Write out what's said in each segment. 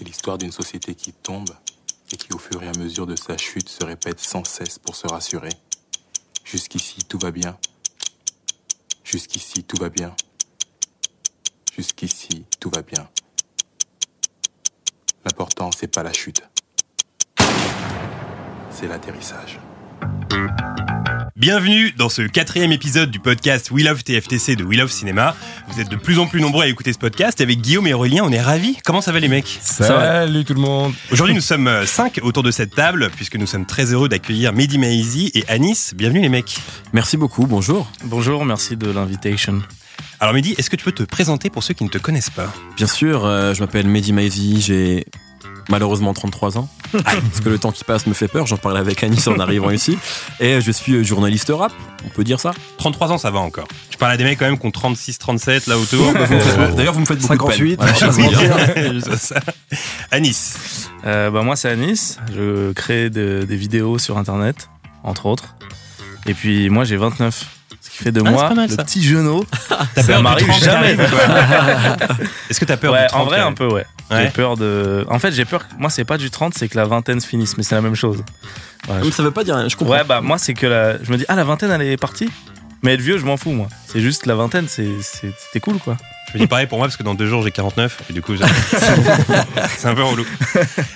C'est l'histoire d'une société qui tombe et qui, au fur et à mesure de sa chute, se répète sans cesse pour se rassurer. Jusqu'ici, tout va bien. Jusqu'ici, tout va bien. Jusqu'ici, tout va bien. L'important, c'est pas la chute. C'est l'atterrissage. Bienvenue dans ce quatrième épisode du podcast We Love TFTC de We Love Cinéma. Vous êtes de plus en plus nombreux à écouter ce podcast. Avec Guillaume et Aurélien, on est ravis. Comment ça va les mecs? Salut tout le monde. Aujourd'hui, nous sommes euh, cinq autour de cette table, puisque nous sommes très heureux d'accueillir Mehdi Maizi et Anis. Bienvenue les mecs. Merci beaucoup, bonjour. Bonjour, merci de l'invitation. Alors Mehdi, est-ce que tu peux te présenter pour ceux qui ne te connaissent pas? Bien sûr, euh, je m'appelle Mehdi Maizi, j'ai malheureusement 33 ans. parce que le temps qui passe me fait peur, j'en parlais avec Anis en arrivant ici. Et je suis euh, journaliste rap, on peut dire ça 33 ans, ça va encore. Je parle à des mecs quand même qui ont 36, 37 là autour. Euh, D'ailleurs, vous me faites beaucoup 58. de peine. Voilà. Anis. Euh, bah, moi, c'est Anis. Je crée de- des vidéos sur Internet, entre autres. Et puis, moi, j'ai 29. Fait de Ah, c'est moi mal, le ça. petit genou. T'as Ça m'arrive 30 qui jamais. Est-ce que t'as peur ouais, du 30 en vrai, un peu, ouais. Ouais. J'ai peur de. En fait, j'ai peur. que- Moi, c'est pas du 30, c'est que la vingtaine se finisse, mais c'est la même chose. Voilà, Mais ça veut pas dire, je comprends. Ouais, bah, moi, c'est que la... je me dis, ah, la vingtaine, elle est partie. Mais être vieux, je m'en fous, moi. C'est juste la vingtaine, c'est- c'est- c'était cool, quoi. Je me dis pareil pour moi parce que dans deux jours j'ai 49 et du coup c'est un peu relou.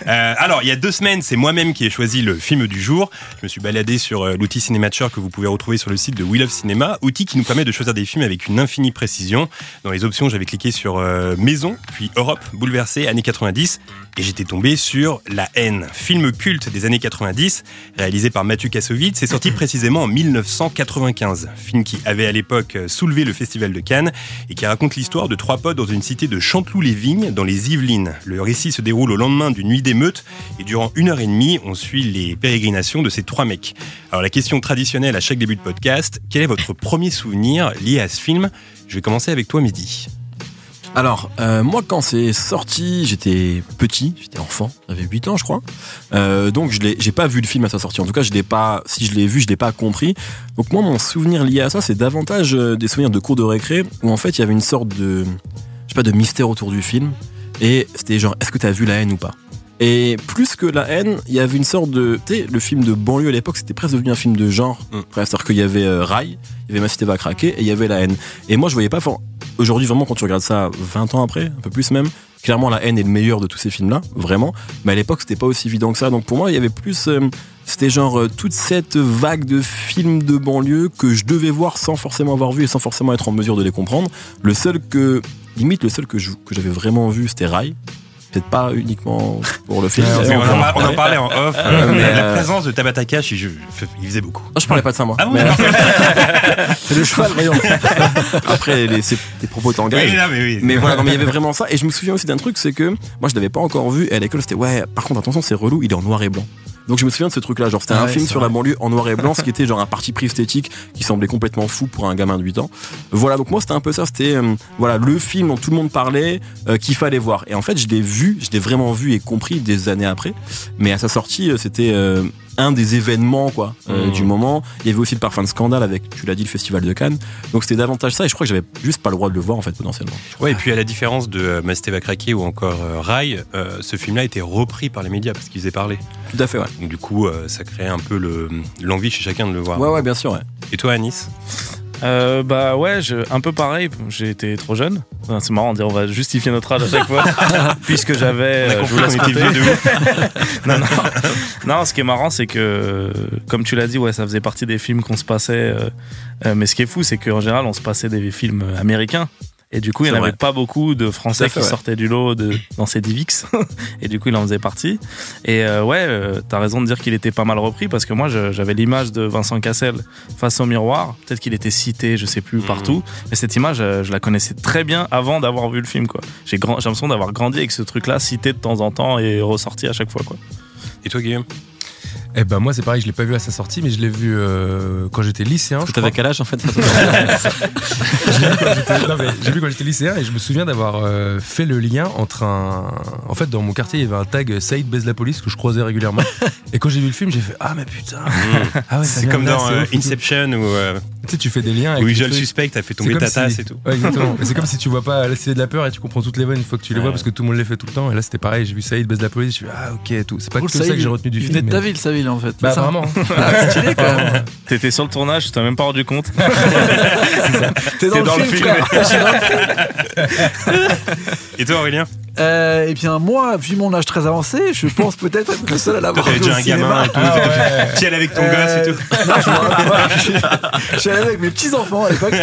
Euh, alors il y a deux semaines c'est moi-même qui ai choisi le film du jour. Je me suis baladé sur euh, l'outil Cinématcher que vous pouvez retrouver sur le site de We Love Cinéma, outil qui nous permet de choisir des films avec une infinie précision. Dans les options j'avais cliqué sur euh, Maison, puis Europe, bouleversée, années 90 et j'étais tombé sur La haine, film culte des années 90 réalisé par Mathieu Kassovitz. C'est sorti précisément en 1995, film qui avait à l'époque euh, soulevé le festival de Cannes et qui raconte l'histoire de trois potes dans une cité de Chanteloup-les-Vignes, dans les Yvelines. Le récit se déroule au lendemain d'une nuit d'émeute et durant une heure et demie, on suit les pérégrinations de ces trois mecs. Alors la question traditionnelle à chaque début de podcast, quel est votre premier souvenir lié à ce film? Je vais commencer avec toi, Mehdi. Alors, euh, moi, quand c'est sorti, j'étais petit, j'étais enfant, j'avais 8 ans, je crois. Euh, donc, je l'ai, j'ai pas vu le film à sa sortie. En tout cas, je l'ai pas, si je l'ai vu, je l'ai pas compris. Donc, moi, mon souvenir lié à ça, c'est davantage euh, des souvenirs de cours de récré où, en fait, il y avait une sorte de, je sais pas, de mystère autour du film. Et c'était genre, est-ce que t'as vu la haine ou pas? Et plus que la haine, il y avait une sorte de, tu sais, le film de banlieue à l'époque, c'était presque devenu un film de genre. Mm. C'est-à-dire qu'il y avait euh, Rai, il y avait Ma cité va craquer et il y avait la haine. Et moi, je voyais pas aujourd'hui vraiment quand tu regardes ça 20 ans après, un peu plus même, clairement la haine est le meilleur de tous ces films là, vraiment, mais à l'époque c'était pas aussi évident que ça. Donc pour moi, il y avait plus euh, c'était genre euh, toute cette vague de films de banlieue que je devais voir sans forcément avoir vu et sans forcément être en mesure de les comprendre. Le seul que limite le seul que j'avais vraiment vu, c'était Rai. Peut-être pas uniquement pour le film. On, en, on parlait en off. euh, mais, la euh, présence de Tabata Cash, il, il faisait beaucoup. Ah, je parlais pas de ça moi. Ah bon, c'est le cheval, voyons. Après, les, c'est- propos t'engagent. Oui, non, mais oui. Mais voilà, non, mais il y avait vraiment ça. Et je me souviens aussi d'un truc, c'est que moi, je l'avais pas encore vu. Et à l'école, c'était ouais, par contre, attention, c'est relou, il est en noir et blanc. Donc je me souviens de ce truc-là. Genre, c'était Ah un ouais, film sur la banlieue en noir et blanc, ce qui était genre un parti pris esthétique qui semblait complètement fou pour un gamin de 8 ans. Voilà, donc moi, c'était un peu ça. C'était euh, voilà le film dont tout le monde parlait, euh, qu'il fallait voir. Et en fait, je l'ai vu, je l'ai vraiment vu et compris des années après. Mais à sa sortie, euh, c'était euh, un des événements quoi euh, Mmh. du moment. Il y avait aussi le parfum de scandale avec, tu l'as dit, le festival de Cannes. Donc c'était davantage ça. Et je crois que j'avais juste pas le droit de le voir en fait potentiellement. Ouais, et puis à la différence de euh, Masté va craquer ou encore euh, Rai, euh, ce film-là a été repris par les médias parce qu'ils faisaient parler. Tout à fait, ouais. Donc du coup, ça crée un peu le- l'envie chez chacun de le voir. Ouais, ouais, bien sûr, ouais. Et toi, Anis? Euh, bah ouais, je- un peu pareil. J'ai été trop jeune. Enfin, C'est marrant de dire, on va justifier notre âge à chaque fois. Puisque j'avais. On a euh, je vous était de ouf. non, non. non, ce qui est marrant, c'est que, comme tu l'as dit, ouais, ça faisait partie des films qu'on se passait. euh, euh, mais ce qui est fou, c'est qu'en général, on se passait des films américains. Et du coup, il n'y avait pas beaucoup de Français fait, qui ouais. sortaient du lot de, dans ces Divix. et du coup, il en faisait partie. Et euh, ouais, euh, t'as raison de dire qu'il était pas mal repris parce que moi, j'avais l'image de Vincent Cassel face au miroir. Peut-être qu'il était cité, je sais plus, Mhm. partout. Mais cette image, euh, je la connaissais très bien avant d'avoir vu le film, quoi. J'ai l'impression d'avoir grandi avec ce truc-là, cité de temps en temps et ressorti à chaque fois, quoi. Et toi, Guillaume? Eh ben moi c'est pareil, je l'ai pas vu à sa sortie, mais je l'ai vu euh, quand j'étais lycéen. T'avais crois. quel âge en fait Je l'ai vu quand j'étais- non, mais j'ai vu quand j'étais lycéen et je me souviens d'avoir euh, fait le lien entre un. En fait, dans mon quartier, il y avait un tag Saïd baise la police que je croisais régulièrement. et quand j'ai vu le film, j'ai fait Ah, mais putain ah ouais, C'est comme là, dans euh. Inception euh, Tu sais, tu fais des liens avec. où les Visual trucs. Suspect a fait tomber ta si- tasse et tout. Ouais, exactement. C'est comme si tu vois pas la cité de la peur et tu comprends toutes les vannes une fois que tu les vois parce que tout le monde les fait tout le temps. Et là, c'était pareil. J'ai vu Saïd baise la police. Je suis Ah, ok, et tout. C'est pas Cool, que ça Saïd, que j'ai retenu du il film. venait de ta ville, sa ville en fait. Bah, ça vraiment. Ah. T'étais sur le tournage, tu t'as même pas rendu compte. T'es dans, T'es dans le le film. Et toi, Aurélien? Euh, et bien moi, vu mon âge très avancé, je pense peut-être être le seul à l'avoir vu au déjà un cinéma. gamin et tout. Ah ouais. Tu allais avec ton Euh, gosse et tout. Non, je, me rappelle pas. Je- je suis allé avec mes petits enfants à l'époque.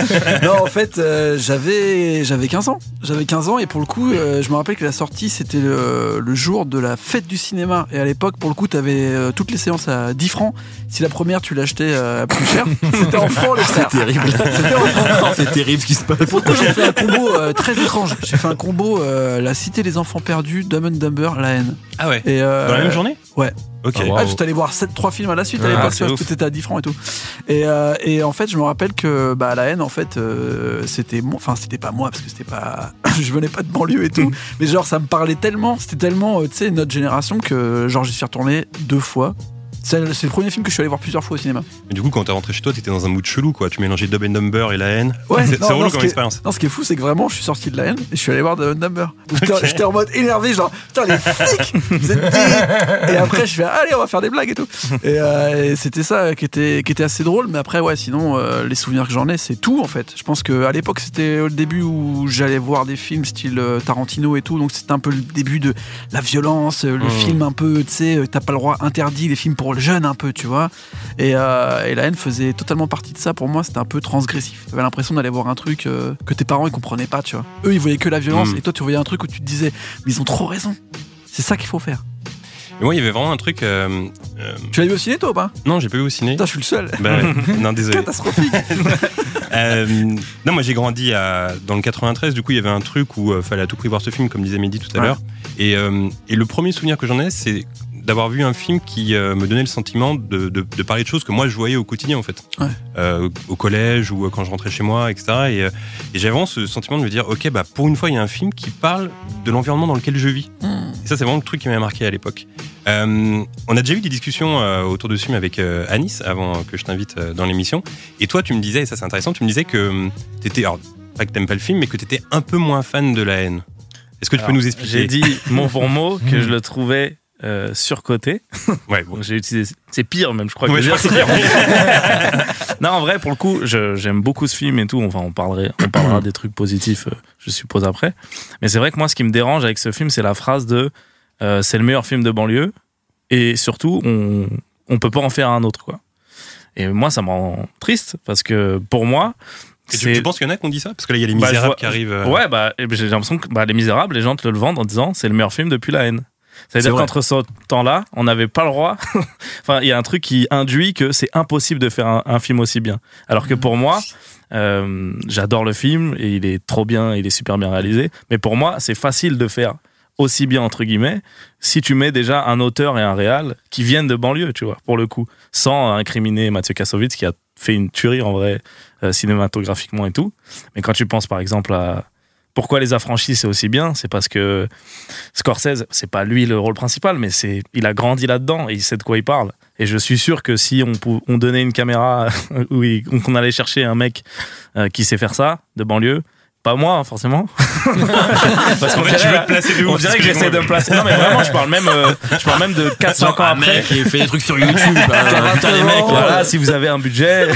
Non, en fait, euh, j'avais j'avais 15 ans. J'avais 15 ans et pour le coup, euh, je me rappelle que la sortie c'était le, le jour de la fête du cinéma. Et à l'époque, pour le coup, t'avais euh, toutes les séances à 10 francs. Si la première tu l'achetais euh, plus cher, c'était en francs le frère. C'est terrible. C'était en francs. C'est terrible ce qui se passe. Et pour le coup, j'ai fait un combo euh, très étrange. J'ai fait un combo euh, La Cité des Enfants Perdus, Dumb and Dumber, La haine. Ah ouais. Et, euh, Dans la même journée? Ouais. Ok. Ah, wow. Ah, j'étais allé voir 7 trois films à la suite Ah, tu ouf. tout était à 10 francs et tout. Et, euh, et en fait, je me rappelle que bah, la haine, en fait, euh, c'était mon- enfin, c'était pas moi parce que c'était pas, je venais pas de banlieue et tout, mais genre ça me parlait tellement, c'était tellement, euh, tu sais, notre génération que genre j'y suis retourné deux fois. C'est le premier film que je suis allé voir plusieurs fois au cinéma. Mais du coup, quand t'es rentré chez toi, t'étais dans un mood chelou, quoi. Tu mélangeais Dub and Number et la haine. Ouais, c'est relou comme expérience. Non, ce qui est fou, c'est que vraiment, je suis sorti de la haine et je suis allé voir The Number. Putain, J'étais en mode énervé, genre, putain, les flics, vous êtes. Et après, je fais, allez, on va faire des blagues et tout. Et, euh, et c'était ça qui était, qui était assez drôle, mais après, ouais, sinon, euh, les souvenirs que j'en ai, c'est tout, en fait. Je pense qu'à l'époque, c'était le début où j'allais voir des films style euh, Tarantino et tout, donc c'était un peu le début de la violence, le Mmh. film un peu, tu sais, t'as pas le droit interdit, les films pour le jeune un peu, tu vois. Et, euh, et la haine faisait totalement partie de ça. Pour moi, c'était un peu transgressif. T'avais l'impression d'aller voir un truc euh, que tes parents ils comprenaient pas, tu vois. Eux, ils voyaient que la violence, Mm. et toi, tu voyais un truc où tu te disais, mais ils ont trop raison. C'est ça qu'il faut faire. Mais moi, il y avait vraiment un truc. euh, euh, Tu l'as vu au ciné, toi, ou pas? Non, j'ai pas vu au ciné. Putain, je suis le seul. Bah non, désolé. Catastrophique. Euh, non, moi j'ai grandi à, dans le 93, du coup il y avait un truc où il fallait à tout prix voir ce film, comme disait Mehdi tout à Ouais. l'heure. Et, et le premier souvenir que j'en ai, c'est d'avoir vu un film qui euh, me donnait le sentiment de, de- de parler de choses que moi je voyais au quotidien en fait. Ouais. Euh, au collège ou euh, quand je rentrais chez moi, etc. Et, et j'avais vraiment ce sentiment de me dire, ok, bah pour une fois il y a un film qui parle de l'environnement dans lequel je vis. Mm. Et ça, c'est vraiment le truc qui m'a marqué à l'époque. Euh, on a déjà eu des discussions euh, autour de ce film avec euh, Anis avant que je t'invite euh, dans l'émission. Et toi, tu me disais, et ça c'est intéressant, tu me disais que t'étais, alors pas que t'aimes pas le film, mais que t'étais un peu moins fan de la haine. Est-ce que tu peux nous expliquer J'ai dit mot pour mot que je le trouvais euh, surcoté. Ouais, bon. J'ai utilisé. C'est pire même, je crois. que Ouais, je crois pire. non, en vrai, pour le coup, j'aime beaucoup ce film et tout. Enfin, on parlerait, on parlera des trucs positifs, euh, je suppose après. Mais c'est vrai que moi, ce qui me dérange avec ce film, c'est la phrase de euh, c'est le meilleur film de banlieue et surtout, on on peut pas en faire un autre, quoi. Et moi, ça me rend triste parce que pour moi, Et tu, penses qu'il y en a qui ont dit ça? Parce que là, il y a les Bah, misérables vois- qui arrivent. euh, Ouais, bah, j'ai l'impression que bah, Les Misérables, les gens te le vendent en disant c'est le meilleur film depuis La haine. C'est C'est-à-dire qu'entre ce temps-là, on n'avait pas le droit. enfin, il y a un truc qui induit que c'est impossible de faire un, un film aussi bien. Alors que pour moi, euh, j'adore le film et il est trop bien, il est super bien réalisé. Mais pour moi, c'est facile de faire aussi bien entre guillemets si tu mets déjà un auteur et un réal qui viennent de banlieue, tu vois, pour le coup, sans incriminer Mathieu Kassovitz qui a fait une tuerie en vrai euh, cinématographiquement et tout. Mais quand tu penses par exemple à pourquoi les affranchis c'est aussi bien, c'est parce que Scorsese, c'est pas lui le rôle principal, mais c'est il a grandi là-dedans et il sait de quoi il parle. Et je suis sûr que si on, on donnait une caméra où il- qu'on allait chercher un mec euh, qui sait faire ça de banlieue, pas moi hein, forcément, parce qu'on tu dirait, veux te placer de on ouf. dirait que j'essaie de me placer. Non mais vraiment, je parle même, euh, je parle même de 4-5 ans un après. mec qui fait des trucs sur YouTube. hein, putain, les mecs. Voilà, là. si vous avez un budget.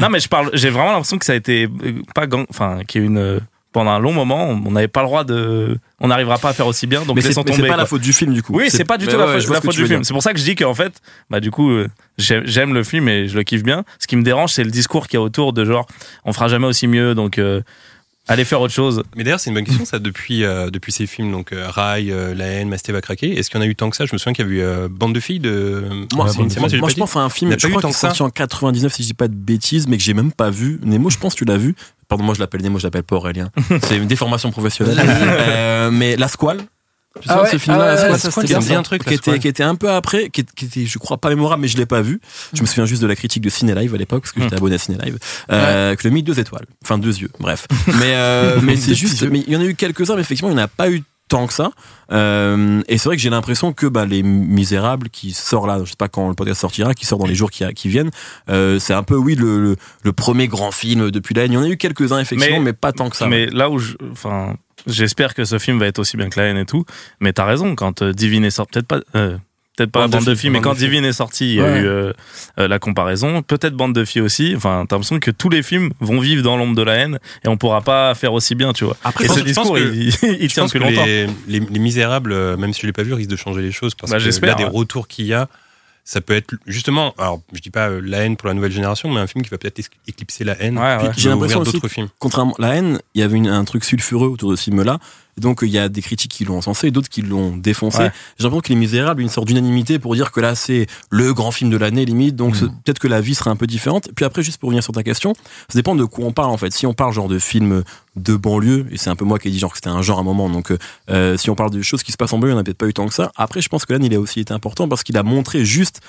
non, mais je parle. J'ai vraiment l'impression que ça a été euh, pas gang, enfin, qu'il y a une pendant un long moment, on n'avait pas le droit de, on n'arrivera pas à faire aussi bien, donc Mais c'est pas la faute du film du coup. Oui, c'est pas du tout ouais, la faute, la du film. C'est pour ça que je dis qu'en fait, bah du coup, euh, j'aime j'aime le film et je le kiffe bien. Ce qui me dérange, c'est le discours qu'il y a autour de genre, on fera jamais aussi mieux, donc. euh, aller faire autre chose. Mais d'ailleurs, c'est une bonne question, ça, depuis, euh, depuis ces films, donc euh, Rai, euh, La haine, Masté va craquer. Est-ce qu'il y en a eu tant que ça? Je me souviens qu'il y a eu euh, Bande de filles de. Moi, Ouais, une- moi, moi, je pense à un film, je crois qu'il est sorti en 99 si je dis pas de bêtises, mais que j'ai même pas vu. Nemo, je pense que tu l'as vu. Pardon, moi je l'appelle Nemo, je l'appelle pas Aurélien. c'est une déformation professionnelle. Euh, mais La Squale. Tu Ah sais, ouais, ce film-là, ah ouais, ça, ça. un truc, qui était, qui était un peu après, qui, qui était, je crois, pas mémorable, mais je l'ai pas vu. Je me souviens juste de la critique de Ciné Live à l'époque, parce que j'étais abonné à Ciné Live, euh, que le mis deux étoiles. Enfin, deux yeux, bref. Mais, euh, mais c'est juste, mais il y en a eu quelques-uns, mais effectivement, il n'y en a pas eu tant que ça. Euh, et c'est vrai que j'ai l'impression que bah, les Misérables qui sort là, je sais pas quand le podcast sortira, qui sort dans les jours qui, qui viennent, euh, c'est un peu oui le, le, le premier grand film depuis la haine. Il y en a eu quelques-uns effectivement, Mais- mais, pas tant que ça. mais là où je, enfin, j'espère que ce film va être aussi bien que la haine et tout. Mais t'as raison, quand euh, Divine est sorti, peut-être pas, euh, peut-être pas Bande de Bande de filles, filles, mais quand filles. Divine est sorti, il y a eu euh, la comparaison. Peut-être Bande de filles aussi. Enfin, t'as l'impression que tous les films vont vivre dans l'ombre de la haine et on pourra pas faire aussi bien, tu vois. Après, et ce discours, que- il, tient plus que longtemps. les, les, les Misérables, même si je l'ai pas vu, risquent de changer les choses parce Bah, que là, des ouais. retours qu'il y a, ça peut être justement, alors je dis pas euh, la haine pour la nouvelle génération, mais un film qui va peut-être éc- éclipser la haine. Ouais, ouais. J'ai l'impression d'autres films. Contrairement à la haine, il y avait une- un truc sulfureux autour de ce film-là. Et donc, il y a des critiques qui l'ont encensé et d'autres qui l'ont défoncé. Ouais. J'ai l'impression que Les Misérables, une sorte d'unanimité pour dire que là, c'est le grand film de l'année, limite. Donc, c'est- peut-être que la vie sera un peu différente. Puis après, juste pour revenir sur ta question, ça dépend de quoi on parle, en fait. Si on parle genre de films de banlieue, et c'est un peu moi qui ai dit genre que c'était un genre à un moment. Donc, euh, euh, si on parle de choses qui se passent en banlieue, on n'a peut-être pas eu tant que ça. Après, je pense que là, il a aussi été important parce qu'il a montré juste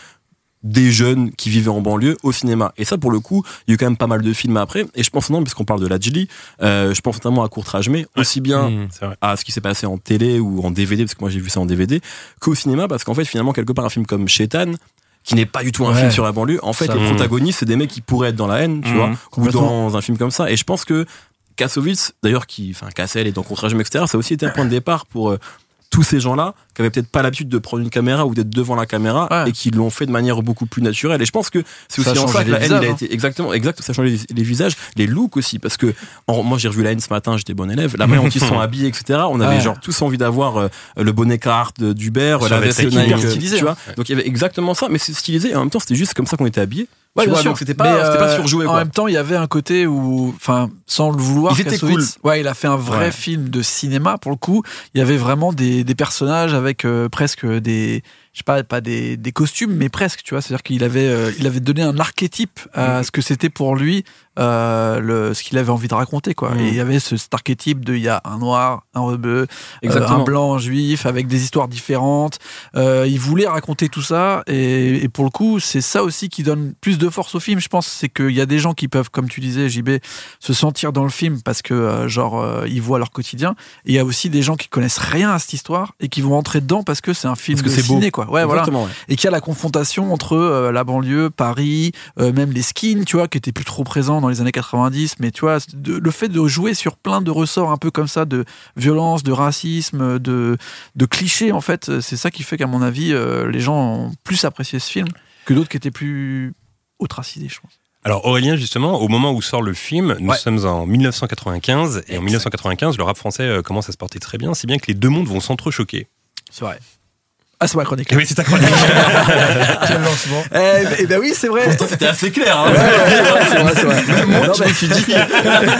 des jeunes qui vivaient en banlieue au cinéma. Et ça, pour le coup, il y a eu quand même pas mal de films après. Et je pense non, parce qu'on parle de la Jili, euh, je pense notamment à Courtrage mais aussi bien Mmh, à ce qui s'est passé en télé ou en DVD, parce que moi j'ai vu ça en DVD, qu'au cinéma, parce qu'en fait, finalement, quelque part, un film comme Shetan, qui n'est pas du tout un Ouais. film sur la banlieue, en fait, Ça, les mmh. protagonistes, c'est des mecs qui pourraient être dans la haine, tu Mmh, vois, ou complètement. dans un film comme ça. Et je pense que Kassovitz, d'ailleurs, qui, enfin, Cassel et dans Courtrage mais etc., ça a aussi été un point de départ pour euh, tous ces gens-là qui avaient peut-être pas l'habitude de prendre une caméra ou d'être devant la caméra Ouais. et qui l'ont fait de manière beaucoup plus naturelle. Et je pense que c'est aussi en ça que la haine, il a hein. été exactement, exact, ça a changé les, les visages, les looks aussi, parce que en- moi j'ai revu la haine ce matin, j'étais bon élève, la manière dont ils sont habillés, etc. On avait Ouais. genre tous envie d'avoir euh, le bonnet Carhartt d'Hubert, la veste Nike, Nike, hyper euh, stylisé, tu vois. Donc il y avait exactement ça, mais c'est stylisé et en même temps c'était juste comme ça qu'on était habillés. Ouais, tu bien vois, sûr. donc c'était pas, Mais, c'était pas euh, surjoué En quoi. même temps, il y avait un côté où, enfin, sans le vouloir, Ils étaient Kassovitz, ouais, il a fait un vrai Ouais. film de cinéma pour le coup. Il y avait vraiment des, des personnages avec euh, presque des, je sais pas, pas des, des costumes, mais presque, tu vois. C'est-à-dire qu'il avait, euh, il avait donné un archétype à ce que c'était pour lui, euh, le, ce qu'il avait envie de raconter, quoi. Et il y avait ce, cet archétype de, il y a un noir, un rebeu, euh, un blanc, un juif, avec des histoires différentes. Euh, il voulait raconter tout ça, et, et pour le coup, c'est ça aussi qui donne plus de force au film, je pense. C'est qu'il y a des gens qui peuvent, comme tu disais, JB, se sentir dans le film parce que, euh, genre, ils voient leur quotidien. Et il y a aussi des gens qui connaissent rien à cette histoire et qui vont entrer dedans parce que c'est un film Parce que c'est beau. ciné, quoi. Ouais, voilà. Ouais. Et qu'il y a la confrontation entre la banlieue, Paris, même les skins, tu vois, qui étaient plus trop présents dans les années 90. Mais tu vois, de- le fait de jouer sur plein de ressorts un peu comme ça, de violence, de racisme, de, de clichés, en fait, c'est ça qui fait qu'à mon avis, euh, les gens ont plus apprécié ce film que d'autres qui étaient plus ostracisés, je pense. Alors Aurélien, justement, au moment où sort le film, nous Ouais. sommes en 1995 et en Exact. 1995, le rap français euh, commence à se porter très bien, si bien que les deux mondes vont s'entrechoquer. C'est vrai. Ah, c'est ma chronique. Oui, c'est ta chronique. Quel lancement. Eh, eh ben oui, c'est vrai. Pourtant c'était assez clair. Hein. Ouais, ouais, ouais, c'est vrai, c'est vrai. Moi, Non, je mais- me suis dit,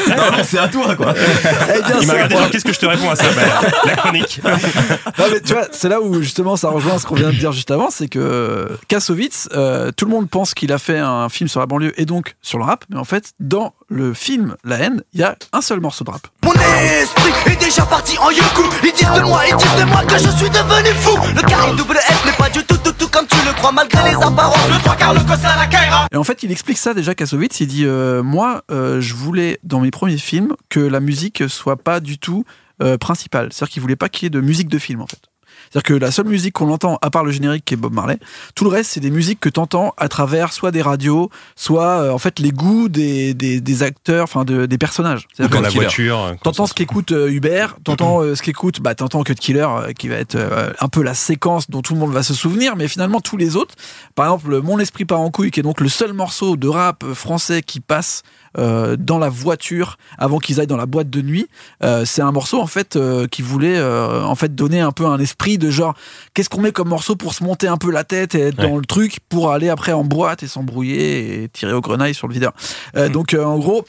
non, non, c'est à toi quoi. Eh bien, Il m'a c'est regardé, moi. genre, qu'est-ce que je te réponds à ça Bah, La chronique. Non, mais tu vois, c'est là où justement ça rejoint ce qu'on vient de dire juste avant, c'est que Kassovitz, euh, tout le monde pense qu'il a fait un film sur la banlieue et donc sur le rap, mais en fait, dans le film La haine, il y a un seul morceau de rap. Mon esprit est déjà parti en yoku. Ils disent de moi, ils disent de moi que je suis devenu fou. Le carré double S n'est pas du tout tout tout comme tu le crois Malgré les apparences, le trois quarts le à la caïra. Et en fait, il explique ça déjà Kassovitz, il dit euh, moi, euh, je voulais dans mes premiers films que la musique soit pas du tout euh, principale, c'est-à-dire qu'il voulait pas qu'il y ait de musique de film en fait. C'est-à-dire que la seule musique qu'on entend, à part le générique qui est Bob Marley, tout le reste, c'est des musiques que tu entends à travers soit des radios, soit euh, en fait les goûts des, des, des acteurs, enfin de- des personnages. Ou dans que la Killer. voiture. T'entends ce qu'écoute euh, Hubert, t'entends euh, ce qu'écoute, bah t'entends Cut Killer euh, qui va être un peu la séquence dont tout le monde va se souvenir, mais finalement tous les autres, par exemple Mon esprit part en couille, qui est donc le seul morceau de rap français qui passe euh, dans la voiture avant qu'ils aillent dans la boîte de nuit, euh, c'est un morceau en fait euh, qui voulait euh, en fait donner un peu un esprit de genre qu'est-ce qu'on met comme morceau pour se monter un peu la tête et être Ouais. dans le truc pour aller après en boîte et s'embrouiller et tirer au grenaille sur le videur. Euh, Donc en gros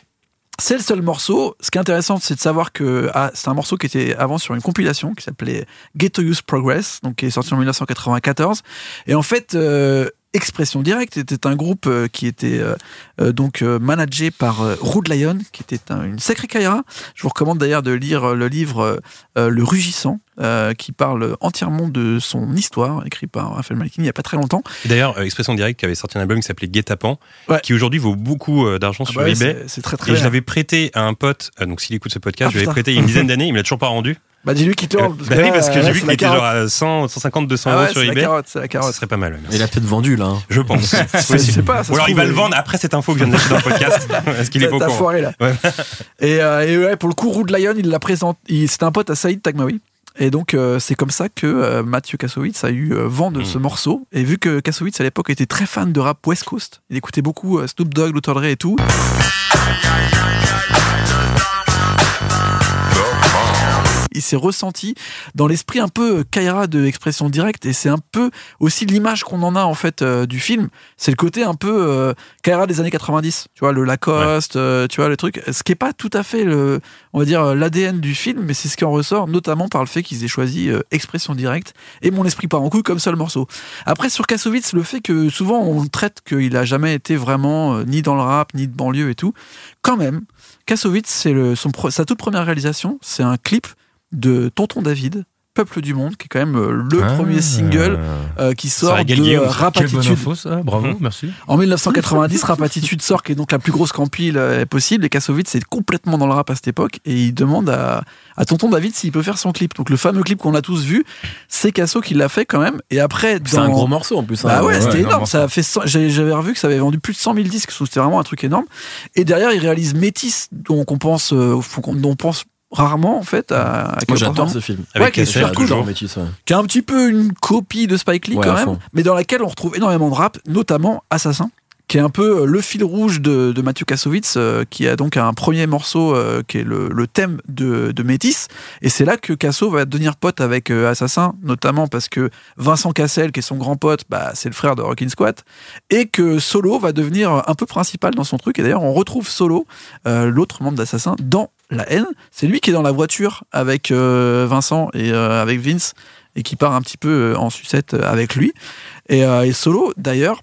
C'est le seul morceau. Ce qui est intéressant, c'est de savoir que ah, c'est un morceau qui était avant sur une compilation qui s'appelait Ghetto Youth Progress, donc qui est sorti en 1994. Et en fait, euh, Expression Directe était un groupe euh, qui était euh, euh, donc managé par euh, Rude Lion, qui était un- une sacrée caïra. Je vous recommande d'ailleurs de lire le livre euh, Le Rugissant, qui parle entièrement de son histoire, écrit par Raphaël Malkin il n'y a pas très longtemps. D'ailleurs, Expression Directe qui avait sorti un album qui s'appelait Guet-apens, Ouais. qui aujourd'hui vaut beaucoup d'argent Ah sur bah ouais, eBay. c'est- très très Et je bien. l'avais prêté à un pote, donc s'il écoute ce podcast, Ah, je l'avais prêté il y a une dizaine d'années, il me l'a toujours pas rendu. Bah dis-lui qu'il Euh, rend, bah oui, parce que j'ai là, vu c'est qu'il était genre à 100, 150, 200 Ah euros ouais, sur c'est la eBay. carotte, c'est la Ce carotte. serait pas mal, ouais, merci. Il a peut-être vendu là. hein. Je pense. C'est Je sais pas, ça Ou alors il va le vendre après cette info que je viens de lâcher dans le podcast. Est-ce qu'il est pas au t'as courant foiré là. Ouais. Et, euh, et ouais, pour le coup, Rude Lion, il la présente. il- C'était un pote à Saïd Tagmaoui. Et donc, euh, c'est comme ça que euh, Mathieu Kassovitz a eu euh, vent de Mm. ce morceau. Et vu que Kassovitz, à l'époque, était très fan de rap West Coast, il écoutait beaucoup euh, Snoop Dogg, Dr. Dre et tout. Il s'est ressenti dans l'esprit un peu euh, Kaira de expression directe et c'est un peu aussi l'image qu'on en a en fait euh, du film. C'est le côté un peu euh, Kaira des années 90 tu vois le Lacoste euh, tu vois le truc ce qui est pas tout à fait le on va dire l'ADN du film mais c'est ce qui en ressort notamment par le fait qu'ils aient choisi expression directe et mon esprit part en couille comme seul morceau. Après sur Kassovitz le fait que souvent on traite qu'il a jamais été vraiment ni dans le rap ni de banlieue et tout quand même Kassovitz c'est son sa toute première réalisation c'est un clip de Tonton David Peuple du Monde, qui est quand même euh, le Ah. premier single euh, qui sort de régale Guillaume, ça. Rap Quelle bonne Attitude. info, ça. Bravo, merci. En 1990, Rap Attitude sort, qui est donc la plus grosse compile euh, possible. Et Kassovitz est complètement dans le rap à cette époque. Et il demande à, à Tonton David s'il peut faire son clip. Donc le fameux clip qu'on a tous vu, c'est Kasso qui l'a fait quand même. Et après, C'est dans... un gros morceau en plus. Bah hein. ouais, c'était ouais, énorme. Ça a fait, cent- j'ai- j'avais revu que ça avait vendu plus de 100 000 disques. C'était vraiment un truc énorme. Et derrière, il réalise Métis, dont on pense, euh, dont on pense rarement en fait à, à Moi j'adore ce film. Avec Ouais, qui est Cassel, super cool, Métis, ouais. qui est un petit peu une copie de Spike Lee Ouais, quand même, fond. mais dans laquelle on retrouve énormément de rap, notamment Assassin, qui est un peu euh, le fil rouge de, de Mathieu Kassovitz, euh, qui a donc un premier morceau euh, qui est le, le thème de, de Métis, et c'est là que Casso va devenir pote avec euh, Assassin, notamment parce que Vincent Cassel, qui est son grand pote, bah, c'est le frère de Rockin' Squat, et que Solo va devenir un peu principal dans son truc, et d'ailleurs on retrouve Solo, euh, l'autre membre d'Assassin, dans La haine, c'est lui qui est dans la voiture avec euh, Vincent et euh, avec Vince, et qui part un petit peu euh, en sucette avec lui. Et, et Solo, d'ailleurs,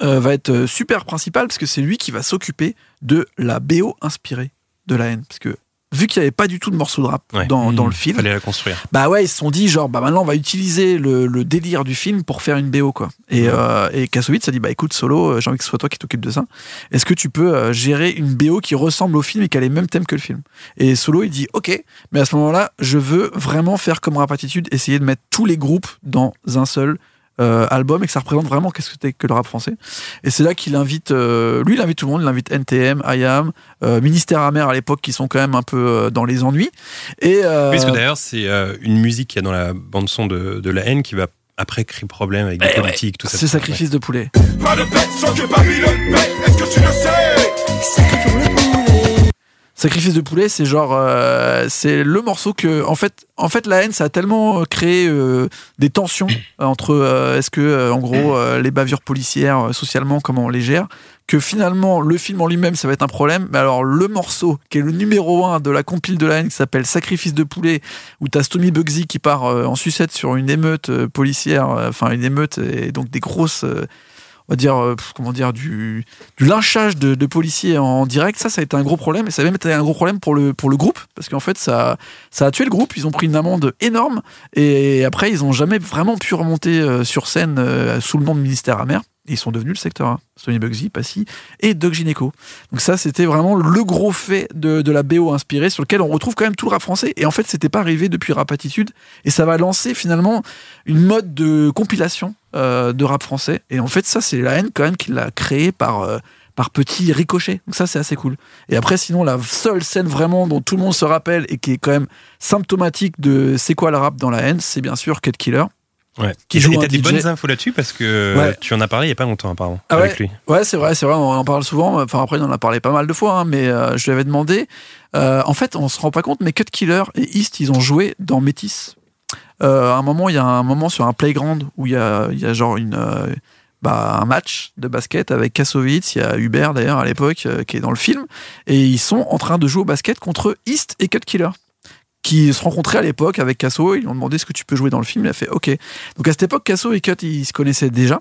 va être super principal parce que c'est lui qui va s'occuper de la BO inspirée de la haine. Parce que vu qu'il n'y avait pas du tout de morceau de rap Ouais. dans, dans Mmh. le film, Fallait la construire. bah ouais, ils se sont dit genre bah maintenant on va utiliser le, le délire du film pour faire une BO quoi. Et, euh, et Kassovitz a dit bah écoute Solo, euh, j'ai envie que ce soit toi qui t'occupe de ça. Est-ce que tu peux euh, gérer une BO qui ressemble au film et qui a les mêmes thèmes que le film? Et Solo il dit ok, mais à ce moment-là je veux vraiment faire comme Rap Attitude, essayer de mettre tous les groupes dans un seul euh, album et que ça représente vraiment qu'est-ce que c'était que le rap français. Et c'est là qu'il invite, euh, lui il invite tout le monde, il invite NTM, IAM, euh, Ministère Amer à l'époque qui sont quand même un peu euh, dans les ennuis. Et euh, Oui, parce que d'ailleurs, c'est euh, une musique qu'il y a dans la bande-son de, de la haine qui va après créer problème avec des Eh ouais. politiques, tout ça. c'est sacrifice de poulet. Pas de bête, sans que paie, est-ce que tu le sais? Sacrifice de poulet, c'est genre, euh, c'est le morceau que, en fait, la haine, ça a tellement euh, créé euh, des tensions entre, est-ce que, en gros, les bavures policières, socialement, comment on les gère, que finalement, le film en lui-même, ça va être un problème. Mais alors, le morceau qui est le numéro un de la compile de la haine, qui s'appelle Sacrifice de poulet, où t'as Stomy Bugsy qui part en sucette sur une émeute policière, enfin une émeute et donc des grosses. On va dire, euh, comment dire, du, lynchage de, policiers en direct, ça, ça a été un gros problème, et ça a même été un gros problème pour le, pour le groupe, parce qu'en fait, ça, ça a tué le groupe, ils ont pris une amende énorme, et après, ils ont jamais vraiment pu remonter euh, sur scène euh, sous le nom de ministère amer, ils sont devenus le secteur 1, Sony Bugsy, Passy et Doc Gineco. Donc ça, c'était vraiment le gros fait de, de la BO inspirée, sur lequel on retrouve quand même tout le rap français, et en fait, c'était pas arrivé depuis Rap Attitude, et ça va lancer finalement une mode de compilation euh, de rap français. Et en fait, ça, c'est la haine quand même qui l'a créé par, euh, par petits ricochets. Donc ça, c'est assez cool. Et après, sinon, la seule scène vraiment dont tout le monde se rappelle et qui est quand même symptomatique de c'est quoi le rap dans la haine, c'est bien sûr Cut Killer. Ouais. Qui Et joue et t'as des DJ. bonnes infos là-dessus parce que Ouais. tu en as parlé il y a pas longtemps apparemment Ah avec ouais lui. Ouais, c'est vrai, c'est vrai, on en parle souvent. Enfin, après, il en a parlé pas mal de fois, hein, mais euh, je lui avais demandé. euh, en fait, on se rend pas compte, mais Cut Killer et East, ils ont joué dans Métis. Euh, à un moment, il y a un moment sur un playground où il y a, y a genre une. bah, un match de basket avec Kassovitz, il y a Hubert d'ailleurs à l'époque qui est dans le film, et ils sont en train de jouer au basket contre East et Cut Killer qui se rencontraient à l'époque avec Casso, ils lui ont demandé est-ce que tu peux jouer dans le film, il a fait ok. Donc à cette époque, Casso et Cut, ils se connaissaient déjà,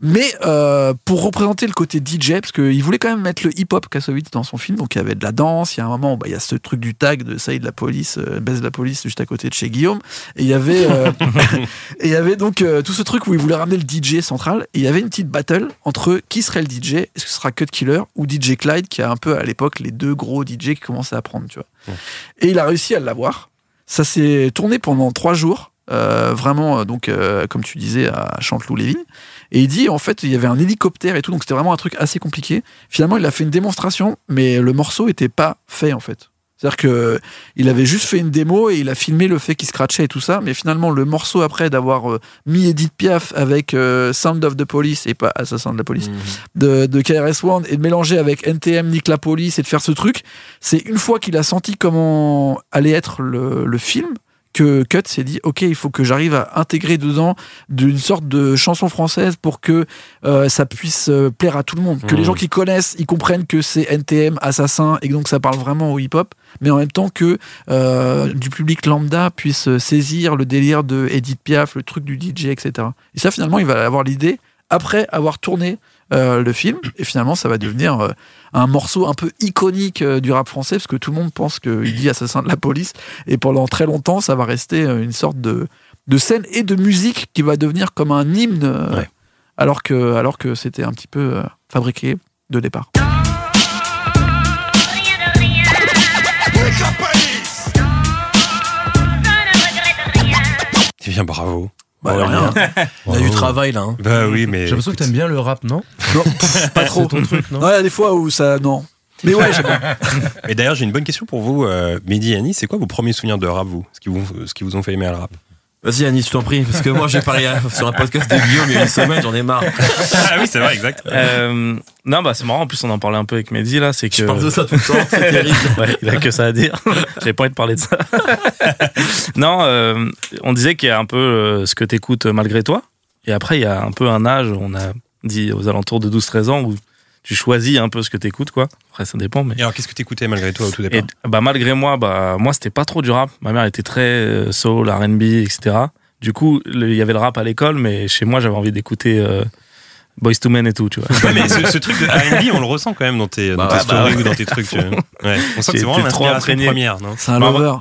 mais euh, pour représenter le côté DJ, parce qu'il voulait quand même mettre le hip-hop Kassovitz dans son film, donc il y avait de la danse, il y a un moment, bah, il y a ce truc du tag de Saïd la police, euh, baisse la police juste à côté de chez Guillaume, et il y avait, euh, et il y avait donc tout ce truc où il voulait ramener le DJ central, et il y avait une petite battle entre qui serait le DJ, est-ce que ce sera Cut Killer ou DJ Clyde, qui a un peu à l'époque les deux gros DJ qui commençaient à prendre, tu vois. Et il a réussi à l'avoir. Ça s'est tourné pendant trois jours, euh, vraiment, euh, donc, euh, comme tu disais, à Chanteloup-les-Vignes. Et il dit, en fait, il y avait un hélicoptère et tout, donc c'était vraiment un truc assez compliqué. Finalement, il a fait une démonstration, mais le morceau était pas fait, en fait. C'est-à-dire que il avait juste fait une démo et il a filmé le fait qu'il scratchait et tout ça, mais finalement le morceau après d'avoir euh, mis Edith Piaf avec euh, Sound of the Police et pas Assassin de la Police de, de KRS One et de mélanger avec NTM Nick la Police et de faire ce truc, c'est une fois qu'il a senti comment allait être le, le film que Cut s'est dit ok il faut que j'arrive à intégrer dedans d'une sorte de chanson française pour que euh, ça puisse euh, plaire à tout le monde. Que les gens qui connaissent ils comprennent que c'est NTM Assassin et que donc ça parle vraiment au hip hop mais en même temps que euh, du public lambda puisse saisir le délire de Edith Piaf le truc du DJ etc et ça finalement il va avoir l'idée après avoir tourné euh, le film et finalement ça va devenir euh, un morceau un peu iconique euh, du rap français parce que tout le monde pense qu'il dit assassin de la police et pendant très longtemps ça va rester euh, une sorte de, de scène et de musique qui va devenir comme un hymne euh, Ouais. alors que alors que c'était un petit peu euh, fabriqué de départ. C'est bien, bravo. Bah, rien. Il y a du travail là. hein. Bah oui, mais. J'ai l'impression que t'aimes bien le rap, non Non, pff, pas trop. Ton truc, non Ouais, il y a des fois où ça non. Mais ouais, j'aime bien. Et d'ailleurs, j'ai une bonne question pour vous, euh, Mehdi et Annie. C'est quoi vos premiers souvenirs de rap, vous? Ce qui vous, ce qui vous ont fait aimer le rap? Vas-y Anis, je t'en prie, parce que moi j'ai parlé euh, sur un podcast de Guillaume il y a une semaine, j'en ai marre. Ah oui, c'est vrai, exact. Euh, non, bah c'est marrant. En plus, on en parlait un peu avec Mehdi là. C'est que Je parle de ça tout le temps, c'est terrible. Ouais, il a que ça à dire. J'ai pas envie de parler de ça. non, euh, on disait qu'il y a un peu euh, ce que t'écoutes malgré toi. Et après, il y a un peu un âge, on a dit aux alentours de 12-13 ans, où tu choisis un peu ce que t'écoutes, quoi. Après, ça dépend, mais. Et alors, qu'est-ce que t'écoutais malgré toi au tout départ Et bah malgré moi, bah moi c'était pas trop du rap. Ma mère était très euh, soul, R&B, etc. Du coup, il y avait le rap à l'école, mais chez moi j'avais envie d'écouter euh, Boys to Men et tout, tu vois. Ouais, mais ce, ce truc de R&B, on le ressent quand même dans tes, dans Bah tes stories bah ouais. ou dans tes trucs. Ouais. On sent que c'est vraiment l'inspiration première, non C'est un lover.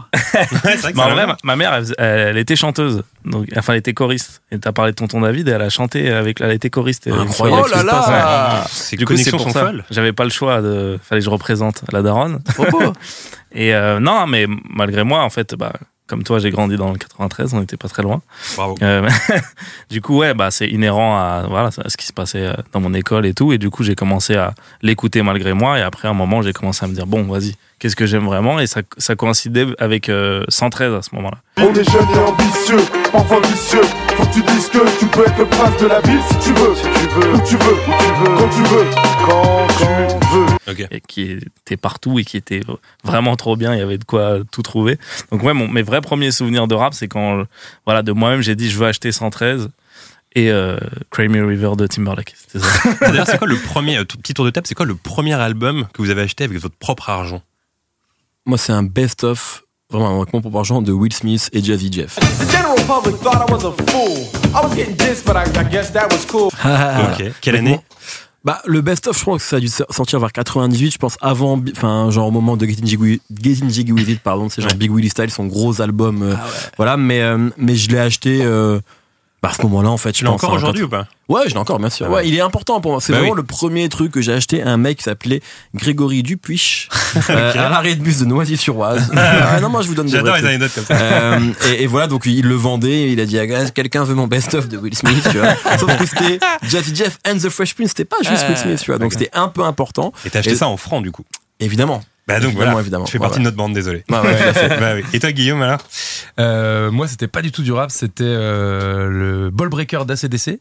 Ma, ma mère, elle, elle était chanteuse. Donc, enfin, elle était choriste. Et t'as parlé de tonton David, et elle a chanté avec, elle était choriste. Incroyable. Oh là là Ces Du coup, c'est connexions pour sont ça. folles. J'avais pas le choix de, fallait que je représente la daronne. Trop beau. Et euh, non, mais malgré moi, en fait, bah, comme toi, j'ai grandi dans le 93, on était pas très loin. Bravo. Euh, du coup, ouais, bah, c'est inhérent à, voilà, à ce qui se passait euh, dans mon école et tout. Et du coup, j'ai commencé à l'écouter malgré moi. Et après, à un moment, j'ai commencé à me dire, bon, vas-y, qu'est-ce que j'aime vraiment? Et ça, ça coïncidait avec euh, 113 à ce moment-là. On est jeune et ambitieux, parfois vicieux. Faut que tu dises que tu peux être le prince de la ville si tu veux. Si tu veux. Où tu veux. Quand tu veux. Quand, tu veux. Et qui était partout et qui était vraiment trop bien. Il y avait de quoi tout trouver. Donc ouais, mon, mes vrais premiers souvenirs de rap, c'est quand, voilà, de moi-même, j'ai dit je veux acheter 113 et euh, River de Timberlake. D'ailleurs, c'est quoi le premier, euh, tout petit tour de table, c'est quoi le premier album que vous avez acheté avec votre propre argent? Moi c'est un best-of, vraiment avec mon propre argent, de Will Smith et Jazzy Jeff. The general public thought I was a fool. I was getting dissed, but I, I guess that was cool. Ok. Quelle année? Bah, le best-of, je crois que ça a dû sortir vers 98, je pense, avant, enfin, genre au moment de Getting Jiggy, Getting Jiggy With It, pardon, c'est genre. Big Willie Style, son gros album, euh, voilà, mais, euh, mais je l'ai acheté, euh, bah, à ce moment-là, en fait, je Tu l'as encore aujourd'hui ou pas Ouais, je l'ai encore, bien sûr. Ah ouais. ouais. il est important pour moi. C'est Bah vraiment oui. le premier truc que j'ai acheté à un mec qui s'appelait Grégory Dupuis, euh, à l'arrêt de bus de Noisy-sur-Oise. ah, non, moi, je vous donne des J'adore les anecdotes comme ça. Euh, et, et voilà, donc il le vendait, et il a dit, ah, quelqu'un veut mon best-of de Will Smith, tu vois. Sauf que c'était Jazzy Jeff and the Fresh Prince, c'était pas juste Will Smith, tu vois. Donc c'était un peu important. Et t'as acheté Et- ça en francs du coup. Évidemment. Bah donc Évidemment, voilà. évidemment. Tu fais partie ouais. de notre bande, désolé. Ouais, ouais. Bah oui. Et toi, Guillaume, alors? Euh, moi, c'était pas du tout du rap, c'était euh, le ball breaker d'ACDC.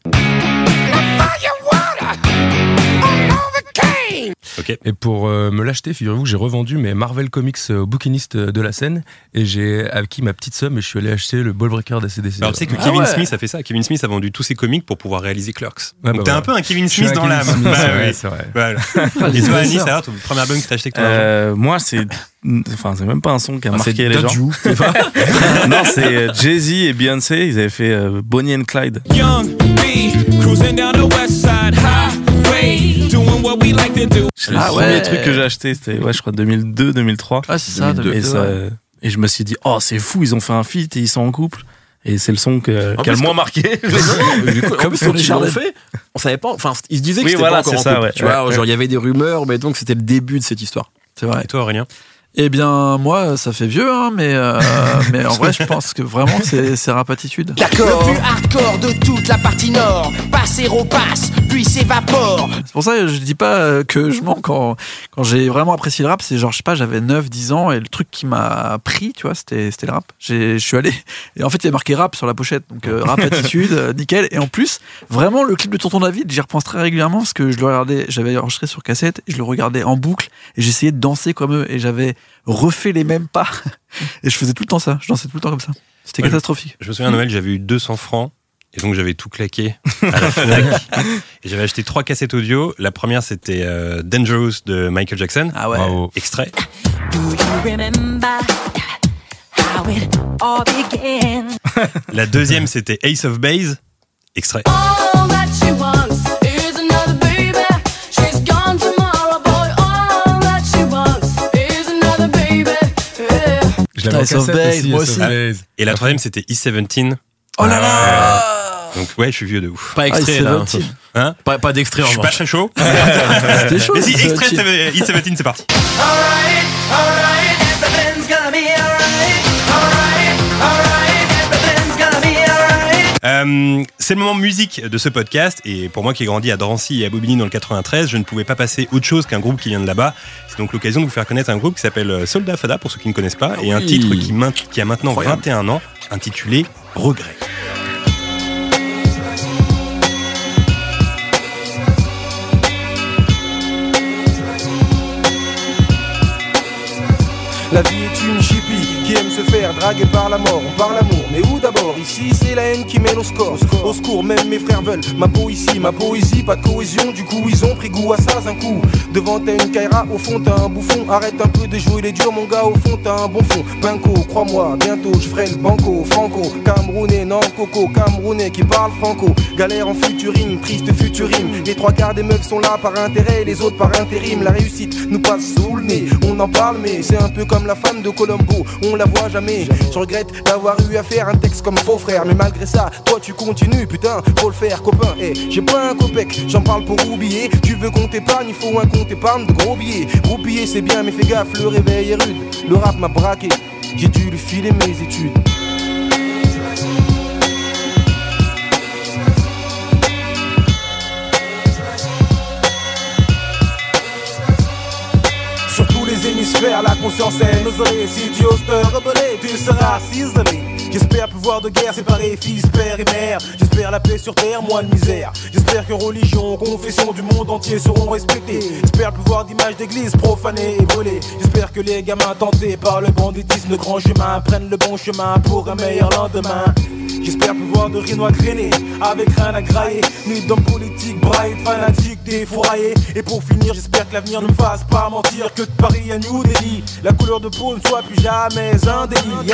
Et pour euh, me l'acheter, figurez-vous que j'ai revendu mes Marvel Comics euh, au bouquiniste de la scène et j'ai acquis ma petite somme et je suis allé acheter le ball breaker d'ACDC. Alors tu sais que Ah Kevin ouais. Smith a fait ça. Kevin Smith a vendu tous ses comics pour pouvoir réaliser Clerks. Donc bah t'es un peu un Kevin Smith un dans l'âme. Bah c'est oui. vrai, c'est vrai. Voilà. Ah, Et c'est toi. Anis, alors ton premier album que t'as acheté que Euh, moi, c'est. Enfin, c'est même pas un son qui a Ah, marqué c'est les gens. C'est pas non, c'est euh, Jay-Z et Beyoncé. Ils avaient fait euh, Bonnie and Clyde. Young B, cruising down the west side highway, doing what we like to do. C'est le Ah premier ouais. truc que j'ai acheté. C'était, ouais, je crois, 2002, 2003. Ah, c'est ça, 2002. Et, 2002, ça, ouais. et je me suis dit, oh, c'est fou, ils ont fait un feat et ils sont en couple. Et c'est le son que, qui a le moins marqué. Comme plus, sur quand les ils l'ont fait, on savait pas. Enfin, ils se disaient que Oui, c'était voilà, pas encore en ça, couple, ouais. Tu vois, Ouais, genre il y avait des rumeurs, mais donc c'était le début de cette histoire. C'est vrai. Et toi, Aurélien? Eh bien, moi, ça fait vieux, hein, mais, euh, mais en vrai, je pense que vraiment, c'est c'est rap attitude. Le plus hardcore de toute la partie nord. Passer au passe, puis s'évapore. C'est pour ça que je dis pas que je mens quand, quand j'ai vraiment apprécié le rap. C'est genre, je sais pas, j'avais 9, 10 ans et le truc qui m'a pris, tu vois, c'était c'était le rap. J'ai- Je suis allé. Et en fait, il y a marqué rap sur la pochette. Donc, euh, rap attitude, euh, nickel. Et en plus, vraiment, le clip de Tonton David, j'y repense très régulièrement parce que je le regardais, j'avais enregistré sur cassette et je le regardais en boucle et j'essayais de danser comme eux et j'avais refait les mêmes pas. Et je faisais tout le temps ça. Je dansais tout le temps comme ça. C'était Ouais, catastrophique. Je me souviens à Noël, j'avais eu 200 francs. Et donc j'avais tout claqué à la Fnac. et j'avais acheté trois cassettes audio. La première c'était euh, Dangerous de Michael Jackson. Ah ouais. Bravo. Extrait. Do you remember how it all began? La deuxième c'était Ace of Base. Extrait. All that she wants Je l'avais en cassette moi of aussi. Et la troisième c'était E17. Oh là là Donc ouais, je suis vieux de ouf. Pas Ah, extrait là. s'est Hein Pas, pas d'extrait Je en suis pas très chaud. C'était chaud. Mais si, ce extrait titre. E17, c'est parti. Alright, alright, everything's Euh, c'est le moment musique de ce podcast et pour moi qui ai grandi à Drancy et à Bobigny dans le 93, je ne pouvais pas passer autre chose qu'un groupe qui vient de là-bas. C'est donc l'occasion de vous faire connaître un groupe qui s'appelle euh, Soldat Fada pour ceux qui ne connaissent pas et un titre qui, a maintenant Incroyable. 21 ans intitulé Regret. La vie est une qui aime se faire draguer par la mort. On parle amour, mais où d'abord? Ici, c'est la haine qui mène au score. Au secours, même mes frères veulent ma peau ici, ma poésie, pas de cohésion. Du coup, ils ont pris goût à ça d'un coup. Devant, t'as une Kaira, au fond, t'as un bouffon. Arrête un peu de jouer les durs, mon gars, au fond, t'as un bon fond. Pinko, crois-moi, bientôt, je ferai le banco. Franco, Camerounais, non, Coco, Camerounais qui parle franco. Galère en futurine, triste futurine. Les trois quarts des meufs sont là par intérêt, les autres par intérim. La réussite nous passe sous le nez. On en parle, mais c'est un peu comme la femme de Colombo. La voit jamais. Je regrette d'avoir eu à faire un texte comme faux frère. Mais malgré ça, toi tu continues, putain, faut le faire, copain. Eh, j'ai pas un copec, j'en parle pour oublier. Tu veux qu'on t'épargne, il faut un compte épargne de gros billets. Gros billets, c'est bien, mais fais gaffe, le réveil est rude. Le rap m'a braqué, j'ai dû lui filer mes études. Hémisphères, la conscience est isolée. Si tu oses te rebeller, tu seras ciselé. J'espère pouvoir de guerre séparer fils, père et mère. J'espère la paix sur terre, moins de misère. J'espère que religion, confession du monde entier seront respectées. J'espère pouvoir d'images d'église profanées et brûlées. J'espère que les gamins tentés par le banditisme de grand chemin prennent le bon chemin pour un meilleur lendemain. J'espère pouvoir de Renoir traîner avec rien à grailler. Nuit d'hommes politiques, braille, fanatiques, défouraillés. Et pour finir, j'espère que l'avenir ne me fasse pas mentir que de Paris à New Delhi, la couleur de peau ne soit plus jamais un délit.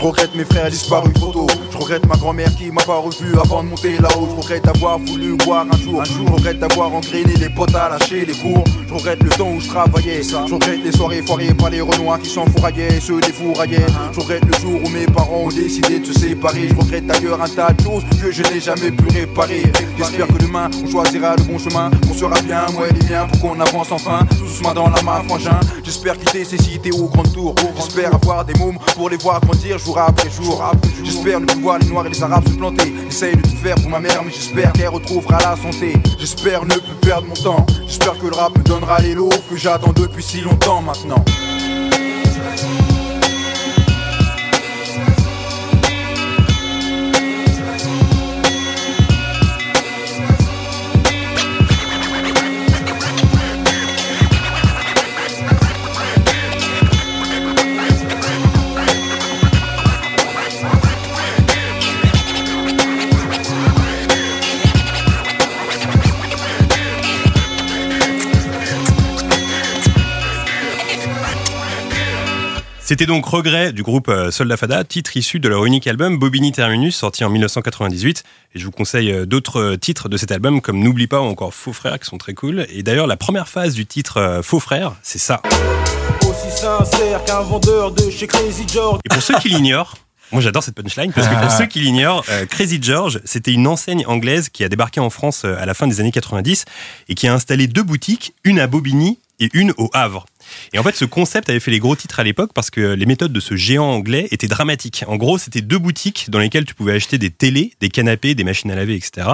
Je regrette mes frères disparus trop. Je regrette ma grand-mère qui m'a pas revu avant de monter là-haut. Je regrette d'avoir voulu boire un jour. Je regrette d'avoir engrainé les potes à lâcher les cours. Je regrette le temps où je travaillais. Je regrette les soirées foirées par les renois qui s'enfouraillaient se défouraillaient. Je regrette le jour où mes parents ont décidé de se séparer. Je regrette d'ailleurs un tas de choses que je n'ai jamais pu réparer. J'espère que demain on choisira le bon chemin. Qu'on sera bien, moi et les miens, pour qu'on avance enfin. Tout dans la main, frangin. J'espère quitter ces cités au grand tour. J'espère avoir des mômes pour les voir grandir J'espère ne plus voir les noirs et les arabes se planter. J'essaye de tout faire pour ma mère, mais j'espère qu'elle retrouvera la santé. J'espère ne plus perdre mon temps. J'espère que le rap me donnera les lots que j'attends depuis si longtemps maintenant. C'était donc Regret du groupe euh, Soldat Fada, titre issu de leur unique album Bobini Terminus, sorti en 1998. Et je vous conseille euh, d'autres euh, titres de cet album comme N'oublie pas ou encore Faux Frères qui sont très cool. Et d'ailleurs, la première phase du titre Faux Frères, c'est ça. Aussi sincère qu'un vendeur de chez Crazy George. Et pour ceux qui l'ignorent, moi j'adore cette punchline parce que pour Ah. ceux qui l'ignorent, euh, Crazy George, c'était une enseigne anglaise qui a débarqué en France à la fin des années 90 et qui a installé deux boutiques, une à Bobigny et une au Havre. Et en fait, ce concept avait fait les gros titres à l'époque parce que les méthodes de ce géant anglais étaient dramatiques. En gros, c'était deux boutiques dans lesquelles tu pouvais acheter des télés, des canapés, des machines à laver, etc.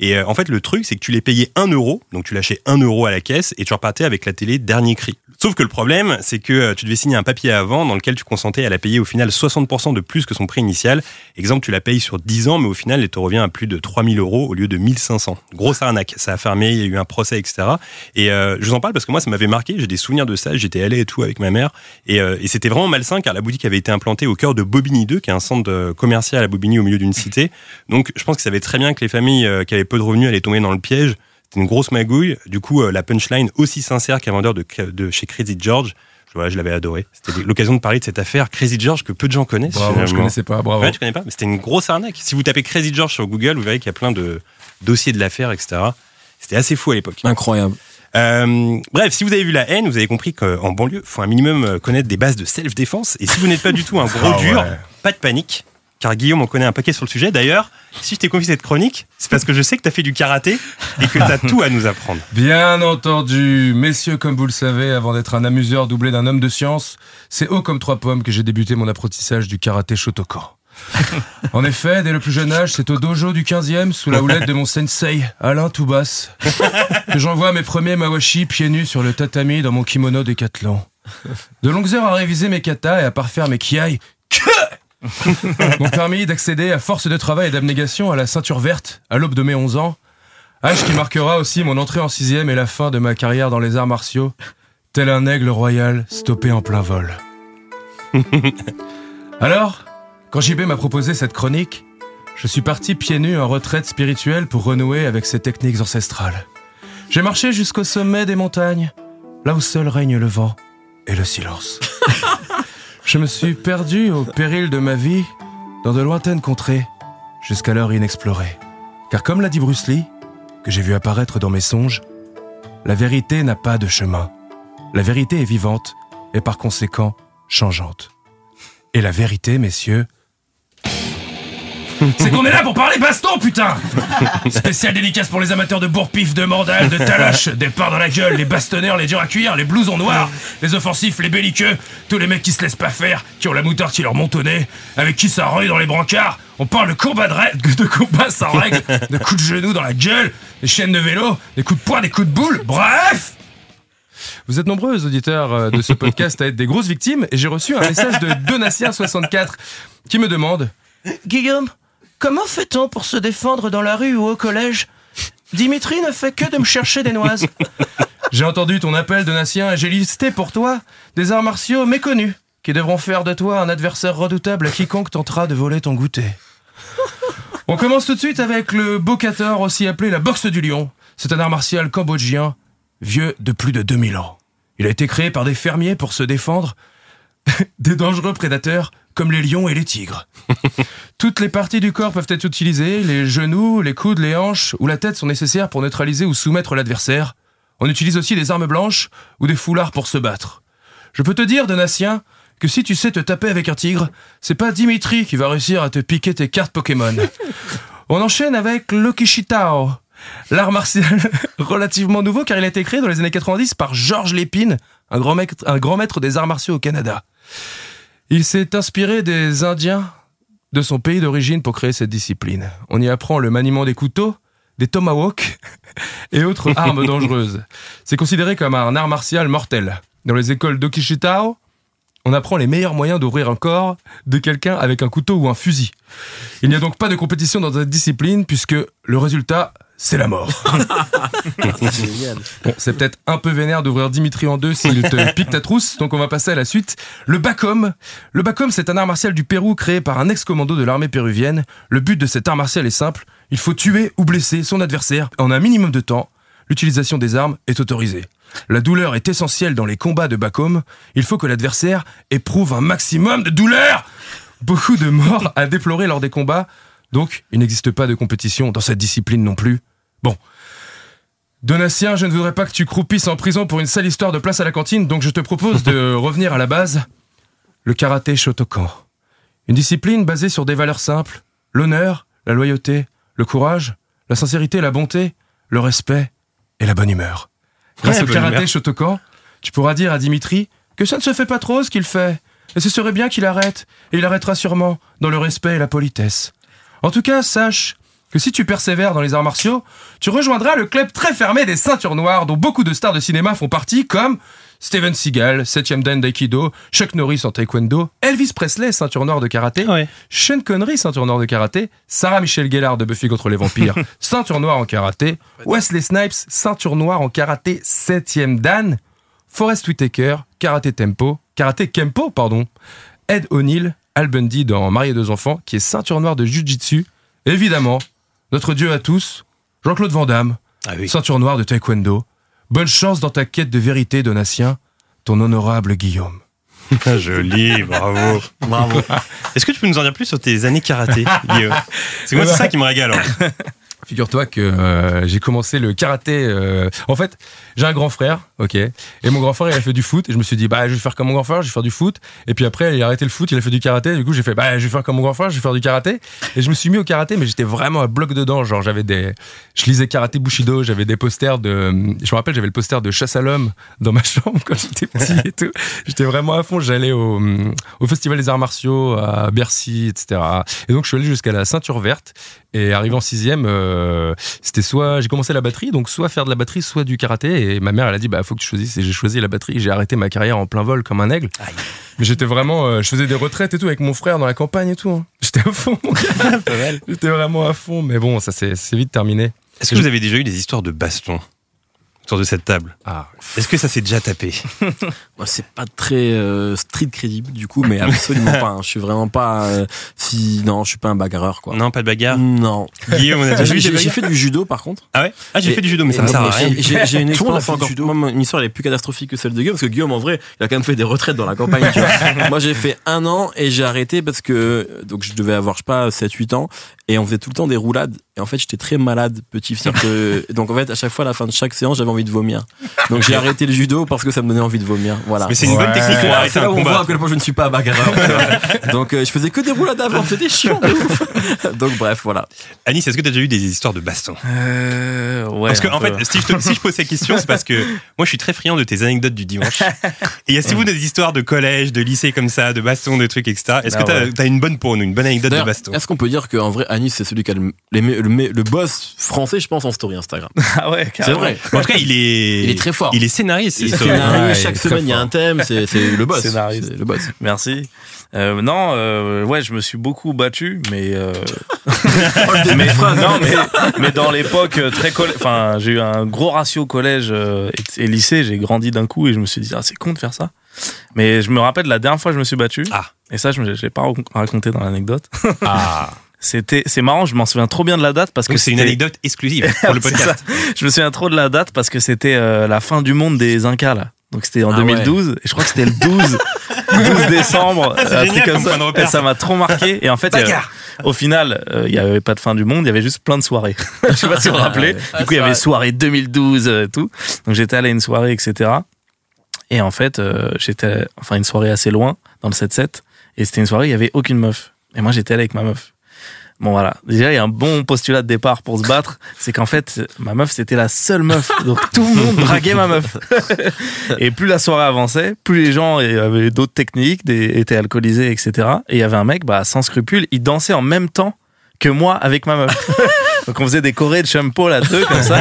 Et euh, en fait, le truc, c'est que tu les payais 1 euro, donc tu lâchais 1 euro à la caisse et tu repartais avec la télé dernier cri. Sauf que le problème, c'est que euh, tu devais signer un papier avant dans lequel tu consentais à la payer au final 60% de plus que son prix initial. Exemple, tu la payes sur 10 ans, mais au final, elle te revient à plus de 3000 euros au lieu de 1500. Grosse arnaque. Ça a fermé, il y a eu un procès, etc. Et euh, je vous en parle parce que moi, ça m'avait marqué. J'ai des souvenirs de ça. J'étais allé et tout avec ma mère. Et, euh, et c'était vraiment malsain car la boutique avait été implantée au cœur de Bobigny 2, qui est un centre euh, commercial à Bobigny au milieu d'une cité. Donc, je pense qu'ils savaient très bien que les familles euh, qui avaient peu de revenus allaient tomber dans le piège. C'était une grosse magouille. Du coup, euh, la punchline aussi sincère qu'un vendeur de, de chez Crazy George. Voilà, je l'avais adoré. C'était l'occasion de parler de cette affaire Crazy George que peu de gens connaissent. Bravo, je connaissais pas, bravo. Ouais, tu connais pas, mais c'était une grosse arnaque. Si vous tapez Crazy George sur Google, vous verrez qu'il y a plein de dossiers de l'affaire, etc. C'était assez fou à l'époque. Incroyable. Euh, bref, si vous avez vu la haine, vous avez compris qu'en banlieue, faut un minimum euh, connaître des bases de self-défense. Et si vous n'êtes pas du tout un gros Ah dur, ouais. pas de panique. Car Guillaume en connaît un paquet sur le sujet. D'ailleurs, si je t'ai confié cette chronique, c'est parce que je sais que tu as fait du karaté et que tu as tout à nous apprendre. Bien entendu, messieurs, comme vous le savez, avant d'être un amuseur doublé d'un homme de science, c'est haut comme trois pommes que j'ai débuté mon apprentissage du karaté Shotokan. En effet, dès le plus jeune âge, c'est au dojo du 15e, sous la houlette de mon sensei, Alain Toubas, que j'envoie mes premiers mawashi pieds nus sur le tatami dans mon kimono décathlon. De longues heures à réviser mes katas et à parfaire mes kiai m'ont permis d'accéder à force de travail et d'abnégation à la ceinture verte à l'aube de mes 11 ans, âge qui marquera aussi mon entrée en sixième et la fin de ma carrière dans les arts martiaux, tel un aigle royal stoppé en plein vol. Alors, quand JB m'a proposé cette chronique, je suis parti pieds nus en retraite spirituelle pour renouer avec ces techniques ancestrales. J'ai marché jusqu'au sommet des montagnes, là où seul règne le vent et le silence. Je me suis perdu au péril de ma vie dans de lointaines contrées, jusqu'alors inexplorées. Car comme l'a dit Bruce Lee, que j'ai vu apparaître dans mes songes, la vérité n'a pas de chemin. La vérité est vivante et par conséquent changeante. Et la vérité, messieurs, c'est qu'on est là pour parler baston, putain. Spécial dédicace pour les amateurs de bourre-pif, de mandales, de taloches, des parts dans la gueule, les bastonneurs, les durs à cuire, les blousons noirs, les offensifs, les belliqueux, tous les mecs qui se laissent pas faire, qui ont la moutarde qui leur monte avec qui ça roule dans les brancards. On parle de combat de, règle, de sans règle, de coups de genoux dans la gueule, des chaînes de vélo, des coups de poing, des coups de boule, bref! Vous êtes nombreux, auditeurs euh, de ce podcast, à être des grosses victimes, et j'ai reçu un message de Donatien64 qui me demande Guillaume, comment fait-on pour se défendre dans la rue ou au collège? Dimitri ne fait que de me chercher des noises. J'ai entendu ton appel, Donatien, et j'ai listé pour toi des arts martiaux méconnus qui devront faire de toi un adversaire redoutable à quiconque tentera de voler ton goûter. On commence tout de suite avec le Bokator, aussi appelé la boxe du lion. C'est un art martial cambodgien, vieux de plus de 2000 ans. Il a été créé par des fermiers pour se défendre des dangereux prédateurs comme les lions et les tigres. Toutes les parties du corps peuvent être utilisées, les genoux, les coudes, les hanches ou la tête sont nécessaires pour neutraliser ou soumettre l'adversaire. On utilise aussi des armes blanches ou des foulards pour se battre. Je peux te dire, Donatien, que si tu sais te taper avec un tigre, c'est pas Dimitri qui va réussir à te piquer tes cartes Pokémon. On enchaîne avec l'Okishitao, l'art martial relativement nouveau car il a été créé dans les années 90 par Georges Lépine, un grand, maître, un grand maître des arts martiaux au Canada. Il s'est inspiré des Indiens de son pays d'origine pour créer cette discipline. On y apprend le maniement des couteaux, des tomahawks et autres armes dangereuses. C'est considéré comme un art martial mortel. Dans les écoles d'Okishitao, on apprend les meilleurs moyens d'ouvrir un corps de quelqu'un avec un couteau ou un fusil. Il n'y a donc pas de compétition dans cette discipline puisque le résultat, c'est la mort. Bon, c'est peut-être un peu vénère d'ouvrir Dimitri en deux s'il te pique ta trousse, donc on va passer à la suite. Le Bacom. Le Bacom, c'est un art martial du Pérou créé par un ex-commando de l'armée péruvienne. Le but de cet art martial est simple. Il faut tuer ou blesser son adversaire en un minimum de temps. L'utilisation des armes est autorisée. La douleur est essentielle dans les combats de Bakum. Il faut que l'adversaire éprouve un maximum de douleur. Beaucoup de morts à déplorer lors des combats. Donc, il n'existe pas de compétition dans cette discipline non plus. Bon. Donatien, je ne voudrais pas que tu croupisses en prison pour une sale histoire de place à la cantine, donc je te propose de revenir à la base. Le karaté Shotokan. Une discipline basée sur des valeurs simples. L'honneur, la loyauté, le courage, la sincérité, la bonté, le respect et la bonne humeur. Grâce Ouais, au karaté humeur. Shotokan, tu pourras dire à Dimitri que ça ne se fait pas trop ce qu'il fait. Et ce serait bien qu'il arrête. Et il arrêtera sûrement, dans le respect et la politesse. En tout cas, sache que si tu persévères dans les arts martiaux, tu rejoindras le club très fermé des ceintures noires dont beaucoup de stars de cinéma font partie, comme Steven Seagal, 7ème dan d'Aikido, Chuck Norris en taekwondo, Elvis Presley, ceinture noire de karaté, Sean Connery, ceinture noire de karaté, Sarah Michelle Gellar de Buffy contre les vampires, ceinture noire en karaté, Wesley Snipes, ceinture noire en karaté, 7ème dan, Forrest Whitaker, karaté tempo, karaté kempo, pardon, Ed O'Neill, Al Bundy dans Marié et deux enfants, qui est ceinture noire de Jiu-Jitsu, évidemment, notre dieu à tous, Jean-Claude Van Damme, ceinture noire de taekwondo. Bonne chance dans ta quête de vérité, Donatien, ton honorable Guillaume. Joli, bravo. Bravo. Est-ce que tu peux nous en dire plus sur tes années karaté, Guillaume? C'est moi, c'est ça qui me régale. hein. Figure-toi que euh, j'ai commencé le karaté. euh, En fait, j'ai un grand frère, ok. Et mon grand frère, il a fait du foot. Et je me suis dit, bah, je vais faire comme mon grand frère, je vais faire du foot. Et puis après, il a arrêté le foot, il a fait du karaté. Du coup, j'ai fait, bah, je vais faire comme mon grand frère, je vais faire du karaté. Et je me suis mis au karaté, mais j'étais vraiment à bloc dedans. Genre, j'avais des. Je lisais karaté Bushido, j'avais des posters de. Je me rappelle, j'avais le poster de Chasse à l'homme dans ma chambre quand j'étais petit et tout. J'étais vraiment à fond. J'allais au, au Festival des Arts Martiaux, à Bercy, etc. Et donc, je suis allé jusqu'à la ceinture verte. Et arrivé en sixième, euh, c'était soit j'ai commencé la batterie, donc soit faire de la batterie, soit du karaté. Et ma mère, elle a dit bah faut que tu choisisses. Et j'ai choisi la batterie. J'ai arrêté ma carrière en plein vol comme un aigle. Mais j'étais vraiment, euh, je faisais des retraites et tout avec mon frère dans la campagne et tout. hein. J'étais à fond. J'étais vraiment à fond. Mais bon, ça s'est c'est vite terminé. Est-ce que vous avez déjà eu des histoires de baston autour de cette table Ah. Est-ce que ça s'est déjà tapé? Moi, c'est pas très euh, street crédible du coup, mais absolument pas. hein. Je suis vraiment pas. euh, si non, je suis pas un bagarreur quoi. Non, pas de bagarre? Non. Guillaume, on a déjà J'ai fait du judo par contre. Ah ouais? Ah, j'ai Et- fait du judo, mais ça me sert à rien. J'ai j'ai une expérience encore. judo. Moi, mon histoire elle est plus catastrophique que celle de Guillaume parce que Guillaume en vrai, il a quand même fait des retraites dans la campagne. tu vois. Moi, j'ai fait un an et j'ai arrêté parce que donc je devais avoir je sais pas 7-8 ans et on faisait tout le temps des roulades et en fait j'étais très malade petit. Que- donc en fait à chaque fois à la fin de chaque séance j'avais envie de vomir. Donc j'ai arrêté le judo parce que ça me donnait envie de vomir. Voilà. Mais c'est une bonne Ouais. technique pour C'est là où on voit à quel point je ne suis pas un bagarreur. Donc euh, je faisais que des roulades avant, c'était chiant. de ouf. Donc bref, voilà. Anis, est-ce que tu as déjà eu des histoires de baston? Euh, ouais, Parce que, en peu. fait, si je, te- si je pose cette question, c'est parce que moi, je suis très friand de tes anecdotes du dimanche. Et y a souvent des histoires de collège, de lycée comme ça, de baston, de trucs, etc. Est-ce Ah que t'as ouais. as une bonne pour nous, une bonne anecdote de baston? Est-ce qu'on peut dire qu'en vrai, Anis, c'est celui qui a le, le, boss français, je pense, en story Instagram Ah ouais, C'est vrai. En tout cas, il est. Il est très fort. Il est scénariste, Il scénarise, Ouais, chaque est semaine, il y a un thème, c'est le boss. Scénariste. C'est le boss. Merci. Euh, non, euh, ouais, je me suis beaucoup battu, mais euh, Oh, mais non, mais, mais dans l'époque euh, très collège, enfin, j'ai eu un gros ratio collège et, et lycée. J'ai grandi d'un coup et je me suis dit ah c'est con de faire ça. Mais je me rappelle la dernière fois que je me suis battu. Ah. Et ça, je ne l'ai pas raconté dans l'anecdote. Ah. C'était, c'est marrant, je m'en souviens trop bien de la date parce que c'est une anecdote exclusive pour le podcast. Je me souviens trop de la date parce que c'était euh, la fin du monde des Incas là. Donc c'était en Ah 2012 et je crois que c'était le 12 12 décembre, Ah, un truc comme ça. Et ça m'a trop marqué et en fait au final, euh, il y avait pas de fin du monde, il y avait juste plein de soirées. je sais pas si vous vous rappelez. Du coup, il y avait soirée 2012 euh, tout. Donc j'étais allé à une soirée etc. Et en fait, euh, j'étais enfin une soirée assez loin dans le 7-7 et c'était une soirée il y avait aucune meuf. Et moi j'étais allé avec ma meuf. Bon voilà, déjà il y a un bon postulat de départ pour se battre, c'est qu'en fait ma meuf c'était la seule meuf, donc tout le monde draguait ma meuf. et plus la soirée avançait, plus les gens avaient d'autres techniques, des, étaient alcoolisés, etc. Et il y avait un mec, bah sans scrupule, il dansait en même temps que moi avec ma meuf. donc on faisait des chorés de shampoo là deux comme ça.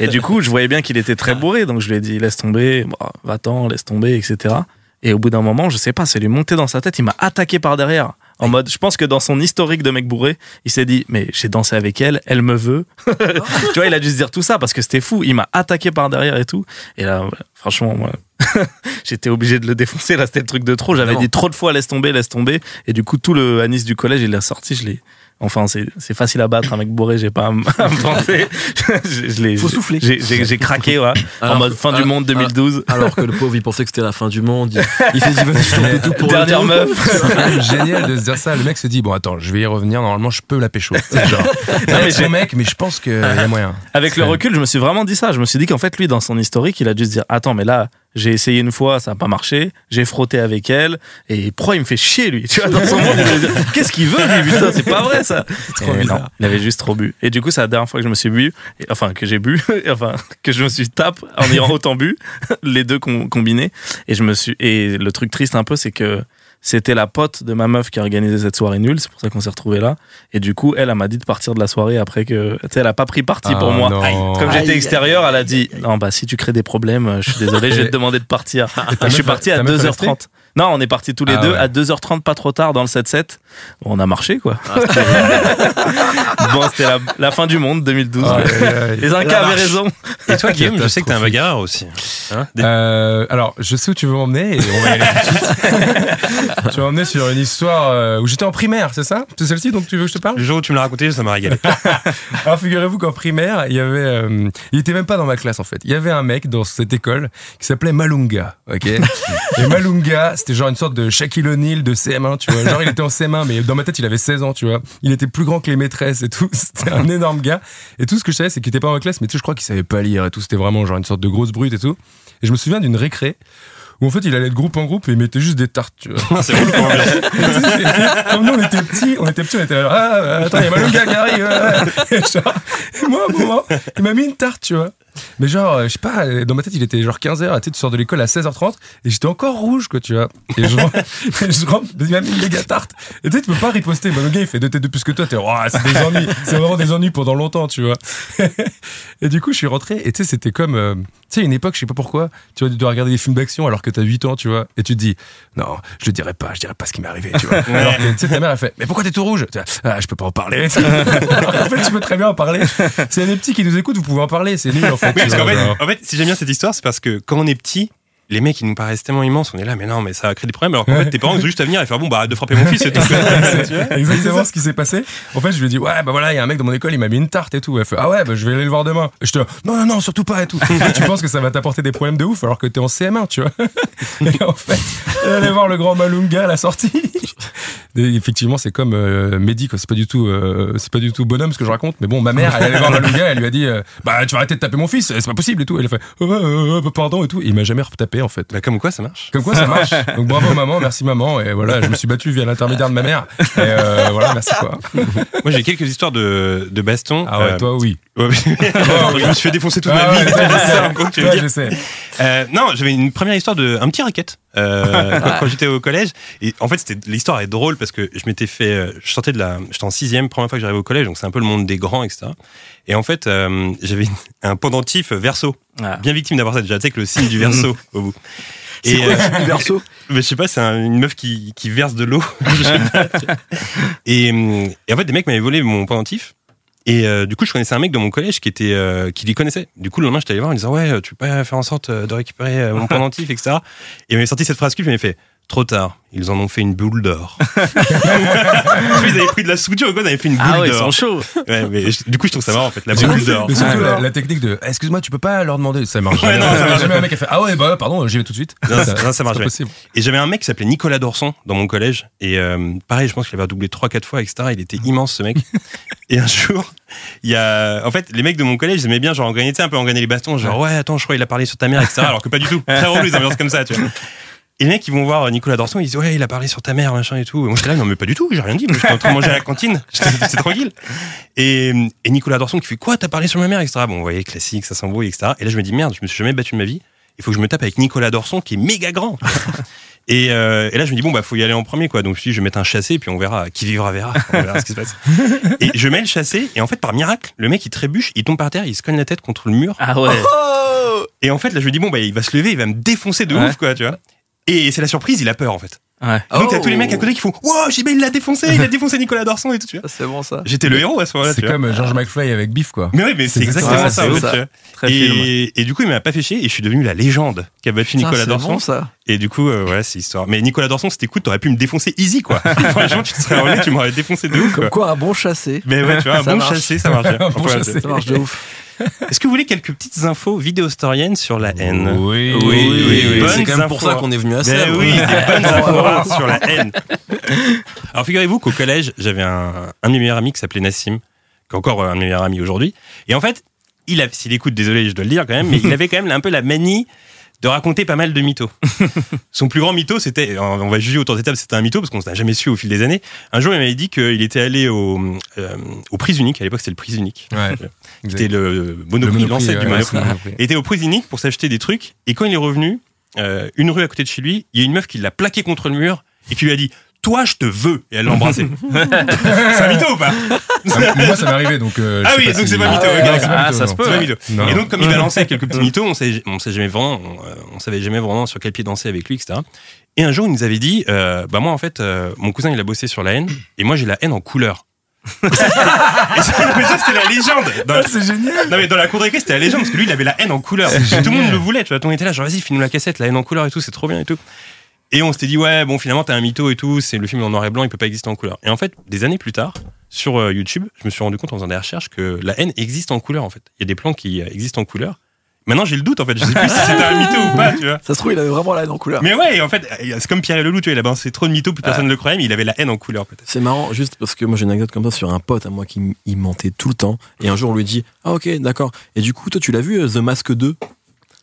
Et du coup je voyais bien qu'il était très bourré, donc je lui ai dit laisse tomber, Bon, va-t'en, laisse tomber, etc. Et au bout d'un moment, je sais pas, c'est lui monté dans sa tête, il m'a attaqué par derrière. En mode, je pense que dans son historique de mec bourré, il s'est dit, mais j'ai dansé avec elle, elle me veut. tu vois, il a dû se dire tout ça parce que c'était fou. Il m'a attaqué par derrière et tout. Et là, franchement, moi, j'étais obligé de le défoncer. Là, c'était le truc de trop. J'avais dit trop de fois, laisse tomber, laisse tomber. Et du coup, tout le Anis du collège, il l'a sorti. Je l'ai, Enfin, c'est c'est facile à battre un mec bourré, j'ai pas à me vanter. je, Faut souffler. J'ai j'ai- j'ai craqué, ouais, en Alors- mode fin du alors- monde 2012. Alors que le pauvre, il pensait que c'était la fin du monde. Il, il fait, il va se choper tout pour Dernière meuf. Génial de se dire ça. Le mec se dit bon attends, je vais y revenir. Normalement, je peux la pécho. C'est genre. Non, mais c'est mec, mais je pense qu'il y a moyen. Avec le recul, je me suis vraiment dit ça. Je me suis dit qu'en fait, lui, dans son historique, il a dû se dire Attends, mais là, j'ai essayé une fois, ça n'a pas marché. J'ai frotté avec elle. Et pourquoi il me fait chier, lui Tu vois, dans son monde, Qu'est-ce qu'il veut, lui? Putain, c'est pas vrai, ça. trop non, il avait juste trop bu. Et du coup, c'est la dernière fois que je me suis bu. et- enfin, que j'ai bu. et enfin, que je me suis tape en ayant autant bu. les deux com- combinés. Et je me suis. Et le truc triste un peu, c'est que. C'était la pote de ma meuf qui a organisé cette soirée nulle, c'est pour ça qu'on s'est retrouvés là. Et du coup, elle, elle m'a dit de partir de la soirée après que. Tu sais, elle a pas pris parti pour Ah, moi. Comme j'étais extérieur, elle a dit Non, bah si tu crées des problèmes, euh, je suis désolé, je vais te demander de partir. je suis parti à ta meuf est 2h30. Non, on est partis tous les Ah deux ouais. à 2h30, pas trop tard, dans le 7-7. Bon, on a marché, quoi. bon, c'était la, la fin du monde, 2012. Aïe, aïe, aïe. Les Incas avaient raison. Et toi, Guillaume, je sais que t'es un bagarreur aussi. Hein Des- Euh, alors, je sais où tu veux m'emmener et on va y aller tout de suite. tu vas m'emmener sur une histoire euh, où j'étais en primaire, c'est ça? C'est celle-ci dont tu veux que je te parle? Le jour où tu me l'as raconté, ça m'a régalé. Alors figurez-vous qu'en primaire, il y avait, euh, il était même pas dans ma classe en fait. Il y avait un mec dans cette école qui s'appelait Malunga, ok? et Malunga, c'était genre une sorte de Shaquille O'Neal de CM1, tu vois. Genre il était en CM1, mais dans ma tête il avait 16 ans, tu vois. Il était plus grand que les maîtresses et tout. C'était un énorme gars. Et tout ce que je savais, c'est qu'il était pas ma classe, mais tu sais, je crois qu'il savait pas lire et tout. C'était vraiment genre une sorte de grosse brute et tout. Et je me souviens d'une récré où en fait il allait de groupe en groupe et il mettait juste des tartes, tu vois. c'est sais, c'est- Comme nous, on était petits, on était petits, on était là, ah, attends, il y a Malunga qui arrive. moi, à un moment, il m'a mis une tarte, tu vois. Mais genre, euh, je sais pas, euh, dans ma tête, il était genre 15h, tu sais, tu sors de l'école à 16h30, et j'étais encore rouge, quoi, tu vois. Et je rentre, je rentre, il m'a mis une méga tarte. Et tu sais, tu peux pas riposter. Malunga, il fait deux têtes de plus que toi, t'es, oh, c'est des ennuis, c'est vraiment des ennuis pendant longtemps, tu vois. et du coup, je suis rentré, et tu sais, c'était comme, euh, tu sais, une époque, je sais pas pourquoi, tu vois, tu dois regarder des films d'action alors que t'as 8 ans, tu vois, et tu te dis, non, je le dirais pas, je dirais pas ce qui m'est arrivé, tu vois. Alors que, tu sais, ta mère, elle fait, mais pourquoi t'es tout rouge? Ah, je peux pas en parler. alors qu'en fait, tu peux très bien en parler. C'est les petits qui nous écoutent, vous pouvez en parler, c'est nul, en fait. Oui, parce qu'en en fait, si j'aime bien cette histoire, c'est parce que quand on est petit, les mecs, ils nous paraissent tellement immenses, on est là, mais non, mais ça va créer des problèmes. Alors qu'en fait, tes parents, ils ont juste à venir et faire bon, bah, de frapper mon fils et tout. Exactement ce qui s'est passé. En fait, je lui ai dit, ouais, bah voilà, il y a un mec dans mon école, il m'a mis une tarte et tout. Elle fait, ah ouais, bah je vais aller le voir demain. Et je te, non, non, non, surtout pas et tout. Et tu penses que ça va t'apporter des problèmes de ouf alors que t'es en CM1, tu vois. Et en fait, elle allait voir le grand Malunga à la sortie. Et effectivement, c'est comme euh, Mehdi, quoi. C'est pas du tout, euh, c'est pas du tout bonhomme ce que je raconte. Mais bon, ma mère, elle allait voir Malunga, elle lui a dit, euh, bah tu vas arrêter de taper mon fils, c'est pas possible et tout. Elle a fait, oh, oh, oh, pardon et tout. Et il m'a jamais retapé en fait. Bah, comme quoi, ça marche. Comme quoi ça marche. Donc bravo maman, merci maman. Et voilà, je me suis battu via l'intermédiaire de ma mère. Et euh, voilà, merci quoi. Moi, j'ai quelques histoires de, de baston. Ah ouais, Euh, toi oui. ouais, je me suis fait défoncer toute Ah ma ouais, vie. toi, je sais. Toi, dire. je sais. Euh, non, j'avais une première histoire de un petit racket euh, quand, quand j'étais au collège. Et en fait, c'était l'histoire est drôle parce que je m'étais fait, euh, je sortais de la, j'étais en sixième, première fois que j'arrivais au collège, donc c'est un peu le monde des grands, etc. Et en fait, euh, j'avais un pendentif verso, Ah. bien victime d'avoir ça déjà, tu sais que le signe du verso au bout. C'est quoi le signe du verso? mais je sais pas, c'est un- une meuf qui, qui verse de l'eau. Et, et en fait, des mecs m'avaient volé mon pendentif. Et euh, du coup, je connaissais un mec dans mon collège qui était euh, qui les connaissait. Du coup, le lendemain, j'étais allé voir en disant ouais, tu peux pas faire en sorte euh, de récupérer euh, mon pendentif, etc. Et il m'avait sorti cette phrase qui m'avait fait trop tard. Ils en ont fait une boule d'or. ils avaient pris de la souture, quoi, ils avaient fait une boule Ah ouais, ils d'or. sont chauds. Ouais, mais je- du coup, je trouve ça marrant en fait, la boule d'or. Mais surtout la, la technique de excuse-moi, tu peux pas leur demander. Ça marche. Ouais, jamais. non, ça marche jamais un mec a fait ah ouais, bah pardon, j'y vais tout de suite. Non, ça- non, ça c'est marche possible. Et j'avais un mec qui s'appelait Nicolas Dorson dans mon collège. Et euh, pareil, je pense qu'il avait doublé 3-4 fois, etc. Il était immense ce mec. et un jour, il y a. En fait, les mecs de mon collège, ils aimaient bien, genre, en gagner, tu sais, un peu en gagner les bastons. Genre, ouais, attends, je crois qu'il a parlé sur ta mère, etc. Alors que pas du tout. Très relou, les ambiances comme ça, tu vois. Et les mecs, ils vont voir Nicolas Dorson, ils disent, ouais, il a parlé sur ta mère, machin et tout. Et moi, j'étais là, non, mais pas du tout, j'ai rien dit. Moi, j'étais en train de manger à la cantine. J'étais tranquille. Et, et Nicolas Dorson qui fait, quoi, t'as parlé sur ma mère, etc. Bon, vous voyez, classique, ça s'embrouille, etc. Et là, je me dis, merde, je me suis jamais battu de ma vie. Il faut que je me tape avec Nicolas Dorson qui est méga grand. Et, euh, et là, je me dis, bon, bah, faut y aller en premier, quoi. Donc, je me suis dit, je vais mettre un chassé, puis on verra. Qui vivra, verra. On verra ce qui se passe. Et je mets le chassé, et en fait, par miracle, le mec, il trébuche, il tombe par terre, il se cogne la tête contre le mur. Ah ouais. Oh Et en fait, là, je me dis, bon, bah, il va se lever, il va me défoncer de Ouais. ouf, quoi, tu vois. Et c'est la surprise, il a peur, en fait. Ouais. Donc, t'as tous les Oh. mecs à côté qui font Wow, JB, il l'a défoncé, il a défoncé Nicolas Dorson et tout, tu vois. Ah, C'est bon ça. J'étais le héros à ce moment-là, C'est tu vois. comme George McFly avec Biff, quoi. Mais oui, mais c'est C'est exactement ça, ça, c'est en fait, ça. tu vois. Très film. Et, et du coup, il m'a pas fait chier et je suis devenu la légende qui a battu Putain, Nicolas c'est Dorson. bon ça. Et du coup, euh, voilà, c'est l'histoire. Mais Nicolas Dorson, c'était cool, t'aurais pu me défoncer easy, quoi. Franchement, tu te serais revenu, tu m'aurais défoncé de ouf, Comme quoi. quoi un bon chassé. Mais ouais, tu vois, un Ça bon marche. chassé, ça marche bien. Un bon Enfin, chassé. Ça marche de ouf. Est-ce que vous voulez quelques petites infos vidéo-historiennes sur la haine? Oui, Oui, oui, oui. C'est quand même pour ça qu'on est venu à ça. Ben oui, des bonnes infos rares sur la haine. Alors figurez-vous qu'au collège, j'avais un, un de mes meilleurs amis qui s'appelait Nassim, qui est encore un de mes meilleurs amis aujourd'hui. Et en fait, il a, s'il écoute, désolé, je dois le dire quand même, mais il avait quand même un peu la manie de raconter pas mal de mythos. Son plus grand mytho, c'était, on va juger autour des tables, c'était un mytho parce qu'on n'a jamais su au fil des années. Un jour, il m'avait dit qu'il était allé au, euh, au Prise Unique. À l'époque, c'était le Prise Unique. Ouais. C'était le Monoprix, l'ancêtre du ouais, Monoprix. le Monoprix. Il était au Prise Unique pour s'acheter des trucs. Et quand il est revenu, euh, une rue à côté de chez lui, il y a une meuf qui l'a plaqué contre le mur et qui lui a dit Toi, je te veux. Et elle l'a embrassé. c'est un mytho ou pas Ah, mais Moi, ça m'est arrivé, donc. euh, Ah oui, donc si- c'est pas mytho. Ah, Ah, ça se peut. Pas mytho. Et donc, comme il balançait quelques petits mythos, on sait, on sait jamais vraiment, on, euh, on savait jamais vraiment sur quel pied danser avec lui, etc. Et un jour, il nous avait dit, euh, bah moi en fait, euh, mon cousin il a bossé sur la haine, et moi j'ai la haine en couleur. et ça, mais ça, c'était la légende. Dans, C'est génial. non mais dans la cour de récré, c'était la légende parce que lui il avait la haine en couleur. Tout le monde le voulait, tu vois. Monde était là, genre vas-y, finis-nous la cassette, la haine en couleur et tout, c'est trop bien et tout. Et on s'était dit ouais, bon finalement t'as un mytho et tout, c'est le film en noir et blanc, il peut pas exister en couleur. Et en fait, des années plus tard, sur euh, YouTube, je me suis rendu compte en faisant des recherches que la haine existe en couleur en fait. Il y a des plans qui euh, existent en couleur. Maintenant j'ai le doute en fait, je sais plus si c'était un mytho ou pas, tu vois. Ça se trouve, il avait vraiment la haine en couleur. Mais ouais, en fait, c'est comme Pierre et Leloup, tu vois, il a balancé trop de mythos, plus personne ne le croyait, mais il avait la haine en couleur peut-être. C'est marrant, juste parce que moi j'ai une anecdote comme ça sur un pote à moi qui il mentait tout le temps. Et un jour on lui dit Ah ok, d'accord. Et du coup, toi tu l'as vu euh, The Mask 2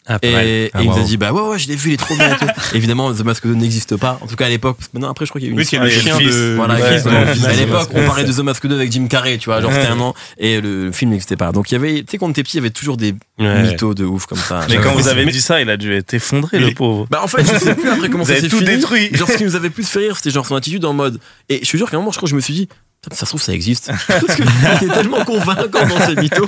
Ah, Et, et Ah, il nous a dit Bah ouais, ouais, je l'ai vu, il est trop bien. et tout. Évidemment, The Mask 2 n'existe pas. En tout cas à l'époque. parce que Maintenant, après, je crois qu'il y a eu une Oui, y a le chien de- Voilà, ouais, ouais. à l'époque, on parlait de The Mask 2 avec Jim Carrey, tu vois, genre c'était un an. Et le film n'existait pas. Donc il y avait, tu sais, quand on était petit, il y avait toujours des Ouais. mythos de ouf comme ça. Mais quand vous avez dit ça, il a dû être effondré, le pauvre. Bah en fait, je sais plus après comment Vous ça s'est tout fini. détruit. Genre ce qui nous avait plus fait rire, c'était genre son attitude en mode. Et je te jure qu'à un moment, je crois que je me suis dit. Ça se trouve, ça existe. Parce était tellement convaincant dans ses mythos.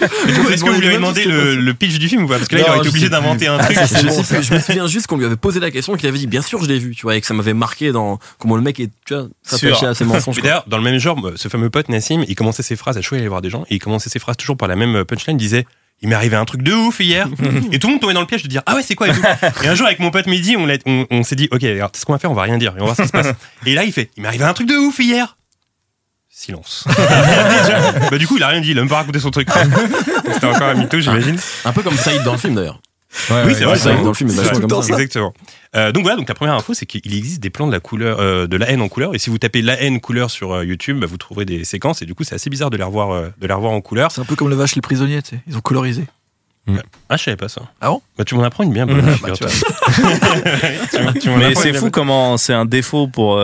Est-ce que vous lui avez demandé le, le pitch du film ou pas Parce que là, il aurait été obligé d'inventer un Ah, truc. je, c'est sais bon, plus, je me souviens juste qu'on lui avait posé la question et qu'il avait dit bien sûr je l'ai vu tu vois et que ça m'avait marqué dans comment le mec est tu vois s'attachait Sûr. à ses mensonges. D'ailleurs, dans le même genre, ce fameux pote Nassim, il commençait ses phrases à chouer aller voir des gens, et il commençait ses phrases toujours par la même punchline, il disait il m'est arrivé un truc de ouf hier et tout le monde tombait dans le piège de dire ah ouais c'est quoi et tout et un jour avec mon pote Mehdi on, l'a- on, on s'est dit ok alors ce qu'on va faire on va rien dire et on va voir ce qui se passe et là il fait il m'est arrivé un truc de ouf hier silence bah du coup il a rien dit il a même pas raconté son truc c'était encore un mytho j'imagine un peu comme Saïd dans le film d'ailleurs Ouais, oui ouais, c'est vrai vrai. dans le film est comme ça Exactement. Euh, donc voilà, donc la première info, c'est qu'il existe des plans de la couleur, euh, de la haine en couleur. Et si vous tapez la haine couleur sur euh, YouTube, bah, vous trouverez des séquences. Et du coup, c'est assez bizarre de les revoir, euh, de les revoir en couleur. C'est un peu comme le vache les prisonniers, tu sais. Ils ont colorisé. Ah, je savais pas ça. Ah bon? Bah, tu m'en apprends une bien bonne. Bah, tu Mais c'est bien fou comment c'est un défaut pour.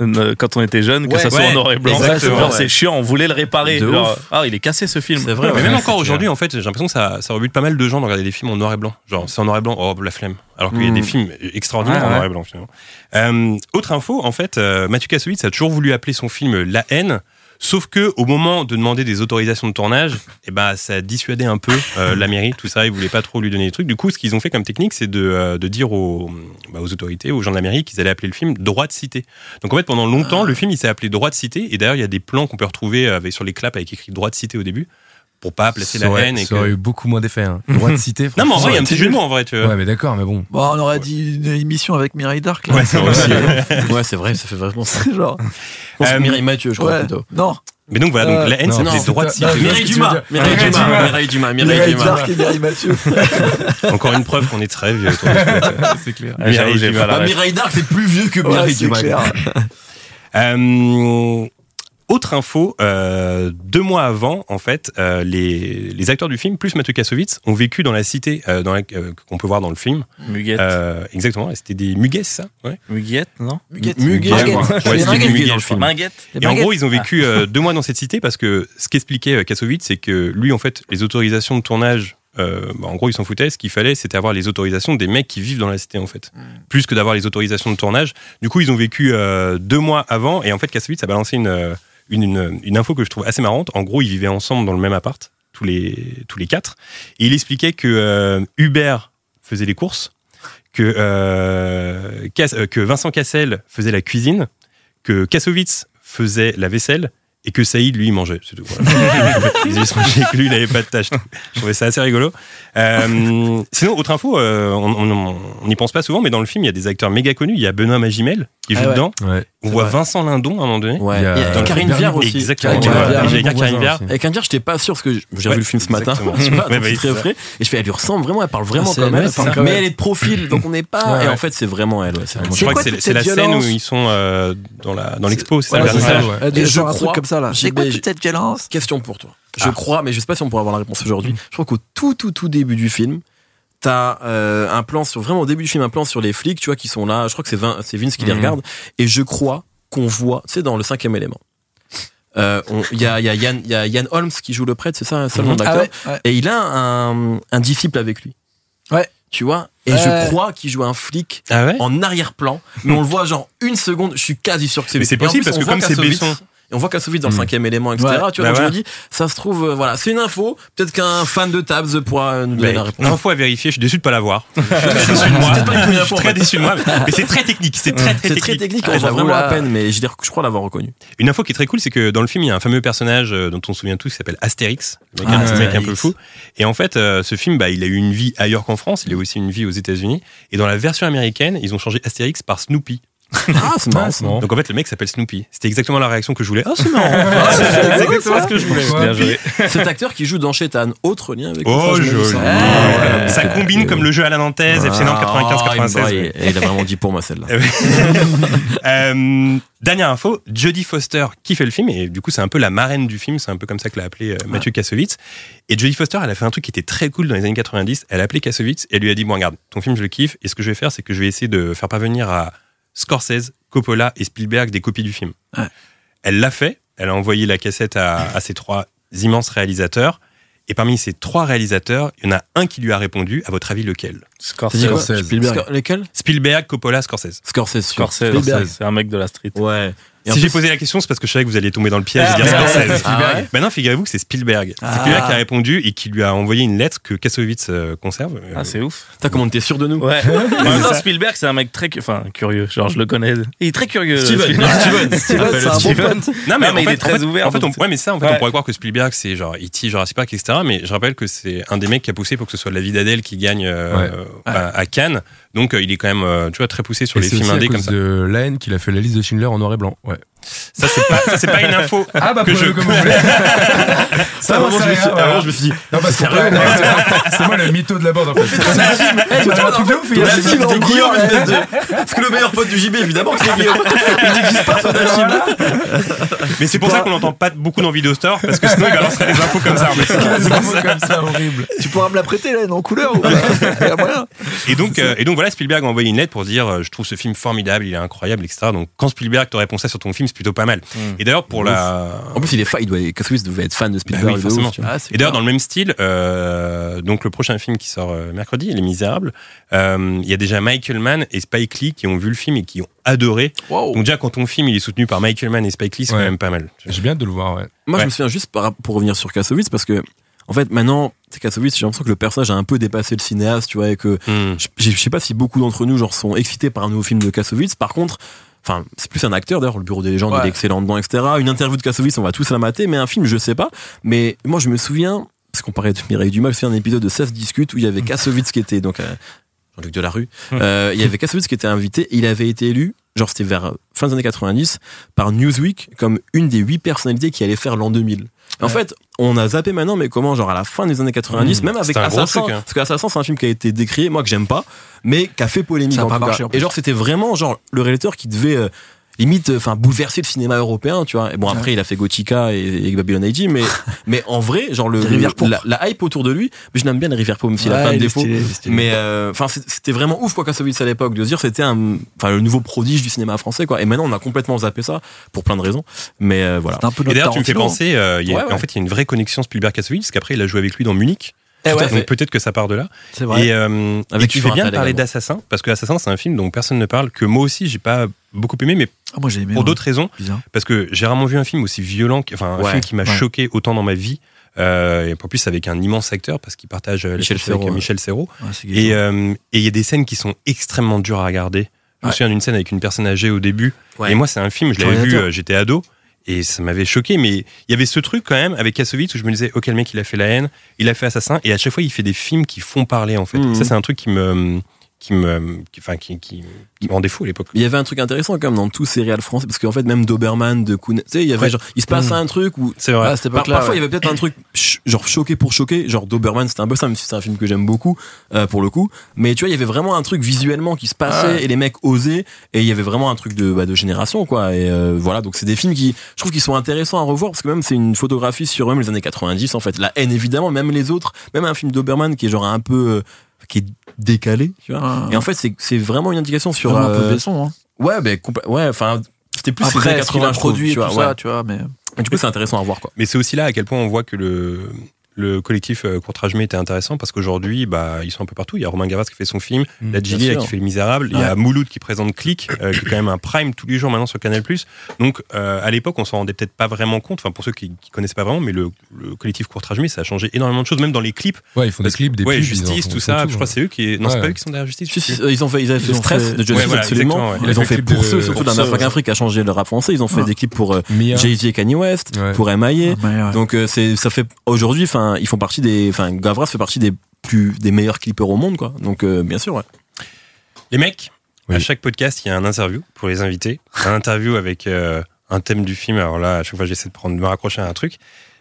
Euh, quand on était jeune, que Ouais, ça soit ouais, en noir et blanc. Genre, c'est chiant, on voulait le réparer. Genre, ah, il est cassé ce film. C'est vrai, Mais même encore aujourd'hui, en fait, j'ai l'impression que ça, ça rebute pas mal de gens de regarder des films en noir et blanc. Genre, c'est en noir et blanc, oh, la flemme. Alors qu'il y a des films extraordinaires en noir et blanc, finalement. Euh, autre info, en fait, euh, Mathieu Kassovitz a toujours voulu appeler son film La haine. Sauf que au moment de demander des autorisations de tournage, eh ben ça a dissuadé un peu euh, la mairie, tout ça. Ils voulaient pas trop lui donner des trucs. Du coup, ce qu'ils ont fait comme technique, c'est de, euh, de dire aux, bah, aux autorités, aux gens de la mairie, qu'ils allaient appeler le film Droit de cité. Donc en fait, pendant longtemps, le film il s'est appelé Droit de cité. Et d'ailleurs, il y a des plans qu'on peut retrouver avec, sur les claps avec écrit Droit de cité au début, pour pas placer Ça la haine. Et ça que... aurait eu beaucoup moins d'effet. Hein. Droit de citer. Non, mais en vrai, il y a un petit jeu de mots en vrai, tu vois. Ouais, mais d'accord, mais bon. Bon, on aurait dit une émission avec Mireille Dark, là. Ouais, c'est vrai aussi. ouais c'est vrai ça fait vraiment ça genre. Euh, Mireille Mathieu je crois Ouais. plutôt Non. Mais donc voilà, donc Euh, la haine, non, c'est c'est droits de non, Mireille Dumas. Mireille Mireille Dumas Dumas. Mireille Dumas Mireille Mireille Dumas Dark et Mireille Mathieu. Encore une preuve qu'on est très vieux. c'est clair. Ah, la Bah. Mireille Dark c'est plus vieux que Mireille c'est Dumas clair. Euh, autre info, euh, deux mois avant, en fait, euh, les, les acteurs du film, plus Mathieu Kassovitz, ont vécu dans la cité euh, dans la- euh, qu'on peut voir dans le film. Muguette. Euh, exactement, c'était des muguets, ça ouais. Muguette, non Muguette. Muguet, Muguette. ouais. C'était des muguets dans dans le le film. Minguette. Des Et en gros, ils ont vécu euh, deux mois dans cette cité parce que ce qu'expliquait Kassovitz, c'est que lui, en fait, les autorisations de tournage, euh, bah, en gros, il s'en foutait. Ce qu'il fallait, c'était avoir les autorisations des mecs qui vivent dans la cité, en fait, plus que d'avoir les autorisations de tournage. Du coup, ils ont vécu euh, deux mois avant, et en fait, Kassovitz a balancé une, euh, une, une, une info que je trouve assez marrante. En gros, ils vivaient ensemble dans le même appart, tous les, tous les quatre, et il expliquait que euh, Hubert faisait les courses, que, euh, Cass- euh, que Vincent Cassel faisait la cuisine, que Kassovitz faisait la vaisselle et que Saïd, lui, mangeait. C'est tout. Voilà. Ils avaient songé que lui, il n'avait pas de tâche. Je trouvais ça assez rigolo. Euh, sinon, autre info, euh, on n'y pense pas souvent, mais dans le film, il y a des acteurs méga connus. Il y a Benoît Magimel qui joue Ah ouais. dedans. Ouais. On voit Vincent Lindon à un moment donné. Ouais. Il y a- Et- et dans Karine Viard aussi. Exactement. Karine Viard. J'allais dire Karine Viard. Avec un dire, j'étais pas sûr parce que j'ai Ouais, vu le film ce matin. Ouais, bah, c'est très frais. Et je fais, elle lui ressemble vraiment, elle parle vraiment Ah, comme elle, Mais elle. est de profil, donc on n'est pas. Ouais. Et en fait, c'est vraiment elle. ouais, c'est vraiment Je crois quoi que c'est la scène où ils sont euh, dans la dans l'expo, c'est ça Et je crois- comme ça là. j'ai- C'est quoi toute cette violence? Question pour toi. Je Ah. crois, mais je sais pas si on pourra avoir la réponse aujourd'hui. Je crois qu'au tout, tout, tout début du film, t'as euh, un plan sur vraiment au début du film, un plan sur les flics, tu vois, qui sont là. Je crois que c'est Vin- c'est Vince qui les Mhm. regarde. Et je crois qu'on voit, sais, dans le cinquième élément. Euh, Il y, a, y, a Yann- il y a Yann Holmes qui joue le prêtre, c'est ça, un seul nom Mhm. d'acteur. Ah ouais, ouais. Et il a un, un disciple avec lui. Ouais. Tu vois? Et je crois qu'il joue un flic Ah ouais? en arrière-plan, mais on le voit genre une seconde, je suis quasi sûr que c'est Mais c'est possible parce que comme c'est Besson. Et on voit Kassovitz dans le Mm. cinquième élément, etc. Ouais. Tu vois, Bah donc je ouais. me dis, ça se trouve, euh, voilà, c'est une info. Peut-être qu'un fan de Tabs pourra nous donner Mais la réponse. info à vérifier, je suis déçu de pas l'avoir. Je suis déçu de moi. C'est Je suis très déçu de moi. Mais c'est très technique, c'est très très C'est technique. très technique, Ah, on voit vraiment à peine, mais je, je crois l'avoir reconnu. Une info qui est très cool, c'est que dans le film, il y a un fameux personnage euh, dont on se souvient tous qui s'appelle Astérix, mec, Ah, un petit mec un peu fou. Et en fait, euh, ce film, bah, il a eu une vie ailleurs qu'en France, il a aussi une vie aux États-Unis. Et dans la version américaine, ils ont changé Astérix par Snoopy. Ah, c'est marrant. ça. Donc en fait, le mec s'appelle Snoopy. C'était exactement la réaction que je voulais. Ah, c'est marrant. c'est exactement ce que je voulais. Bien joué. Cet acteur qui joue dans Shetan, autre lien avec Oh, le joli. ça. Ah, Ouais. Ça combine comme le jeu à la Nantaise, FC Nantes Ah, 95-96. il, il a vraiment dit pour moi celle-là. Euh, dernière info, Jodie Foster qui fait le film et du coup c'est un peu la marraine du film, c'est un peu comme ça que l'a appelé euh, Mathieu Kassovitz. Et Jodie Foster, elle a fait un truc qui était très cool dans les années 90. Elle a appelé Kassovitz et elle lui a dit bon regarde, ton film je le kiffe et ce que je vais faire c'est que je vais essayer de faire parvenir à Scorsese, Coppola et Spielberg des copies du film. Ouais. Elle l'a fait, elle a envoyé la cassette à, à ces trois immenses réalisateurs. Et parmi ces trois réalisateurs, il y en a un qui lui a répondu. À votre avis, lequel? Scorsese. Spielberg. Scor- Lesquels Spielberg, Coppola, Scorsese. Scorsese. Scorsese, Spielberg. c'est un mec de la street. Ouais. Si j'ai posé la question, c'est parce que je savais que vous alliez tomber dans le piège Ah, de dire. Scorsese. Ah ouais Ben non, figurez-vous que c'est Spielberg. C'est Ah. Spielberg qui a répondu et qui lui a envoyé une lettre que Kassovitz euh, conserve. Ah, c'est ouf. T'as comment t'es sûr de nous Ouais. En même temps, Spielberg, c'est un mec très, enfin, curieux. Genre, je le connais. Il est très curieux. Steven. Spielberg. Steven. Steven, c'est non, mais, Non, mais en il fait, est très en fait- ouvert, En fait, on, ouais, mais ça, en fait, Ouais. on pourrait croire que Spielberg, c'est genre E.T., Jurassic Park, etc. Mais je rappelle que c'est un des mecs qui a poussé pour que ce soit La vie d'Adèle qui gagne euh, Ouais. à Cannes. Donc, euh, il est quand même, euh, tu vois, très poussé sur Et les films aussi à indés comme cause ça. de la haine qu'il a fait la liste de Schindler en noir et blanc. Ouais. Ça, c'est pas, ça, c'est pas une info Ah bah que je. comme vous voulez. Non, vraiment, c'est je me suis, je me dit, Non, parce que sérieux, ouais, c'est- moi le mytho de la bande en fait. C'est un truc de ouf, il y a La des film, films c'était en Guillaume, couleur, espèce de. Parce que le meilleur pote du JB, évidemment, que c'est Guillaume. Il n'existe pas, ce film. Mais c'est pour ça qu'on n'entend pas beaucoup dans Video Store parce que sinon il balancerait des infos comme ça. en fait. C'est des mots comme ça horrible. Tu pourras me la prêter là, en couleur ou. Et donc, euh, et donc voilà, Spielberg a envoyé une lettre pour dire euh, je trouve ce film formidable, il est incroyable, etc. Donc quand Spielberg te répond ça sur ton film, c'est plutôt pas mal. Et d'ailleurs pour la En plus, il est fan, il doit, devait être fan de Bah Spielberg. Forcément. ouf. Ah, Et d'ailleurs, dans le même style, euh, donc le prochain film qui sort euh, mercredi, Les Misérables, euh, il y a déjà Michael Mann et Spike Lee qui ont vu le film et qui ont adoré. Wow. Donc déjà, quand ton film il est soutenu par Michael Mann et Spike Lee, c'est Ouais. quand même pas mal. J'ai bien hâte de le voir, ouais. Moi, Ouais. je me souviens juste par- pour revenir sur Kassovitz parce que, en fait, maintenant, c'est Kassovitz, j'ai l'impression que le personnage a un peu dépassé le cinéaste, tu vois, et que Hmm. je, je sais pas si beaucoup d'entre nous, genre, sont excités par un nouveau film de Kassovitz. Par contre, enfin, c'est plus un acteur, d'ailleurs, le bureau des légendes, Ouais. il est excellent dedans, etc. Une interview de Kassovitz, on va tous la mater, mais un film, je sais pas. Mais moi, je me souviens, parce qu'on parlait de Mireille Dumas, c'est un épisode de 16 discute où il y avait Kassovitz qui était, donc, euh, Jean-Luc Delarue, euh, il y avait Kassovitz qui était invité, et il avait été élu, genre, c'était vers fin des années 90, par Newsweek comme une des huit personnalités qui allait faire l'an 2000. En Ouais. fait, on a zappé maintenant, mais comment, genre à la fin des années 90, Mmh. même avec Assassin, truc, hein. parce qu'Assassin, c'est un film qui a été décrié, moi que j'aime pas, mais qui a fait polémique. Ça a en pas tout cas. marché, en plus. Et genre, c'était vraiment genre le réalisateur qui devait euh, limite, enfin bouleverser le cinéma européen, tu vois. Et bon, après, il a fait Gothica et, et Babylon AG, mais mais en vrai, genre le, le- la, la hype autour de lui, mais je n'aime bien les rivières pauvres, même s'il a plein de défauts. stylé, stylé. Mais euh, enfin, c'était vraiment ouf quoi Kassovitz à l'époque de se dire c'était un, enfin le nouveau prodige du cinéma français quoi. Et maintenant, on a complètement zappé ça pour plein de raisons. Mais euh, voilà. C'est un peu Et d'ailleurs, tu me fais penser, euh, il y a- Ouais, ouais. en fait, il y a une vraie connexion Spielberg-Kassovitz, parce qu'après, il a joué avec lui dans Munich. Eh ouais, Donc peut-être que ça part de là. c'est vrai. Et, euh, Avec et tu fais bien de parler également. d'Assassin, parce que Assassin, c'est un film dont personne ne parle, que moi aussi, j'ai pas beaucoup aimé, mais Ah, moi j'ai aimé. pour moi. d'autres raisons. Bizarre. parce que j'ai rarement vu un film aussi violent, enfin un Ouais, film qui m'a ouais. choqué autant dans ma vie. Euh, et en plus avec un immense acteur parce qu'il partage euh, Michel avec euh. Michel Serrault. Et euh, il y a des scènes qui sont extrêmement dures à regarder. Je me souviens d'une scène avec une personne âgée au début. Ouais. Et moi, c'est un film, je l'avais vu, j'étais ado. Et ça m'avait choqué, mais il y avait ce truc quand même avec Kassovitz où je me disais, ok, le mec, il a fait la haine, il a fait Assassin, et à chaque fois, il fait des films qui font parler, en fait. Mhm. Ça, c'est un truc qui me, qui me, qui- enfin, qui, qui, qui me rendait fou à l'époque. Il y avait un truc intéressant quand même dans tous ces réals français, parce qu'en fait, même Doberman, de Kuhn, tu sais, il y avait Ouais. genre, il se passe Mm. un truc où, C'est vrai. Ah, par- époque-là. parfois, ouais. il y avait peut-être un truc, genre, choqué pour choquer, genre Doberman, c'était un peu ça, même si c'est un film que j'aime beaucoup, euh, pour le coup. Mais tu vois, il y avait vraiment un truc visuellement qui se passait, et les mecs osaient, et il y avait vraiment un truc de, bah, de génération, quoi. Et euh, voilà, donc c'est des films qui, je trouve qu'ils sont intéressants à revoir, parce que même c'est une photographie sur même les années 90, en fait. La haine, évidemment, même les autres, même un film Doberman qui est genre un peu, euh, qui est décalé, tu vois. Ah. Et en fait, c'est c'est vraiment une indication sur. Vraiment un peu euh, Besson, hein. Ouais, ben ouais, enfin, c'était plus Après, années ce qu'il 80, a je trouve, produit et tu vois, ça, tu vois, mais. Et du coup, c'est intéressant à voir, quoi. Mais c'est aussi là à quel point on voit que le, le collectif euh, Courtrage-Mé était intéressant parce qu'aujourd'hui, bah, ils sont un peu partout. Il y a Romain Gavras qui fait son film, Mm, la Gilly bien qui fait Les Misérables, il y a Mouloud qui présente Click, euh, qui est quand même un prime tous les jours maintenant sur Canal+. Donc, euh, à l'époque, on s'en rendait peut-être pas vraiment compte, enfin, pour ceux qui, qui connaissaient pas vraiment, mais le, le collectif Courtrage-Mé, ça a changé énormément de choses, même dans les clips. Ouais, ils font des clips, des ouais, pubs, Justice, font- tout ça. tout, je crois que c'est eux qui, non, c'est Ouais. pas eux qui sont derrière Justice. Ils ont fait, ils avaient fait Ils ont Stress fait- de Justice Ouais, voilà, absolument. Ils ont le fait clip pour ceux, surtout pour d'American ceux, Afrique a changé le rap français. Ils ont fait Ah. des clips pour Mia. Jay-Z et Kanye West, pour M.I.A. Ouais. Donc, c'est, ça fait, aujourd'hui, enfin, ils font partie des, enfin, Gavras fait partie des plus, des meilleurs clippers au monde, quoi. Donc, euh, bien sûr, ouais. Les mecs, à chaque podcast, il y a un interview pour les invités. Un interview avec euh, un thème du film. Alors là, à chaque fois, j'essaie de, prendre, de me raccrocher à un truc.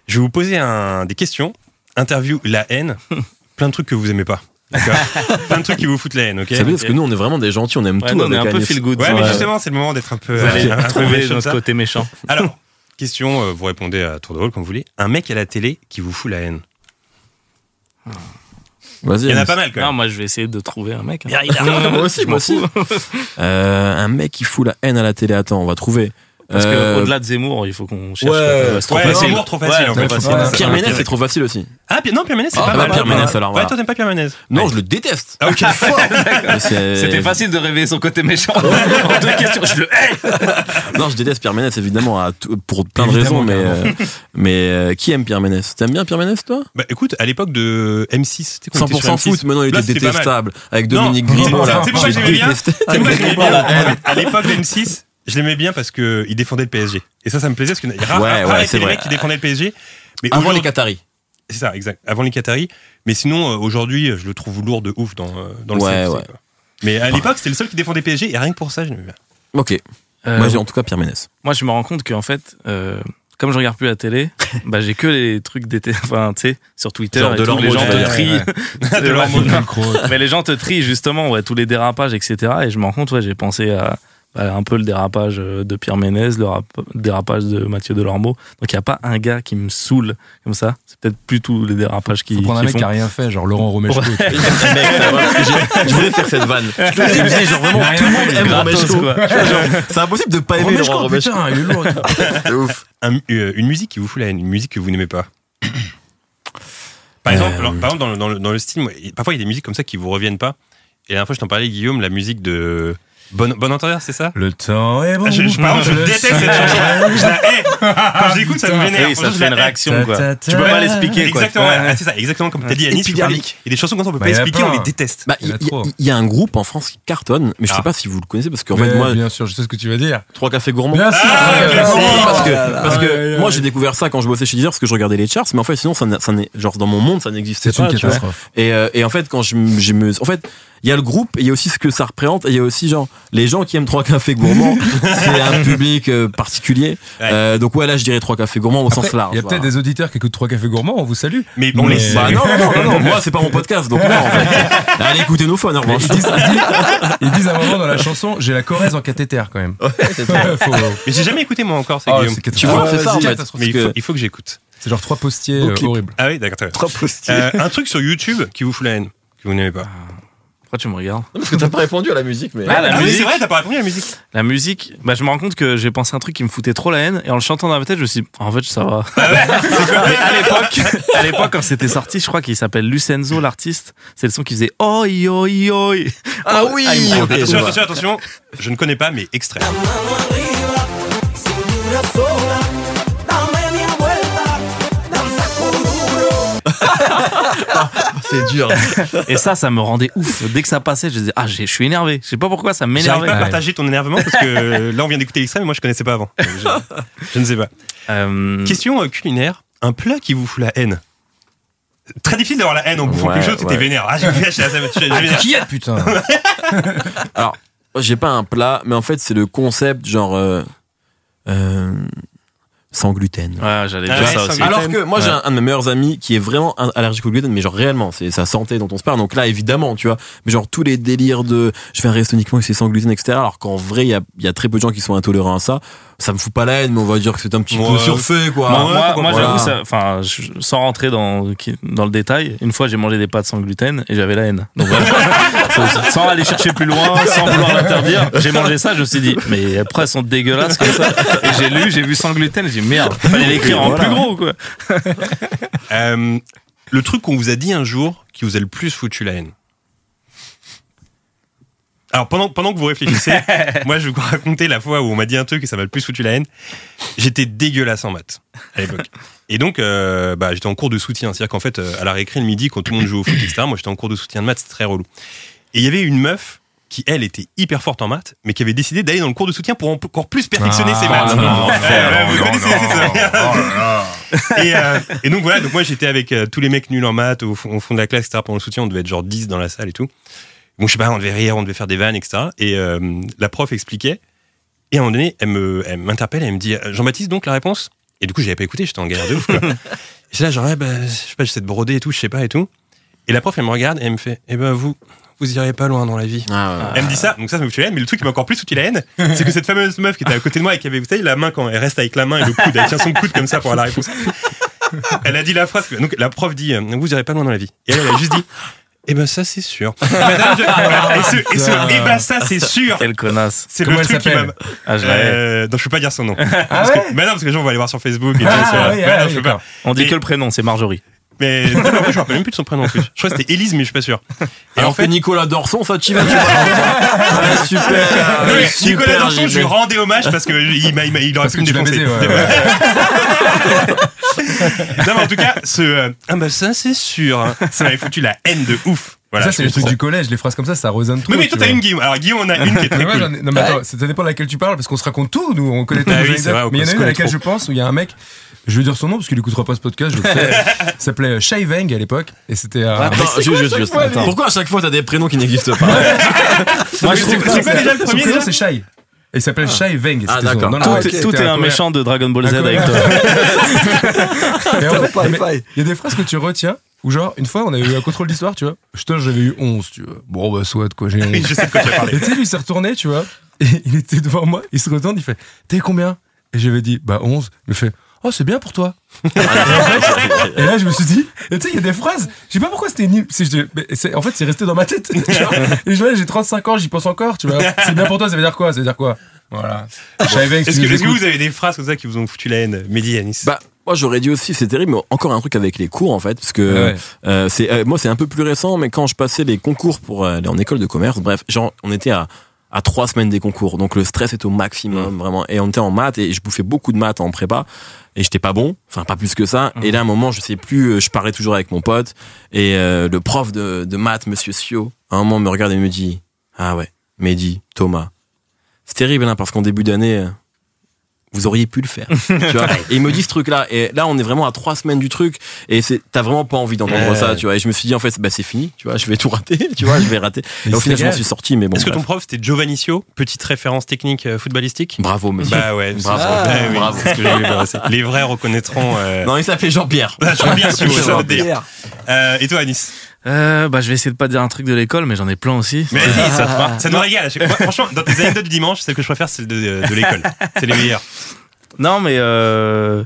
Je vais vous poser un, des questions. Interview, la haine. Plein de trucs que vous aimez pas. D'accord Plein de trucs qui vous foutent la haine, ok Vous savez, parce que nous, on est vraiment des gentils, on aime Ouais, tout on est un peu feel good. Ouais, mais Ouais. justement, c'est le moment d'être un peu, Vous allez euh, un peu méchant, notre ça. côté méchant. Alors, question, euh, vous répondez à tour de rôle comme vous voulez. Un mec à la télé qui vous fout la haine. Vas-y. Il y en a pas mal quand Non, moi, je vais essayer de trouver un mec. hein. moi aussi, moi aussi. Euh, un mec qui fout la haine à la télé. Attends, on va trouver. Parce Euh, que au-delà de Zemmour, il faut qu'on cherche. Ouais, euh, c'est trop ouais, facile. Zemmour, trop facile, Ouais, Pierre Ménès, c'est trop facile aussi. Ah, non, Pierre Ménès, c'est Ah, pas bah, mal. Pierre Ménès, alors, Ouais, toi, t'aimes pas Pierre Ménès Non, Ouais. je le déteste. Ah, ok. C'était facile de révéler son côté méchant. en deux questions, je le hais. Non, je déteste Pierre Ménès, évidemment, à tout- pour plein de raisons, mais, euh, mais euh, qui aime Pierre Ménès? T'aimes bien Pierre Ménès, toi? Bah écoute, à l'époque de M6, c'était quand on était sur 100% M6. foot, maintenant il était détestable. Avec Dominique Grimaud, là. c'est j'aimais l'aimais bien. À l'époque de M6, je l'aimais bien parce qu'il défendait le PSG. Et ça, ça me plaisait parce que rare, Ouais, rare ouais, c'est les vrai. mecs qui défendaient le PSG. Mais Avant les Qataris. C'est ça, exact. Avant les Qataris. Mais sinon, euh, aujourd'hui, je le trouve lourd de ouf dans, euh, dans le Ouais, CFC, ouais. quoi. Mais à l'époque, c'était le seul qui défendait PSG et rien que pour ça, je l'aimais bien. Ok. Euh, Moi, j'ai en tout cas Pierre Ménès. Moi, je me rends compte qu'en fait, euh, comme je regarde plus la télé, bah, j'ai que les trucs d'été, enfin, tu sais, sur Twitter, Genre et de tout, les l'hormone, gens te ouais, trient. De de. Mais les gens te trient justement, ouais, tous les dérapages, etc. Et je me rends compte, ouais, j'ai pensé à, à un peu le dérapage euh, de Pierre Ménès, le rap- dérapage de Mathieu Delormeau. Donc il n'y a pas un gars qui me saoule comme ça. C'est peut-être plus tous les dérapages qui, Faut prendre un qui mec font. qui a rien fait, genre Laurent Romeshko. Ouais. Mec, je voulais faire cette vanne. Je me disais, genre vraiment, tout le monde aime Romeshko. C'est impossible de pas aimer Romeshko, Laurent Romeshko. putain, il est lourd. C'est ouf. Un- euh, une musique qui vous fout la haine, une musique que vous n'aimez pas. Par exemple, alors, par exemple dans, le, dans, le, dans le style, parfois il y a des musiques comme ça qui vous reviennent pas. Et la dernière fois, je t'en parlais, Guillaume, la musique de Bon, bon Entendeur, c'est ça? Le temps est bon. Ah, je, je, par je déteste cette chanson. Je la hais. Quand je l'écoute, ça me vénère. Ça fait une réaction, quoi. Ta, ta, ta. Tu peux pas l'expliquer. Exactement, Ouais. ouais, c'est ça, exactement comme t'as dit, Anis. tu peux pas- Il y a des chansons ça, on peut pas expliquer, on les déteste. Bah, Il y a y, trop. il y a un groupe en France qui cartonne, mais je sais Ah. pas si vous le connaissez parce qu'en fait, moi, bien sûr, je sais ce que tu vas dire. trois cafés gourmands. Bien sûr. Ah, parce que, parce que Ouais, ouais, moi j'ai découvert ça quand je bossais chez Deezer parce que je regardais les charts mais en fait sinon ça, genre dans mon monde ça n'existait C'est une pas tu vois. catastrophe. et, euh, et en fait quand je me en fait il y a le groupe et il y a aussi ce que ça représente et il y a aussi genre les gens qui aiment trois cafés gourmands c'est un public euh, particulier Ouais. Euh, donc ouais là je dirais trois cafés gourmands au Après, sens large Il y a peut-être voilà. des auditeurs qui écoutent trois cafés gourmands, on vous salue. Mais on Mais- les bah salue. non, non, non, non, non, moi c'est pas mon podcast donc non en fait. Allez écoutez nos en revanche. Ils disent, ils disent- ils disent à un moment dans la chanson, j'ai la Corrèze en cathéter quand même. Faut- Mais j'ai jamais écouté moi encore, c'est Oh, Tu vois c'est ça en fait. Mais il parce faut, que- il faut que j'écoute. C'est genre trois postiers euh, horribles. Ah oui, d'accord. Trois postiers. Euh, un truc sur YouTube qui vous fout la haine, que vous n'aimez pas. Pourquoi tu me regardes parce que t'as pas répondu à la musique mais Ah, la Ah oui, musique. c'est vrai, t'as pas répondu à la musique. La musique, bah, je me rends compte que j'ai pensé un truc qui me foutait trop la haine et en le chantant dans ma tête, je me suis dit, en fait, ça va. À l'époque, à l'époque, quand c'était sorti, je crois qu'il s'appelle Lucenzo, l'artiste. C'est le son qui faisait oi, oi, oi. ah oui Ah, je Attention, attention, attention. Je ne connais pas, mais extrait. C'est dur. Et ça, ça me rendait ouf. Dès que ça passait, je disais, ah, j'ai- je suis énervé. Je sais pas pourquoi, ça J'arrive m'énervait. pas à partager ton énervement parce que là on vient d'écouter l'extrait mais moi je connaissais pas avant. Je, je ne sais pas. Euh, Question euh, culinaire, un plat qui vous fout la haine. Très difficile d'avoir la haine en bouffant Ouais, quelque chose, c'était ouais. vénère. Ah, j'ai vénère. Qui est putain Alors, moi, j'ai pas un plat, mais en fait, c'est le concept genre euh, euh, sans gluten. Ouais, j'allais dire ça aussi. Alors que moi j'ai un, un de mes meilleurs amis qui est vraiment allergique au gluten, mais genre réellement, c'est sa santé dont on se parle. Donc là évidemment, tu vois, mais genre tous les délires de je fais un resto uniquement et c'est sans gluten, etc. Alors qu'en vrai, il y a, il y a très peu de gens qui sont intolérants à ça. Ça me fout pas la haine, mais on va dire que c'est un petit peu Ouais. surfait, quoi. Moi, ouais, moi, moi, j'avoue, enfin, sans rentrer dans, dans le détail, une fois j'ai mangé des pâtes sans gluten et j'avais la haine. Donc voilà. sans, sans aller chercher plus loin, sans vouloir l'interdire, j'ai mangé ça, je me suis dit, mais après elles sont dégueulasses comme ça. Et j'ai lu, j'ai vu sans gluten, j'ai dit merde, fallait l'écrire en plus gros quoi. Euh, le truc qu'on vous a dit un jour qui vous a le plus foutu la haine. Alors pendant, pendant que vous réfléchissez, moi je vais vous raconter la fois où on m'a dit un truc et ça m'a le plus foutu la haine. J'étais dégueulasse en maths à l'époque. Et donc euh, bah, j'étais en cours de soutien, c'est-à-dire qu'en fait euh, à la récré le midi quand tout le monde joue au foot etc. Moi j'étais en cours de soutien de maths, c'était très relou. Et il y avait une meuf qui elle était hyper forte en maths, mais qui avait décidé d'aller dans le cours de soutien pour encore plus perfectionner ses maths. non, non, non, vous connaissez, c'est ça. et, euh, et donc voilà, donc moi j'étais avec euh, tous les mecs nuls en maths au fond, au fond de la classe, etc. Pendant le soutien, on devait être genre 10 dans la salle et tout. Bon, je sais pas, on devait rire, on devait faire des vannes, etc. Et euh, la prof expliquait. Et à un moment donné, elle me, elle m'interpelle, elle me dit euh, Jean-Baptiste, donc la réponse? Et du coup, j'avais pas écouté, j'étais en galère de ouf. Quoi. et c'est là, genre, bah, je sais pas, j'essaie de broder et tout, je sais pas et tout. Et la prof, elle me regarde et elle me fait Eh ben, vous, vous irez pas loin dans la vie. Ah. Elle me dit ça, donc ça, ça me fait la haine, mais le truc qui m'a encore plus foutu la haine, c'est que cette fameuse meuf qui était à côté de moi et qui avait, vous savez, la main quand elle reste avec la main et le coude, elle tient son coude comme ça pour avoir la réponse. Elle a dit la phrase, que- donc la prof dit, euh, vous irez pas loin dans la vie. Et elle, elle a juste dit, eh ben ça c'est sûr. Madame, je- et ce, et ce, eh ben ça c'est sûr. Quelle connasse. C'est Comment le truc qui m'a. s'appelle Ah, je. Euh, donc je peux pas dire son nom. Ah Parce que- ouais mais non, parce que les gens vont aller voir sur Facebook et tout. Ah sur- ah non, oui, je peux pas. On dit Et- que le prénom, c'est Marjorie. Mais je me rappelle même plus de son prénom en plus. Je crois que c'était Élise, mais je suis pas sûr. Et Alors en fait, que Nicolas Dorson, ça tu vas, tu vas. Ouais, super. Non, mais super, Nicolas Dorson, je lui rendais hommage parce que il, m'a, il, m'a- il aurait Parce pu me défoncer. baisé, ouais, non, mais en tout cas, ce euh, ah bah ça c'est sûr, hein, ça m'avait foutu la haine de ouf. Voilà, ça, c'est trucs comprends. du collège, les phrases comme ça, ça résonne trop. Mais, mais toi t'as une Guillaume. Alors Guillaume, on a une qui est très Mais moi, cool. non, mais attends, ça dépend de laquelle tu parles, parce qu'on se raconte tout, nous, on connaît Ah anecdotes. on Mais il y en a une à laquelle je pense où il y a un mec, je vais dire son nom parce qu'il écoutera pas ce podcast, je le fais. il s'appelait Shai Veng à l'époque, et c'était un. Attends, juste, juste, juste. fois, lui Pourquoi à chaque fois t'as des prénoms qui n'existent pas Moi, je trouve c'est quoi déjà le Son premier prénom, déjà c'est Shai. Et il s'appelle Shai Veng. Ah, c'était son- d'accord. non, non, Tout, ouais, est- c'était tout est un coréen. méchant de Dragon Ball Z Un avec toi. Et en fait, Pareil, mais- pareil. Il y a des phrases que tu retiens, ou genre, une fois, on avait eu un contrôle d'histoire, tu vois. Putain, j'avais eu 11, tu vois. Bon, bah, soit, quoi, j'ai Oui, je sais de quoi tu vas Et parler. tu sais, lui, il s'est retourné, tu vois. Et il était devant moi, il se retourne, il fait T'es combien? Et j'avais dit Bah 11. Il me fait Oh, c'est bien pour toi. et, là, je me suis dit tu sais, il y a des phrases, je sais pas pourquoi c'était c'est- En fait, c'est resté dans ma tête. tu vois. et je vois, j'ai 35 ans, j'y pense encore, tu vois. C'est bien pour toi, ça veut dire quoi? Ça veut dire quoi? Voilà. Est-ce que, vous avez des phrases comme ça qui vous ont foutu la haine? Mehdi Yanis Bah, moi j'aurais dit aussi, c'est terrible, mais encore un truc avec les cours en fait, parce que Ah ouais. euh, c'est euh, moi c'est un peu plus récent, mais quand je passais les concours pour euh, aller en école de commerce, bref, genre on était à à trois semaines des concours, donc le stress est au maximum vraiment, et on était en maths et je bouffais beaucoup de maths en prépa et j'étais pas bon, enfin pas plus que ça. Et là à un moment je sais plus, euh, je parlais toujours avec mon pote et euh, le prof de, de maths, Monsieur Sio, à un moment me regarde et me dit ah ouais, Mehdi, Thomas, c'est terrible hein, parce qu'en début d'année vous auriez pu le faire. tu vois et il me dit ce truc-là. Et là, on est vraiment à trois semaines du truc. Et c'est, t'as vraiment pas envie d'entendre ça, tu vois. Et je me suis dit, en fait, bah, c'est fini, tu vois, je vais tout rater, tu vois, je vais rater. Et au final, je m'en suis sorti, mais bon. Est-ce que ton prof c'était Giovannicio, petite référence technique euh, footballistique? Bravo, monsieur. Bah ouais, Bravo. c'est- bah Bravo. ce que. Les vrais reconnaîtront. Euh... Non, il s'appelait Jean-Pierre. Jean-Pierre dire. Jean-Pierre. Euh, et toi, Anis? Euh, bah, je vais essayer de pas dire un truc de l'école, mais j'en ai plein aussi. Mais si, ça, te ça nous régale. Franchement, dans tes anecdotes du dimanche, celle que je préfère, c'est celle de, de l'école. C'est les meilleures. Non, mais euh...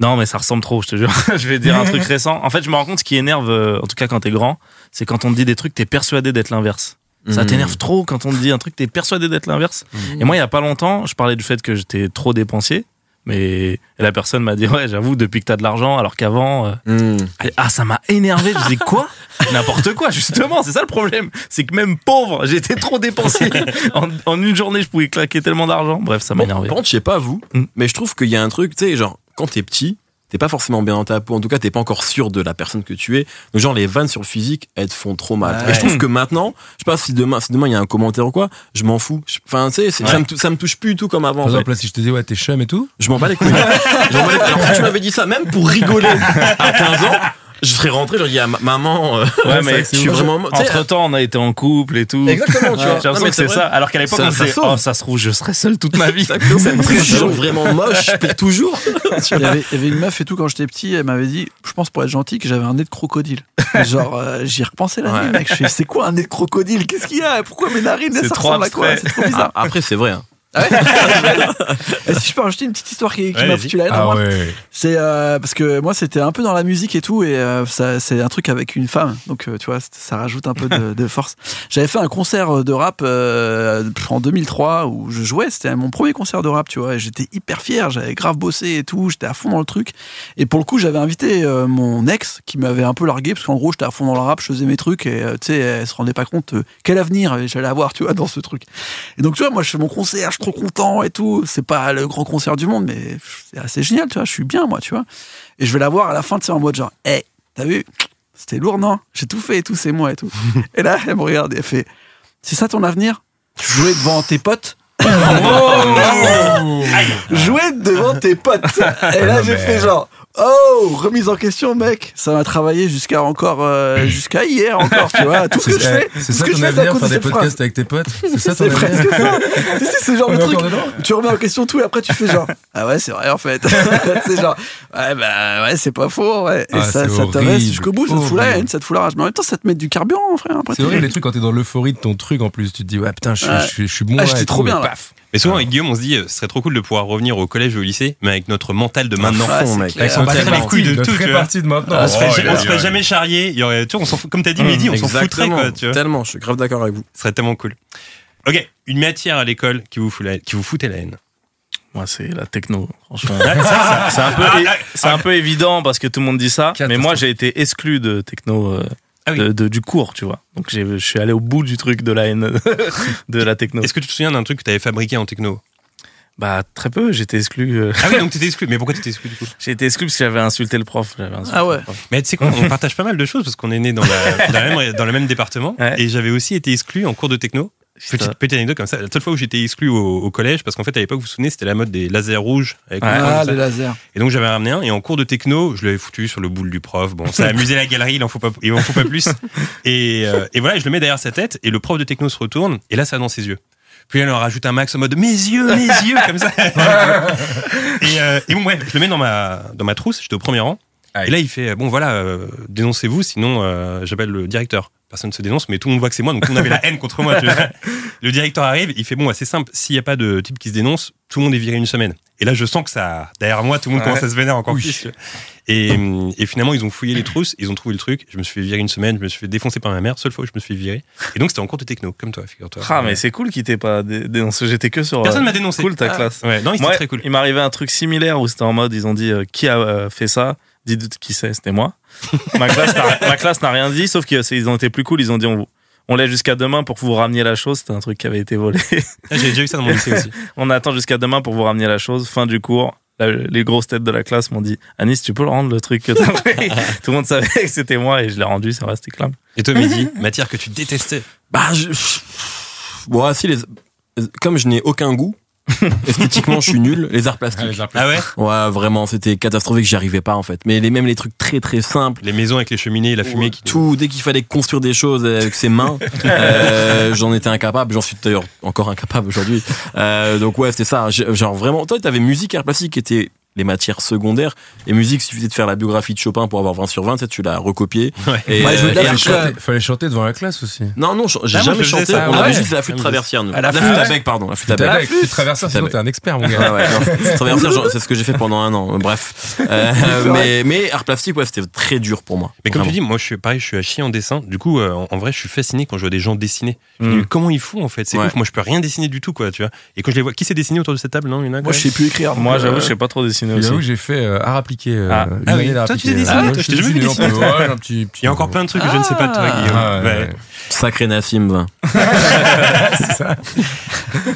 non, mais ça ressemble trop. Je te jure. je vais dire un truc récent. En fait, je me rends compte ce qui énerve, euh, en tout cas quand t'es grand, c'est quand on te dit des trucs, t'es persuadé d'être l'inverse. Ça Mhm. t'énerve trop quand on te dit un truc, t'es persuadé d'être l'inverse. Mhm. Et moi, il y a pas longtemps, je parlais du fait que j'étais trop dépensier. Mais la personne m'a dit ouais j'avoue depuis que t'as de l'argent alors qu'avant euh, Hmm. ah ça m'a énervé. Je dis quoi? N'importe quoi justement. C'est ça le problème. C'est que même pauvre j'étais trop dépensier en, en une journée je pouvais claquer tellement d'argent. Bref ça m'a Bon, énervé. par contre, je sais pas vous, Hmm. mais je trouve qu'il y a un truc, tu sais, genre, quand t'es petit, t'es pas forcément bien dans ta peau. En tout cas, t'es pas encore sûr de la personne que tu es. Donc, genre, les vannes sur le physique, elles te font trop mal. Ouais. Et je trouve que maintenant, je sais pas si demain, si demain il y a un commentaire ou quoi, je m'en fous. Enfin, tu sais, c'est- ça, me, tou- ça me touche plus du tout comme avant. Par exemple, là, si je te dis, ouais, t'es chum et tout. Je m'en bats les couilles. Je m'en bats les couilles. Alors, si tu m'avais dit ça, même pour rigoler à 15 ans, je serais rentré, j'aurais dit à ma- maman, euh, Ouais, mais vraiment. tu sais, Entre temps, on a été en couple et tout. Exactement, tu vois. J'ai Non, l'impression mais que c'est c'est ça. Alors qu'à l'époque, Ça- on disait, oh, ça se trouve, je serai seul toute ma vie. Je suis vraiment moche pour toujours. Il y, avait, il y avait une meuf et tout quand j'étais petit, elle m'avait dit, je pense pour être gentil, que j'avais un nez de crocodile. Genre, euh, j'y ai repensé la nuit, Ouais. mec. Je c'est quoi un nez de crocodile? Qu'est-ce qu'il y a? Pourquoi mes narines, C'est ça trop ressemble à quoi? C'est trop bizarre. Ah, Après, c'est vrai. hein. Et si je peux rajouter une petite histoire qui, qui Ouais, m'a foutu la haine Ah ouais. c'est euh, parce que moi c'était un peu dans la musique et tout et euh, ça c'est un truc avec une femme. Donc euh, tu vois ça rajoute un peu de, de force. J'avais fait un concert de rap euh, en 2003 où je jouais. C'était mon premier concert de rap tu vois et j'étais hyper fier. J'avais grave bossé et tout. J'étais à fond dans le truc. Et pour le coup j'avais invité euh, mon ex qui m'avait un peu largué parce qu'en gros j'étais à fond dans le rap je faisais mes trucs et euh, tu sais elle se rendait pas compte euh, quel avenir euh, j'allais avoir tu vois dans ce truc. Et donc tu vois moi je fais mon concert je trop content et tout. C'est pas le grand concert du monde mais c'est assez génial tu vois. Je suis bien moi tu vois. Et je vais la voir à la fin, tu sais, en mode genre, hé, t'as vu? C'était lourd, non? J'ai tout fait et tout, c'est moi et tout. et là, elle me regarde et elle fait, c'est ça ton avenir? Jouer devant tes potes? Jouer devant tes potes Et là, j'ai fait genre, oh, remise en question, mec. Ça m'a travaillé jusqu'à encore, euh, jusqu'à hier encore, tu vois. Tout ce que je fais, C'est ça que ton je fais, avenir, faire des phrase. podcasts avec tes potes C'est ça ton C'est avenir presque ça. Tu sais, c'est genre On le truc. Tu remets en question tout et après tu fais genre ah ouais c'est vrai en fait. c'est genre ouais bah ouais c'est pas faux ouais. Et Ah, ça, ça reste jusqu'au bout, ça te fout la haine, ça te fout la rage. Mais en même temps ça te met du carburant frère. Après C'est horrible les trucs quand t'es dans l'euphorie de ton truc en plus. Tu te dis, ouais, putain, je suis- bon Ah, j'étais trop bien. Paf. Mais souvent, avec Guillaume, on se dit, euh, ce serait trop cool de pouvoir revenir au collège ou au lycée, mais avec notre mental de maintenant. Ouais, c'est mec. battre les couilles de tout, de maintenant. On se ferait Oh, jamais- il on se ferait jamais charrier. Il y aurait, tu vois, on s'en fout, comme t'as dit, Mehdi, on s'en foutrait, Exactement. quoi, tu vois. Tellement, je suis grave d'accord avec vous. Ce serait tellement cool. Ok, une matière à l'école qui vous fout la, qui vous foutait la haine. Moi, c'est la techno, franchement. C'est un, peu, Ah, ah, un peu évident parce que tout le monde dit ça, mais moi j'ai été exclu de techno euh, Ah oui. de, de- du cours, tu vois. Donc j'ai- je suis allé au bout du truc de la haine de la techno. Est-ce que tu te souviens d'un truc que t'avais fabriqué en techno? Bah très peu, j'étais exclu. euh, Ah oui, donc t'étais exclu. Mais pourquoi t'étais exclu du coup? J'ai été exclu parce que j'avais insulté le prof. insulté Ah ouais. prof. Mais tu sais quoi, on partage pas mal de choses parce qu'on est né dans, la, dans, la même, dans le même département. Ouais. Et j'avais aussi été exclu en cours de techno. Petite, petite anecdote comme ça. La seule fois où j'étais exclu au, au collège, parce qu'en fait à l'époque, vous vous souvenez, c'était la mode des lasers rouges. Avec Ah les lasers. Et donc j'avais ramené un. Et en cours de techno, je l'avais foutu sur le boule du prof. Bon, ça a amusé la galerie, il en faut pas, il en faut pas plus. Et, euh, et voilà, je le mets derrière sa tête. Et le prof de techno se retourne. Et là, ça va dans ses yeux. Puis elle en rajoute un max en mode mes yeux, mes yeux, comme ça. et, euh, et bon, ouais, je le mets dans ma, dans ma trousse, j'étais au premier rang. Et là, il fait bon, voilà, euh, dénoncez-vous, sinon j'appelle le directeur. Personne ne se dénonce, mais tout le monde voit que c'est moi, donc monde avait la haine contre moi. Le directeur arrive, il fait bon, ouais, c'est simple, s'il n'y a pas de type qui se dénonce, tout le monde est viré une semaine. Et là, je sens que ça, derrière moi, tout le monde Ouais. commence à se vénérer encore Oui. plus. vois. Et, et finalement, ils ont fouillé les trousses, ils ont trouvé le truc. Je me suis fait virer une semaine, je me suis fait défoncer par ma mère, seule fois où je me suis fait virer. Et donc, c'était en cours de techno, comme toi, figure-toi. Ah mais c'est cool qu'il t'ait pas dé- dénoncé. J'étais que sur. Personne euh, m'a dénoncé. Cool ta Ah. classe. Ouais, non, c'était très cool. il m'arrivait un truc similaire où c'était en mode ils ont dit euh, qui a euh, fait ça? Dites qui c'est, c'était moi. ma classe n'a rien dit, sauf qu'ils ont été plus cool. Ils ont dit on, on jusqu'à demain pour que vous rameniez la chose. C'était un truc qui avait été volé. Ah, J'ai déjà eu ça dans mon lycée aussi. on attend jusqu'à demain pour vous ramener la chose. Fin du cours. la- les grosses têtes de la classe m'ont dit Anis, tu peux le rendre le truc que t'as fait? Tout le monde savait que c'était moi et je l'ai rendu, ça restait clame. Et toi, Mehdi, matière que tu détestais? Bah, je... Bon, ah, si, les... comme je n'ai aucun goût, esthétiquement, je suis nul. Les arts plastiques. Ah, les arts Ah ouais? Ouais, vraiment, c'était catastrophique, j'y arrivais pas en fait. Mais les, même les trucs très très simples. Les maisons avec les cheminées la fumée qui. Tout, dès qu'il fallait construire des choses avec ses mains, euh, j'en étais incapable. J'en suis d'ailleurs encore incapable aujourd'hui. Euh, donc ouais, c'était ça. Genre vraiment, toi, t'avais musique et art plastique qui étaient les matières secondaires. Et musique, il suffisait de faire la biographie de Chopin pour avoir 20 sur 20, tu l'as recopié. Ouais. Et, Ouais, je veux euh, et après-. Fallait, chanter devant la classe aussi. non, non, j'ai Ah, moi, jamais chanté. ça. On Ah avait juste la flûte traversière, nous. Ah, la la flûte. bec, pardon. La flûte avec traverses, sinon t'es un expert, mon gars. ouais, non. Traversière, c'est ce que j'ai fait pendant un an. Bref. Euh, mais, mais art plastique, ouais, c'était très dur pour moi. Mais comme Vraiment. tu dis, moi je suis pareil, je suis à chier en dessin. Du coup, euh, en, en vrai, je suis fasciné quand je vois des gens dessiner. Je me dis, Mm. mais comment ils font en fait? C'est ouf. Moi, je peux rien dessiner du tout, quoi. Tu vois. Et quand je les vois, qui s'est dessiné autour de cette table Non, il y en a. quand Moi je sais plus écrire. Moi, j'avoue, euh, je sais pas trop dessiner. Et aussi. J'ai fait euh, art appliqué. euh, Ah. Ah oui. Toi, tu t'es dessiné, Ouais, toi, je t'ai jamais Il y a encore plein de trucs que je ne sais pas de toi, Ah, Guillaume. ouais, Ouais. ouais. Sacré Nassim, va.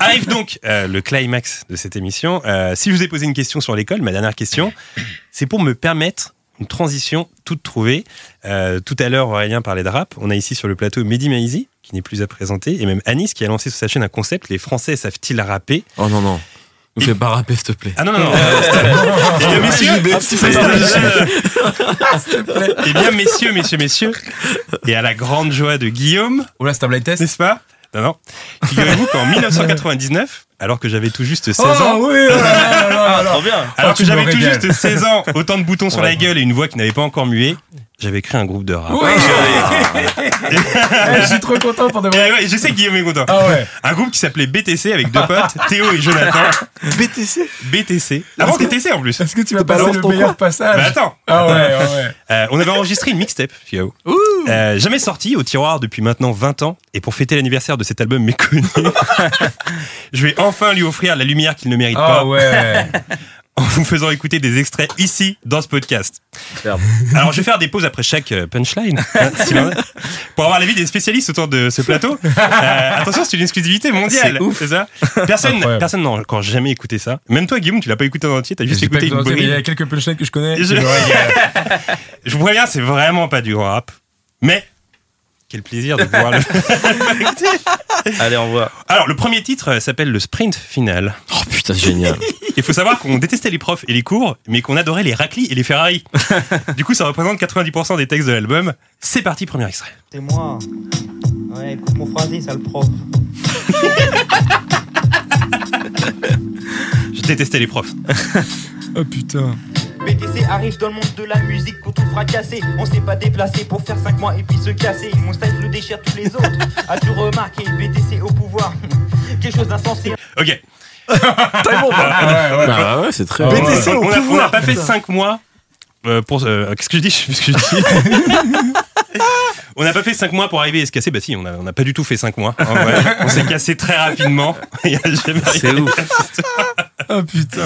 Arrive donc euh, le climax de cette émission. Euh, si je vous ai posé une question sur l'école, ma dernière question, c'est pour me permettre une transition toute trouvée. Euh, tout à l'heure, Aurélien parlait de rap. On a ici sur le plateau Mehdi Maizi, qui n'est plus à présenter, et même Anis, qui a lancé sur sa chaîne un concept Les Français savent-ils rapper? Oh non, non. Ne fais pas rapper, s'il te plaît. Ah non, non, non. Eh, messieurs, Eh bien, messieurs, messieurs, messieurs, et à la grande joie de Guillaume, Oh là, c'est un blind test n'est-ce pas? Non, non. Figurez-vous qu'en 1999, alors que j'avais tout juste 16 ans, Oh oui, oh là là là là là. Trop bien. alors Oh, que j'avais tout juste 16 ans, autant de boutons sur la gueule et une voix qui n'avait pas encore mué, j'avais créé un groupe de rap. Oui, Eh, je suis trop content pour de vrai. ouais, je sais que Guillaume est content. Ah ouais. Un groupe qui s'appelait BTC avec deux potes, Théo et Jonathan. BTC BTC. Avant TTC en plus. Est-ce que tu vas T'as passer le meilleur passage Bah attends. Ah ouais, ouais, ouais. Euh, on avait enregistré une mixtape, figurez-vous. Euh, jamais sorti au tiroir depuis maintenant 20 ans. Et pour fêter l'anniversaire de cet album méconnu, je vais enfin lui offrir la lumière qu'il ne mérite Ah pas ouais. en vous faisant écouter des extraits ici dans ce podcast. Alors je vais faire des pauses après chaque euh, punchline, hein, est, pour avoir l'avis des spécialistes autour de ce plateau. Euh, attention, c'est une exclusivité mondiale, c'est ça? Personne, Incroyable. personne n'a encore jamais écouté ça. Même toi, Guillaume, tu l'as pas écouté en entier, t'as juste écouté une Il y a quelques punchlines que je connais. Je- régale. Je vous préviens, c'est vraiment pas du rap, mais quel plaisir de pouvoir le. Allez, on voit. Alors, le premier titre euh, s'appelle le sprint final. Oh putain, c'est génial. Il faut savoir qu'on détestait les profs et les cours, mais qu'on adorait les raclis et les Ferrari. du coup, ça représente 90% des textes de l'album. C'est parti, premier extrait. C'est moi. Ouais, écoute mon phrasé, sale prof. Je détestais les profs. Oh putain. BTC arrive dans le monde de la musique pour tout fracasser. On s'est pas déplacé pour faire 5 mois et puis se casser. Mon style le déchire tous les autres. As-tu remarqué BTC au pouvoir? Quelque chose d'insensé. Ok. Bomb, hein. Ah ouais, ouais. Bah ouais, c'est très ouais. BTC au on a- on n'a pouvoir, pas fait putain. 5 mois euh, pour. euh, Qu'est-ce que je dis? Je sais plus ce que je dis? On n'a pas fait 5 mois pour arriver à se casser. Bah si, on n'a on a pas du tout fait 5 mois. en vrai. on s'est cassé très rapidement. Il y a jamais C'est ouf. Oh putain.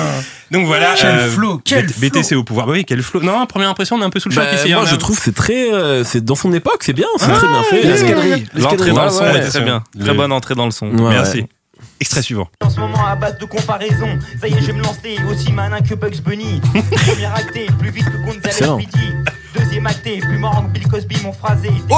Donc voilà. Quel euh, flow, quel BTC au pouvoir. Bah oui, quel flow. Non, première impression, on est un peu sous le choc Bah, ici. moi, hein, je trouve que c'est très. euh, c'est dans son époque, c'est bien, c'est très bien fait. L'escadrille. L'entrée dans le Ouais, son ouais, est très bien. le- Très bonne entrée dans le son. Ouais, Merci. ouais. Extrait suivant. En ce moment à base de comparaison. Ça y est, je vais me lancer aussi malin que Bugs Bunny. Premier acté, plus vite que Excellent. Deuxième acté, plus marrant que Bill Cosby, mon phrasé. Oh,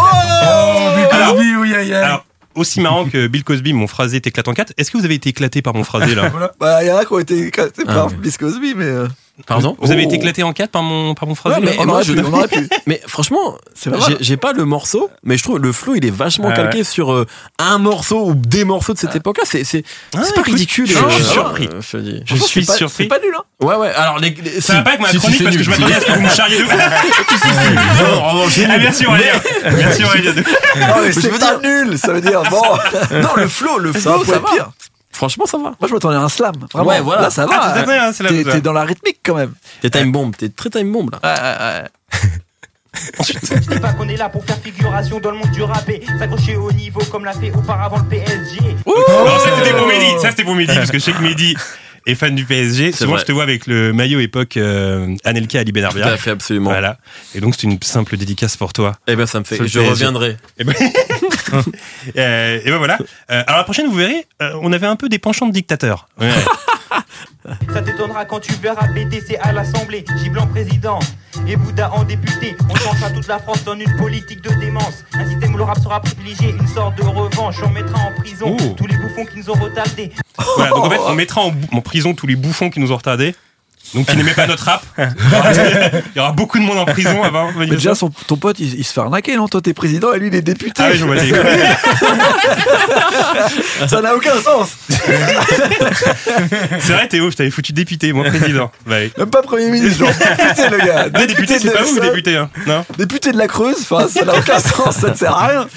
Bill Cosby, oui, aïe, aïe. Alors, aussi marrant que Bill Cosby, mon phrasé t'éclate en 4. Est-ce que vous avez été éclaté par mon phrasé là? Bah, il y en a qui ont été éclatés Ah par ouais. Bill Cosby, mais. euh, Pardon Vous avez Oh. été éclaté en 4 par mon, par mon phrasé Ouais, là mais on, moi, aurait je- pu, on aurait pu. Mais franchement, C'est pas j'ai- pas le morceau, mais je trouve le flow il est vachement Ouais, calqué sur euh, un morceau ou des morceaux de cette époque-là. C'est c'est Ah, c'est pas écoute, ridicule. je euh, suis surpris. euh, je dis. Je suis pas- surpris. C'est pas nul, hein. Ouais ouais. Alors les, les- Ça va si- pas avec ma si, si, chronique c'est parce que je m'attendais à ce que vous me charriez de Ah, nul. merci Aurélien. Merci Aurélien. Ah, c'est pas dire- nul, ça veut dire. Bon, Non, le flow, le flow, ça va. Franchement, ça va. Moi, je m'attendais à un slam. Vraiment. Ouais, voilà. Là, ça Ah, va. à fait, hein, c'est la T'es t'es dans la rythmique quand même. T'es time bomb, t'es très time bomb là. Ouais, ouais, ouais. Je dis pas qu'on est là pour faire figuration dans le monde du rap et s'accrocher au niveau comme l'a fait auparavant le PSG. Non, ça c'était pour Mehdi. Ça c'était pour Mehdi parce que je sais que Mehdi est fan du PSG. C'est Souvent vrai. je te vois avec le maillot époque euh, Anelka Ali Tout à Benarbia. fait, absolument. Voilà. Et donc c'est une simple dédicace pour toi. Eh ben ça me fait. Je PSG. reviendrai. Et ben, Euh, et ben voilà. Euh, alors la prochaine vous verrez, euh, on avait un peu des penchants de dictateurs. Ouais. Ça t'étonnera quand tu verras BTC à l'Assemblée, Giblan président et Bouddha en député. On changera toute la France dans une politique de démence. Un système où le rap sera privilégié, une sorte de revanche. On mettra en prison Oh. tous les bouffons qui nous ont retardés. Voilà, donc en fait, on mettra en, en prison tous les bouffons qui nous ont retardés. Donc qui n'aimaient pas notre rap. Il y aura beaucoup de monde en prison avant. Mais déjà, son- ton pote, il, il se fait arnaquer, non Toi, t'es président et lui, il est député. Ah oui, je vois les Ça n'a aucun sens. C'est vrai, Théo, je t'avais foutu député, moi président. Bah, oui. Même pas premier ministre, genre député, le gars. Ouais, député, c'est de- pas vous, ça- député, hein. Non Député de la Creuse, enfin, ça n'a aucun sens, ça ne sert à rien.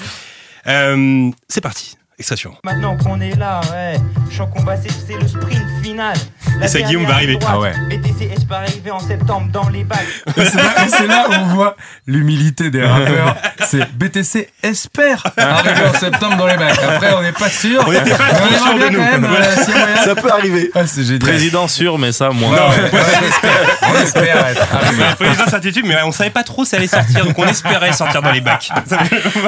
Euh, C'est parti. Extraction. Maintenant qu'on est là, ouais, champ combat, c'est c'est le sprint final. La Et ça, Guillaume va arriver. droite, Ah ouais. BTC peut arriver en septembre dans les bacs. Et c'est là, et c'est là où on voit l'humilité des rappeurs. C'est BTC espère arriver en septembre dans les bacs. Après, on n'est pas sûr. On n'était pas sûr de nous. quand même, Voilà. euh. Ça peut arriver. Ah, c'est génial. Président sûr, mais ça, moins. Non, ouais, on espère. On espère être arrivé. Président certitude, mais on savait pas trop si ça allait sortir, donc on espérait sortir dans les bacs.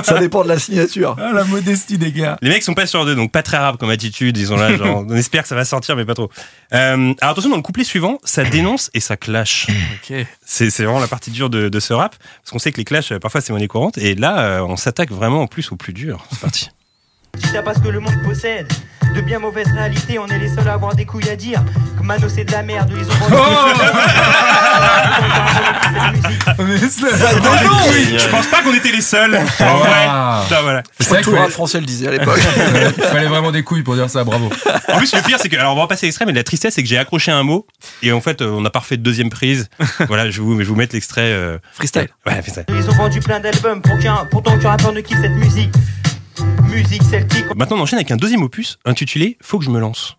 Ça dépend de la signature. Ah, la modestie des gars. Les mecs sont pas sûrs d'eux, donc pas très rap comme attitude. Ils sont là, genre, on espère que ça va sortir, mais pas trop. Euh, alors attention, dans le couplet suivant, ça dénonce et ça clash. C'est vraiment la partie dure de, de ce rap, parce qu'on sait que les clashs, euh, parfois c'est monnaie courante, et là, euh, on s'attaque vraiment en plus au plus dur. C'est parti. Je dis ça parce que le monde possède de bien mauvaises réalités. On est les seuls à avoir des couilles à dire. Que Mano c'est de la merde. Ils ont vendu Mais c'est- Je pense pas qu'on était les seuls. Vrai. Ah. Voilà. C'est vrai Tout rap français le disait à l'époque. il fallait vraiment des couilles pour dire ça, bravo. En plus, le pire, c'est que, alors on va passer l'extrait, mais la tristesse, c'est que j'ai accroché un mot, et en fait, on n'a pas refait de deuxième prise. voilà, je vais vous, je vous mettre l'extrait. euh, Freestyle. Ouais, freestyle. Ils ont vendu plein d'albums pour qu'un, pourtant qu'un rappeur ne kiffe cette musique. Musique celtique. Maintenant, on enchaîne avec un deuxième opus intitulé Faut que je me lance.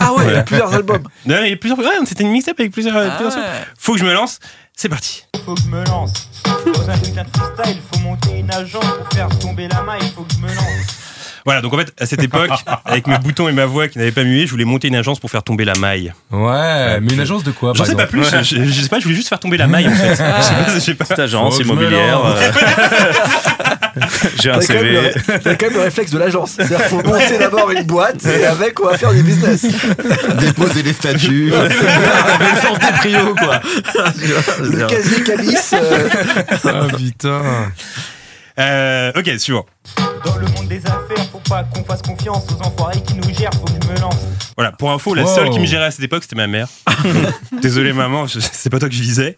Ah ouais, il y a plusieurs albums. Non, il y a plusieurs. Ouais, c'était une mixtape avec plusieurs. Ah plusieurs sons. ouais. Faut que je me lance. C'est parti. Faut que je me lance. Dans un putain de freestyle, faut monter une agence pour faire tomber la maille. Faut que je me lance. Voilà, donc en fait, à cette époque, avec mes boutons et ma voix qui n'avaient pas mué, je voulais monter une agence pour faire tomber la maille. Ouais, mais une agence de quoi J'en sais pas plus, je, je sais pas, je voulais juste faire tomber la maille en fait. Je sais pas, je sais pas. Petite agence immobilière. euh, J'ai un T'as quand, même CV. le- t'as quand même le réflexe de l'agence. C'est-à-dire qu'il faut monter d'abord une boîte et avec, on va faire du business. Déposer les statuts. Le sens des prios, quoi. Le casier calice. euh, Ah putain. Euh, ok, suivant. Dans le monde des affaires, faut pas qu'on fasse confiance aux enfoirés qui nous gèrent. Faut que je me lance. Voilà, pour info, la Wow. seule qui me gérait à cette époque, c'était ma mère. Désolé maman, je- c'est pas toi que je visais.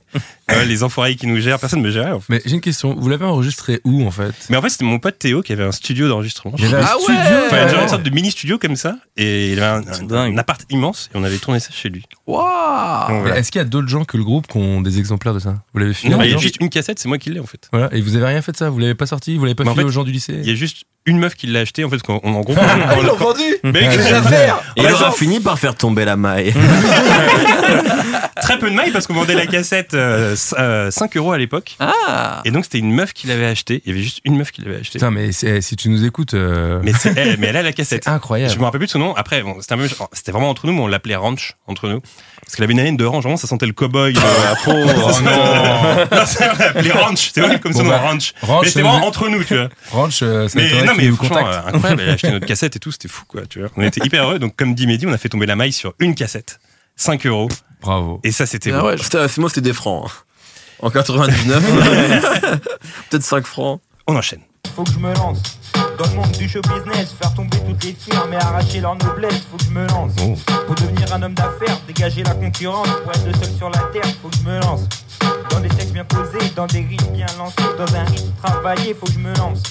Euh, les enfoirés qui nous gèrent, personne me gérait. en fait. Mais j'ai une question. Vous l'avez enregistré où en fait? Mais en fait, c'était mon pote Théo qui avait un studio d'enregistrement. Il y avait un Ah ouais studio. Enfin, euh, genre une sorte de mini studio comme ça, et il avait un, appart immense, et on avait tourné ça chez lui. Waouh voilà. Est-ce qu'il y a d'autres gens que le groupe qui ont des exemplaires de ça? Vous l'avez filmé Non, il y a juste une cassette, c'est moi qui l'ai en fait. Voilà, et vous avez rien fait de ça? Vous l'avez pas sorti? Vous l'avez pas Mais en filé fait, aux gens du lycée? Il y a juste une meuf qui l'a acheté en fait, quand on, en gros. Ah, Ils l'ont vendu Mais Les affaires Et il aura fini par faire tomber la maille. très peu de mailles parce qu'on vendait la cassette euh, 5 euros à l'époque. Ah Et donc c'était une meuf qui l'avait acheté. Il y avait juste une meuf qui l'avait acheté. Putain, mais c'est- si tu nous écoutes, euh, Mais, elle, mais elle a la cassette. c'est incroyable. Je me rappelle plus de son nom. Après, bon, c'était peu- c'était vraiment entre nous, mais on l'appelait Ranch entre nous. Parce qu'elle avait une haleine de ranch, vraiment, ça sentait le cowboy de la peau. Oh non non, c'est- on l'appelait Ranch. C'est horrible comme son Bon, nom, bah, Ranch. Ranch, mais c'était vraiment entre nous, tu vois. Ranch, euh, ça Mais non, mais euh, incroyable. Elle a acheté notre cassette et tout, c'était fou, quoi, tu vois. On était hyper heureux. Donc, comme dit Mehdi, on a fait tomber la maille sur une cassette. 5 euros. Bravo. Et ça, c'était Ah beau. ouais, moi, c'était des francs. En 99. Peut-être 5 francs. On enchaîne. Faut que je me lance. Dans le monde du show business, faire tomber toutes les firmes et arracher leur noblesse. Faut que je me lance. Pour devenir un homme d'affaires, dégager la concurrence. Pour être le seul sur la terre, faut que je me lance. Dans des textes bien posés, dans des rythmes bien lancés, dans un rythme travaillé, faut que je me lance.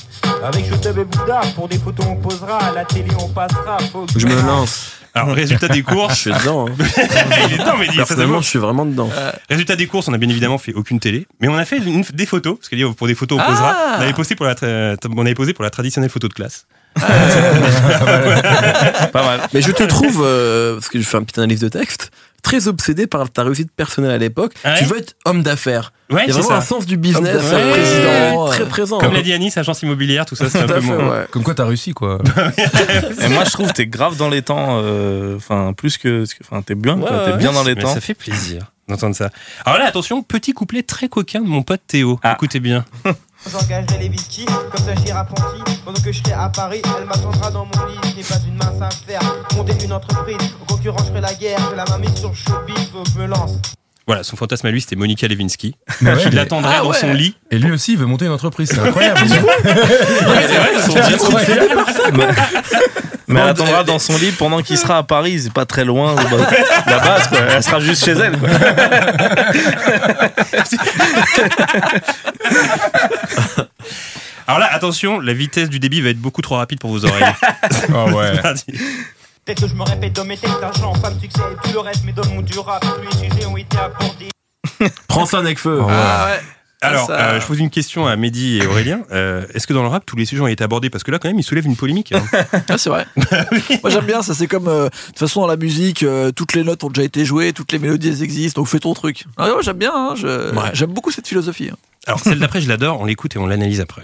Avec Shotub et Bouddha, pour des photos on posera, à la télé on passera, faut que Je me lance. Alors, résultat des Je courses. suis dedans. hein. Il est dedans, c'est Personnellement, je suis vraiment dedans. Résultat des courses, on a bien évidemment fait aucune télé, mais on a fait une- des photos, parce que pour des photos on Ah. posera. On avait posé pour la, tra- on avait posé pour la traditionnelle photo de classe. Pas mal. Mais je te trouve, euh, parce que je fais une petite analyse de texte, très obsédé par ta réussite personnelle à l'époque. Ah ouais tu veux être homme d'affaires. Ouais, Il y a vraiment un sens du business Homme d'affaires, euh, président, très présent. Comme l'a dit Anis, agence immobilière, tout ça, c'est un peu fait, mon. ouais. Comme quoi, t'as réussi, quoi. Et moi, je trouve que t'es grave dans les temps. euh, Enfin, plus que. Enfin, t'es bien, T'es bien dans les temps. ça fait plaisir d'entendre ça. Alors là, attention, petit couplet très coquin de mon pote Théo. Ah. Écoutez bien. J'engagerai les whisky, comme ça j'irai apprenti. Pendant que je serai à Paris, elle m'attendra dans mon lit. Je n'ai pas une mince affaire. Monter une entreprise, aux concurrents je ferai la guerre. Je la main mise sur showbiz, que me lance. Voilà, son fantasme à lui, c'était Monica Lewinsky. Mais ouais, qui mais- l'attendrait Ah dans ouais. son lit. Et lui aussi, il veut monter une entreprise. C'est incroyable. Mais elle attendra dans son lit pendant qu'il sera à Paris. C'est pas très loin de la base, quoi. Elle sera juste chez elle, quoi. Alors là, attention, la vitesse du débit va être beaucoup trop rapide pour vos oreilles. Ah ouais. C'est parti. Peut-être que je me répète dans mes textes, argent, femme, succès et tout le reste, mais dans le monde du rap, tous les sujets ont été abordés. Prends ça. Ah ouais. Ah ouais Alors, ça- euh, je pose une question à Mehdi et Aurélien. Euh, Est-ce que dans le rap, tous les sujets ont été abordés? Parce que là, quand même, ils soulèvent une polémique. hein. Ah, c'est vrai. Moi, j'aime bien ça. C'est comme, euh, de toute façon, dans la musique, euh, toutes les notes ont déjà été jouées, toutes les mélodies elles existent, donc fais ton truc. Ah, ouais, j'aime bien. hein, Ouais. J'aime beaucoup cette philosophie. hein. Alors, celle d'après, je l'adore. On l'écoute et on l'analyse après.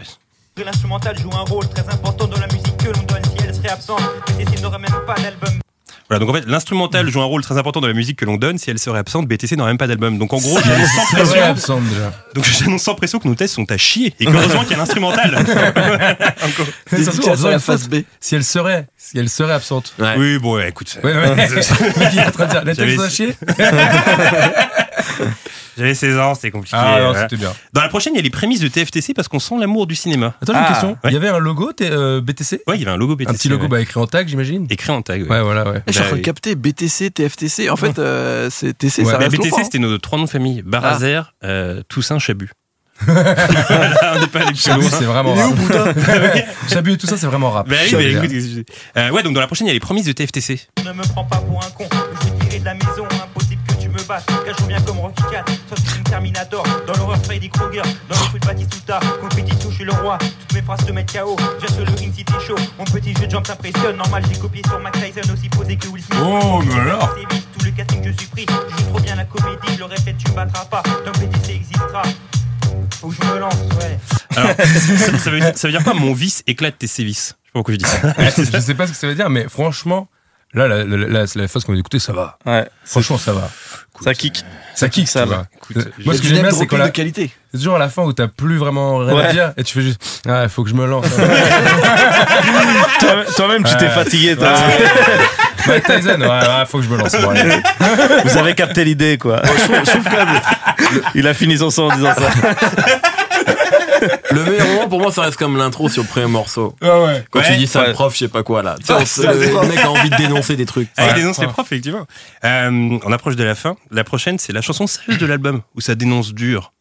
L'instrumental joue un rôle très important dans la musique que l'on serait absente. BTC n'aurait même pas d'album. Voilà, donc en fait, l'instrumental joue un rôle très important dans la musique que l'on donne. Si elle serait absente, BTC n'aurait même pas d'album. Donc en gros, j'annonce sans C'est vrai, pression. absente déjà. Donc j'annonce sans pression que nos tests sont à chier. Et qu'heureusement qu'il y a l'instrumental. Encore. Et surtout, Dédicace en faisant à la une face faute, B. Si elle serait, si elle serait absente. Ouais. Oui, bon, ouais, écoute. Ouais, ouais. Il est en train de dire, la tête J'avais- sont à chier. J'avais 16 ans, c'était compliqué. Ah non, voilà. c'était bien. Dans la prochaine, il y a les prémices de TFTC parce qu'on sent l'amour du cinéma. Attends, j'ai une Ah, question. ouais. Il y avait un logo euh, BTC Ouais, il y avait un logo BTC. Un petit logo ouais. bah, écrit en tag, j'imagine écrit en tag. ouais. Ouais, voilà, ouais. Je suis en Bah train de oui. capter BTC, TFTC. En fait, euh, c'est TC, Ouais, ça Bah, reste BTC, longtemps, hein. c'était nos trois noms de famille. Barazer, euh, Toussaint, Chabu. on n'est pas allé plus Chabu, loin. c'est vraiment rap. Chabu et tout ça, c'est vraiment rap. Bah oui, Chabu, bah, écoute, Euh, ouais, donc dans la prochaine, il y a les prémices de TFTC. Ne me prends pas pour un con, je vais tirer de la maison, impossible que battes. Car je reviens comme Rocky 4, soit c'est une Terminator. Dans l'horreur Freddy Krueger, dans le foot Batistuta, compétition, je suis le roi. Toutes mes phrases te mettent KO, viens sur le ring si t'es chaud. Mon petit jeu de jambes t'impressionne, normal j'ai copié sur Mac Tyson, aussi posé que Will Smith. Oh, mais alors C'est vite, tout le casting que je suis pris, je joue trop bien la comédie, je le répète, tu me battras pas. Dans BTC existera. Faut que je me lance, ouais. Alors, ça, ça veut, ça veut dire quoi Mon vice éclate tes sévices. Je sais pas pourquoi je dis ça. je sais pas ce que ça veut dire, mais franchement, là, la, la, la, la phase qu'on vient d'écouter, ça va. Ouais. Franchement, ça va. Ça kick. Ça kick, Ça va. Écoute, Moi, ce que j'aime bien, c'est dropping quand de la- qualité. c'est toujours à la fin où t'as plus vraiment rien Ouais. à dire et tu fais juste, ah, il faut que je me lance. Toi- Toi-même, tu t'es fatigué. toi. Mike Tyson, ouais, ouais, faut que je me lance. Bon. Vous avez capté l'idée, quoi. Il a fini son son en disant ça. Le meilleur moment pour moi, ça reste comme l'intro sur le premier morceau. Ah ouais. Quand tu dis ça, Ouais. le prof, je sais pas quoi là. Tu sais, Ah, ça, le, le mec a envie de dénoncer des trucs. Ah, il Ouais. dénonce les profs, effectivement. Euh, on approche de la fin. La prochaine, c'est la chanson sérieuse de l'album, où ça dénonce dur.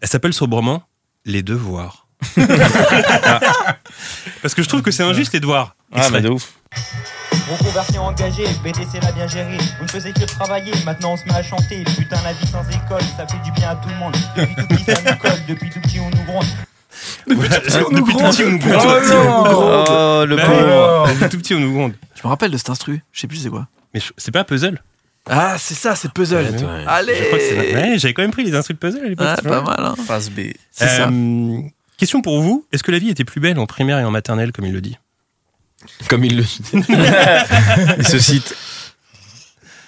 Elle s'appelle sobrement Les Devoirs. Parce que je trouve que c'est injuste, les devoirs. Ah, mais de ouf. Reconversion engagée, BTC l'a bien géré. On ne faisait que travailler, maintenant on se met à chanter. Putain, la vie sans école, ça fait du bien à tout le monde. Depuis tout petit, ça nous colle, depuis tout petit, on nous gronde. Depuis tout petit, on nous gronde. Oh, le pauvre. Depuis tout petit, on nous gronde. Je me rappelle de cet instru. Je sais plus c'est quoi. Mais c'est pas puzzle Ah, c'est ça, c'est puzzle. Ouais, ouais. Allez. Ouais, J'avais quand même pris les instruments de puzzle à l'époque. Ah, pas vois. mal. Hein. Phase B. C'est ça. Euh, Question pour vous. Est-ce que la vie était plus belle en primaire et en maternelle, comme il le dit? Comme il le. Il se cite.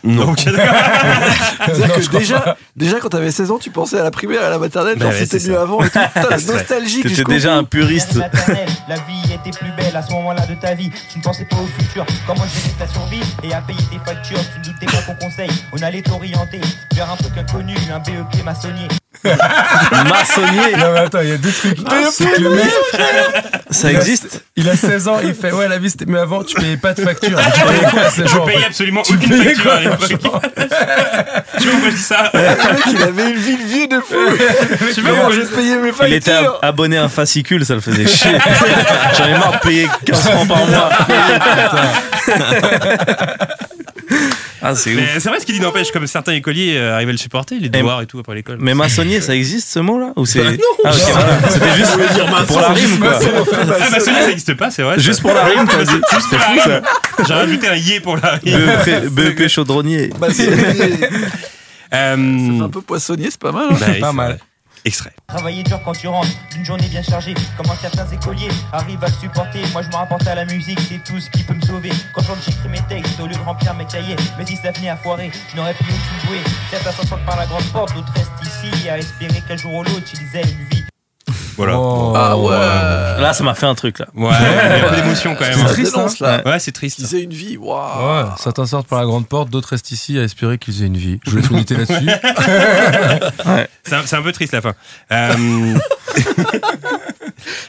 Non. C'est-à-dire je que déjà, déjà, quand t'avais 16 ans, tu pensais à la primaire et à la maternelle, genre ouais, c'était mieux ça. avant et tout. Putain, nostalgie T'étais déjà un puriste. Maternelle, La vie était plus belle à ce moment-là de ta vie. Tu ne pensais pas au futur, comment gérer ta survie et à payer tes factures? Tu ne doutais pas qu'on conseille, on allait t'orienter vers un truc inconnu, un BEP maçonnier. Maçonnier. Non, mais attends, il y a deux trucs. C'est le mec, Ça il a- existe Il a 16 ans, il fait Ouais, la vie c'était mieux avant, tu payais pas de facture. Mais Tu payais quoi genre. payais absolument Tu aucune payais facture quoi à l'époque. Tu vois pourquoi je dis ça Le mec, il avait une vie de vieux de fou. Je sais pas Mais pourquoi je payais mes Il était factures. ab- abonné à un fascicule, ça le faisait chier. J'en ai marre de payer 15 francs par mois. Ah, c'est ouf. C'est vrai ce qu'il dit n'empêche, comme certains écoliers euh, arrivaient à le supporter, les devoirs et tout après l'école. Mais maçonnier, ça existe ce mot-là Ou c'est. Bah Ah, ok, voilà. C'était juste pour la rime, quoi. Ah, maçonnier, ça n'existe pas, c'est vrai. Juste pour la rime, t'as dit. Pour la rime. J'ai rajouté un yé pour la rime. BEP, BEP chaudronnier. C'est c'est Euh, un peu poissonnier, c'est pas mal. hein. bah, Pas c'est mal. Travailler dur quand tu rentres d'une journée bien chargée. Comment certains écoliers arrivent à le supporter. Moi je me rapporte à la musique, c'est tout ce qui peut me sauver. Quand j'écris mes textes au lieu de remplir mes cahiers. Mais si ça venait à foirer, je n'aurais plus aucune bouée. Certains s'en sortent par la grande porte, d'autres restent ici à espérer qu'un jour ou l'autre ils aient une vie. Voilà. Oh. Ah ouais. Là, ça m'a fait un truc, là. Ouais, il y a un peu d'émotion quand même. C'est hein. triste, dénonce, hein. là. Ouais, c'est triste. Ils aient une vie. Waouh. Ouais, certains sortent par la grande porte, d'autres restent ici à espérer qu'ils aient une vie. Je voulais tout là-dessus. C'est un, c'est un peu triste la fin. Euh,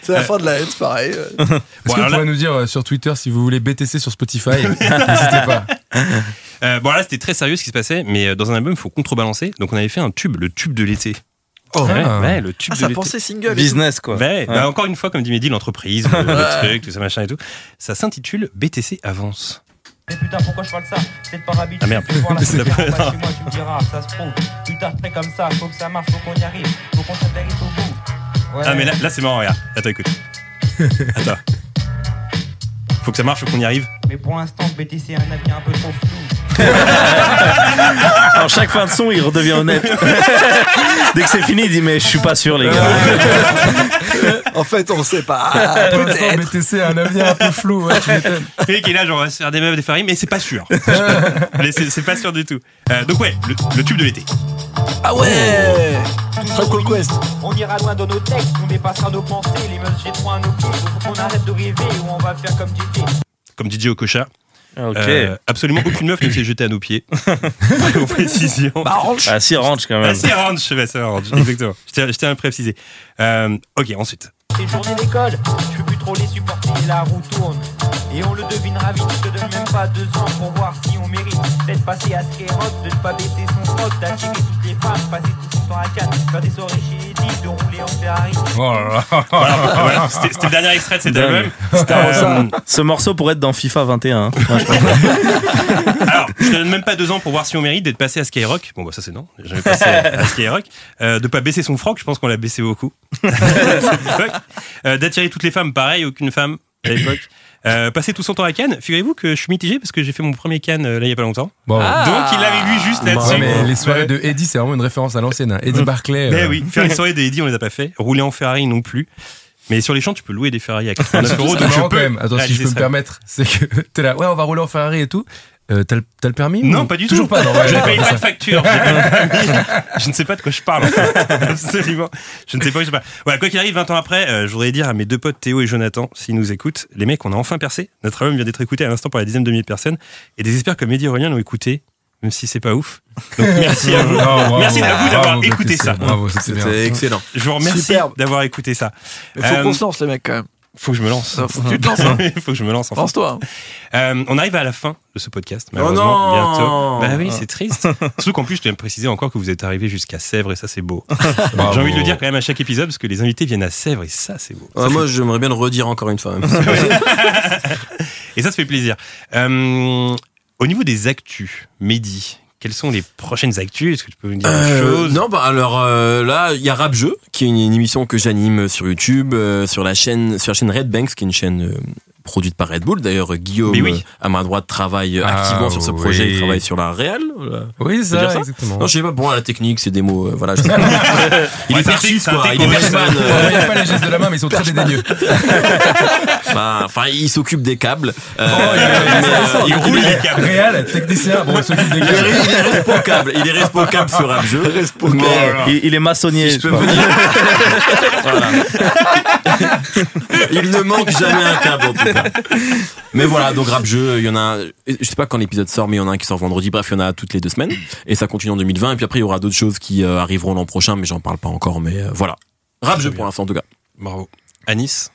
C'est la fin de la haine, c'est pareil. Est-ce Bon, que vous alors là- nous dire euh, sur Twitter si vous voulez BTC sur Spotify N'hésitez pas. euh, bon là c'était très sérieux ce qui se passait, mais euh, dans un album il faut contrebalancer. Donc on avait fait un tube, le tube de l'été. Oh. ouais, Ah. ouais, le tube Ah, de ça pensait single. Business, quoi. Ouais, Ouais. bah, encore une fois, comme dit Mehdi, l'entreprise, le, le truc, tout ça, machin et tout. Ça s'intitule BTC Avance. Mais putain, pourquoi je parle ça? C'est par habitude. Ah, merde. Tu vois la C'est on va chez moi, tu me diras, ça se trouve. Putain, très comme ça, faut que ça marche, faut qu'on y arrive. Faut qu'on s'atterrisse au bout. Ouais. Ah mais là, là c'est marrant, regarde. Attends, écoute. Attends. Faut que ça marche, faut qu'on y arrive. Mais pour l'instant, BTC est un avis un peu trop flou. En chaque fin de son, il redevient honnête. Dès que c'est fini, il dit mais je suis pas sûr les gars. En fait, on sait pas. Peut-être. BTC a un avenir un peu flou, ouais, tu m'étonnes. Et qui est là, genre, on va se faire des meufs, des farines, mais c'est pas sûr. mais c'est c'est pas sûr du tout. Euh, donc ouais, le, le tube de l'été. Ah ouais Called Quest. On ira loin dans nos textes, on dépassera nos pensées. Les meufs jettent à nos pieds. Faut qu'on arrête de rêver ou on va faire comme JT. Comme DJ Okocha. Ok. Euh, absolument aucune meuf ne s'est jetée à nos pieds. Pour précision. Bah, ranch. Ah si ranch quand Ah, même. c'est orange, ouais, c'est orange, exactement. Je tiens, je tiens à le préciser. Euh, ok, ensuite. C'est journée d'école, je peux plus trop les supporter, la roue tourne. Et on le devinera vite, je te donne même pas deux ans pour voir si on mérite d'être passé à Skyrock, de ne pas baisser son froc, d'attirer toutes les femmes, passer tout son temps à 4, faire des soirées chez Eddie, de rouler en Ferrari. Oh là là. Voilà, voilà, c'était c'était le dernier extrait de cet album. Euh, ce morceau pourrait être dans FIFA 21. hein. Alors, je te donne même pas deux ans pour voir si on mérite d'être passé à Skyrock. Bon, bah ça c'est non, j'ai jamais passé à Skyrock. Euh, de pas baisser son froc, je pense qu'on l'a baissé beaucoup. euh, D'attirer toutes les femmes, pareil, aucune femme à l'époque. Euh, passer tout son temps à Cannes. Figurez-vous que je suis mitigé parce que j'ai fait mon premier Cannes euh, là il y a pas longtemps. Bon. Donc il avait lu juste là-dessus. Ouais, mais les soirées Ouais. de Eddie, c'est vraiment une référence à l'ancienne. hein. Eddie Barclay. Mais euh, oui, faire les soirées des Eddie, on les a pas fait. Rouler en Ferrari non plus. Mais sur les champs, tu peux louer des Ferrari à 89 euros. Donc je peux quand même. Attends, si je peux me ça. permettre, c'est que t'es là, ouais, on va rouler en Ferrari et tout. Euh, t'as le, t'as le permis Non, ou- pas du Toujours tout. pas, non. ouais, je ne paye pas de facture. pas je ne sais pas de quoi je parle. en fait. Absolument. Je ne sais pas je parle. Voilà, quoi qu'il arrive, 20 ans après, euh, je voudrais dire à mes deux potes Théo et Jonathan, s'ils nous écoutent, les mecs, on a enfin percé. Notre album vient d'être écouté à l'instant par la dizaine de milliers de personnes. Et des experts comme Mehdi et Aurélien l'ont écouté, même si c'est pas ouf. Donc merci à vous. Non, bravo, merci à vous d'avoir bravo, écouté ça. Bravo, c'était excellent. Je vous remercie Superbe. d'avoir écouté ça. Il faut Euh, qu'on se lance, les mecs, quand même. Faut que je me lance. Faut que tu te lances, hein. faut que je me lance. enfin. Lance-toi. hein. Euh, on arrive à la fin de ce podcast, Oh malheureusement, non bientôt. Bah oui, c'est triste. Surtout qu'en plus, je dois me préciser encore que vous êtes arrivé jusqu'à Sèvres et ça, c'est beau. J'ai envie de le dire quand même à chaque épisode parce que les invités viennent à Sèvres et ça, c'est beau. Ouais, moi, j'aimerais bien le redire encore une fois. Et ça, ça fait plaisir. Euh, au niveau des actus, Mehdi, quelles sont les prochaines actus? Est-ce que tu peux nous dire des Euh, choses? non, bah alors euh, là, il y a Rap Jeu, qui est une, une émission que j'anime sur YouTube, euh, sur la chaîne, sur la chaîne Red Banks, qui est une chaîne produite par Red Bull. D'ailleurs, Guillaume, oui. euh, à ma droite, travaille euh, Ah, activement sur ce oui. projet. Il travaille sur la réal. voilà. Oui, ça, ça exactement. Non, je sais pas. Bon, la technique, c'est des mots. euh, voilà. je sais pas. il Ouais, est un un quoi. Il est. On euh, voyait pas les gestes de la main, mais ils sont très dédaigneux. bah, Enfin, il s'occupe des câbles. Euh, Oh, il euh, Il roule les câbles. Réal, technicien, bon, il s'occupe des il est, gars. il est responsable. Il est responsable sur Rap Jeu. Il, il est maçonnier. Je peux dire. Voilà. Il ne manque jamais un câble en tout cas. Mais voilà, donc rap jeu, il y en a, je sais pas quand l'épisode sort, mais il y en a un qui sort vendredi. Bref, il y en a toutes les deux semaines et ça continue en 2020. Et puis après, il y aura d'autres choses qui euh, arriveront l'an prochain, mais j'en parle pas encore. Mais euh, voilà, rap jeu pour l'instant en tout cas. Bravo. Anis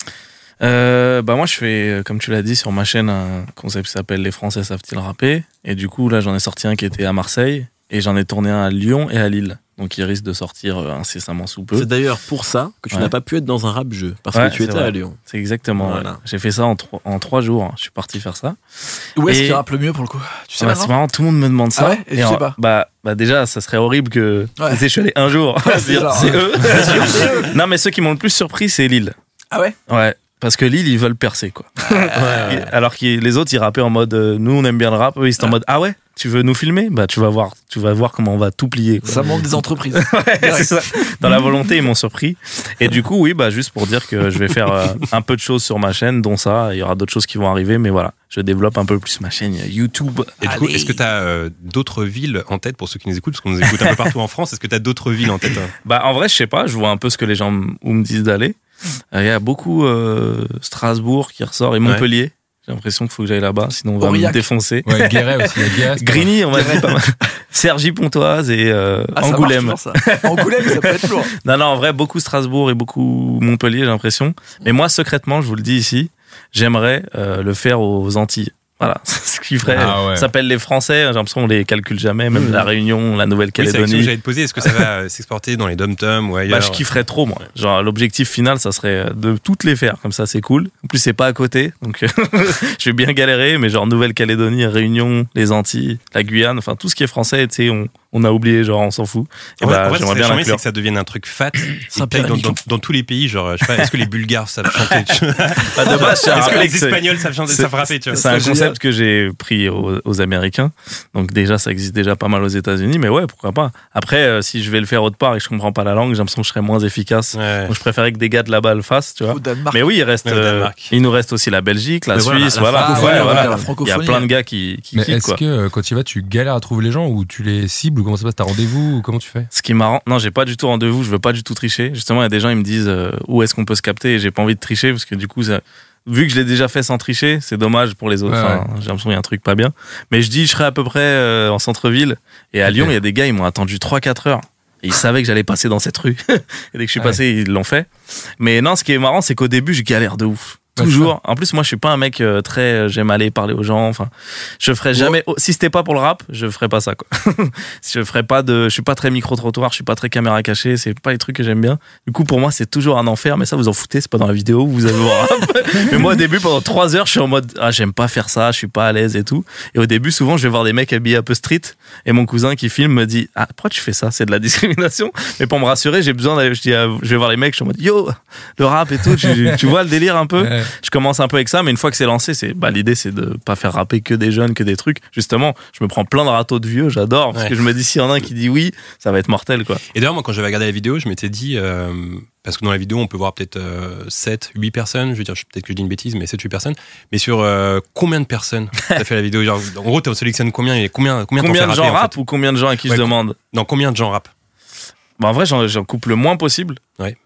Euh, bah moi je fais, euh, comme tu l'as dit, sur ma chaîne un concept qui s'appelle Les Français savent-ils rapper? Et du coup là j'en ai sorti un qui était à Marseille et j'en ai tourné un à Lyon et à Lille. Donc il risque de sortir euh, incessamment sous peu. C'est d'ailleurs pour ça que tu Ouais. n'as pas pu être dans un rap jeu parce Ouais, que tu étais vrai. à Lyon. C'est exactement. Voilà. ouais. J'ai fait ça en, trois- en trois jours. hein. Je suis parti faire ça. Où est-ce Et- qu'il rappe le mieux pour le coup? Tu sais Ouais, maintenant c'est marrant, tout le monde me demande ça. Ah ouais? Et tu en- sais pas? bah, bah déjà, ça serait horrible que. Suis allé un jour. C'est eux. Non, mais ceux qui m'ont le plus surpris, c'est Lille. Ah ouais? Ouais. Parce que Lille, ils veulent percer, quoi. Alors que les autres, ils rappaient en mode, euh, nous, on aime bien le rap. Eux, ils sont en mode, ah ouais, tu veux nous filmer? Bah, tu vas voir, tu vas voir comment on va tout plier. quoi. Ça monte des entreprises. Ouais, c'est ça. Dans la volonté, ils m'ont surpris. Et du coup, oui, bah, juste pour dire que je vais faire euh, un peu de choses sur ma chaîne, dont ça. Il y aura d'autres choses qui vont arriver, mais voilà, je développe un peu plus ma chaîne YouTube. Et du coup, est-ce que tu as d'autres villes en tête pour ceux qui nous écoutent Parce qu'on nous écoute un peu partout en France. Est-ce que tu as d'autres villes en tête hein? Bah, en vrai, je sais pas. Je vois un peu ce que les gens où me disent d'aller. Euh, Il y a beaucoup euh, Strasbourg qui ressort et Montpellier. J'ai l'impression qu'il faut que j'aille là-bas, sinon on va Aurillac. me défoncer. Ouais, Guéret aussi. Guéret, Grigny, on m'a dit pas mal. Sergi Pontoise et euh, Ah, ça marche Angoulême. ça. Angoulême, ça peut être lourd. Non, non, en vrai, beaucoup Strasbourg et beaucoup Montpellier, j'ai l'impression. Mais moi, secrètement, je vous le dis ici, j'aimerais euh, le faire aux Antilles. Voilà, ce qui ferait. Ah ouais. Ça s'appelle les Français. J'ai l'impression qu'on les calcule jamais. Même Mmh. la Réunion, la Oui, c'est la question que Nouvelle-Calédonie. j'allais te poser. Est-ce que ça va euh, s'exporter dans les dom-toms ou ailleurs Bah, je kifferais trop, moi. Genre, l'objectif final, ça serait de toutes les faire. Comme ça, c'est cool. En plus, c'est pas à côté. Donc, je vais bien galérer. Mais genre, Nouvelle-Calédonie, Réunion, les Antilles, la Guyane, enfin, tout ce qui est français, tu sais, on, on a oublié, genre, on s'en fout. Et En bah, vrai, j'aimerais qui bien c'est que ça devienne un truc fat. Peut-être dans, dans, dans tous les pays, genre, je sais pas, est-ce que les Bulgares savent chanter Est-ce que les Espagnols savent chanter, c'est- savent rapper, tu vois? C'est un concept que j'ai pris aux, aux Américains. Donc déjà, ça existe déjà pas mal aux États-Unis, mais ouais, pourquoi pas. Après, euh, si je vais le faire autre part et que je comprends pas la langue, j'ai l'impression que je serais moins efficace. Donc je préférais que des gars de là-bas le fassent, tu vois. Danemark. Mais oui, il reste, euh, Danemark. il nous reste aussi la Belgique, la Mais Suisse, la voilà. Il y a plein de gars qui, qui est-ce que euh, quand tu y vas, tu galères à trouver les gens ou tu les cibles ou comment ça se passe T'as rendez-vous ou comment tu fais Ce qui est marrant, non, j'ai pas du tout rendez-vous, je veux pas du tout tricher. Justement, il y a des gens, ils me disent euh, où est-ce qu'on peut se capter et j'ai pas envie de tricher parce que du coup, ça- vu que je l'ai déjà fait sans tricher, c'est dommage pour les autres. Ouais, Enfin, J'ai l'impression qu'il y a un truc pas bien. Mais je dis, je serai à peu près euh, en centre-ville et à. Lyon, il y a des gars, ils m'ont attendu 3-4 heures. Et ils savaient que j'allais passer dans cette rue. et dès que je suis Ouais. passé, ils l'ont fait. Mais non, ce qui est marrant, c'est qu'au début, je galère de ouf. Toujours. En plus, moi, je suis pas un mec euh, très. euh, J'aime aller parler aux gens. Enfin, je ferais jamais. oh, Si c'était pas pour le rap, je ferais pas ça, quoi. je ferais pas de. Je suis pas très micro trottoir. Je suis pas très caméra cachée. C'est pas les trucs que j'aime bien. Du coup, pour moi, c'est toujours un enfer. Mais ça, vous en foutez. C'est pas dans la vidéo. Vous avez vos rap. mais moi, au début, pendant trois heures, je suis en mode ah, j'aime pas faire ça. Je suis pas à l'aise et tout. Et au début, souvent, je vais voir des mecs habillés un peu street. Et mon cousin qui filme me dit ah pourquoi tu fais ça? C'est de la discrimination. Mais pour me rassurer, j'ai besoin d'aller. Je dis ah, je vais voir les mecs. Je suis en mode yo le rap et tout. Tu, tu vois le délire un peu? Je commence un peu avec ça, mais une fois que c'est lancé, c'est bah, l'idée c'est de pas faire rapper que des jeunes, que des trucs. Justement, je me prends plein de râteaux de vieux, j'adore, parce Ouais. que je me dis s'il y en a un qui dit oui, ça va être mortel quoi. Et d'ailleurs, moi, quand j'avais regardé la vidéo, je m'étais dit, euh, parce que dans la vidéo, on peut voir peut-être euh, 7, 8 personnes, je veux dire, peut-être que je dis une bêtise, mais 7, 8 personnes. Mais sur euh, combien de personnes t'as fait la vidéo? Genre, En gros, tu sélectionnes combien et combien, combien, Combien de gens rapper, en ou combien de gens à qui Ouais, je demande? Non, combien de gens rappent? Bah, En vrai, j'en j'en coupe le moins possible. Ouais.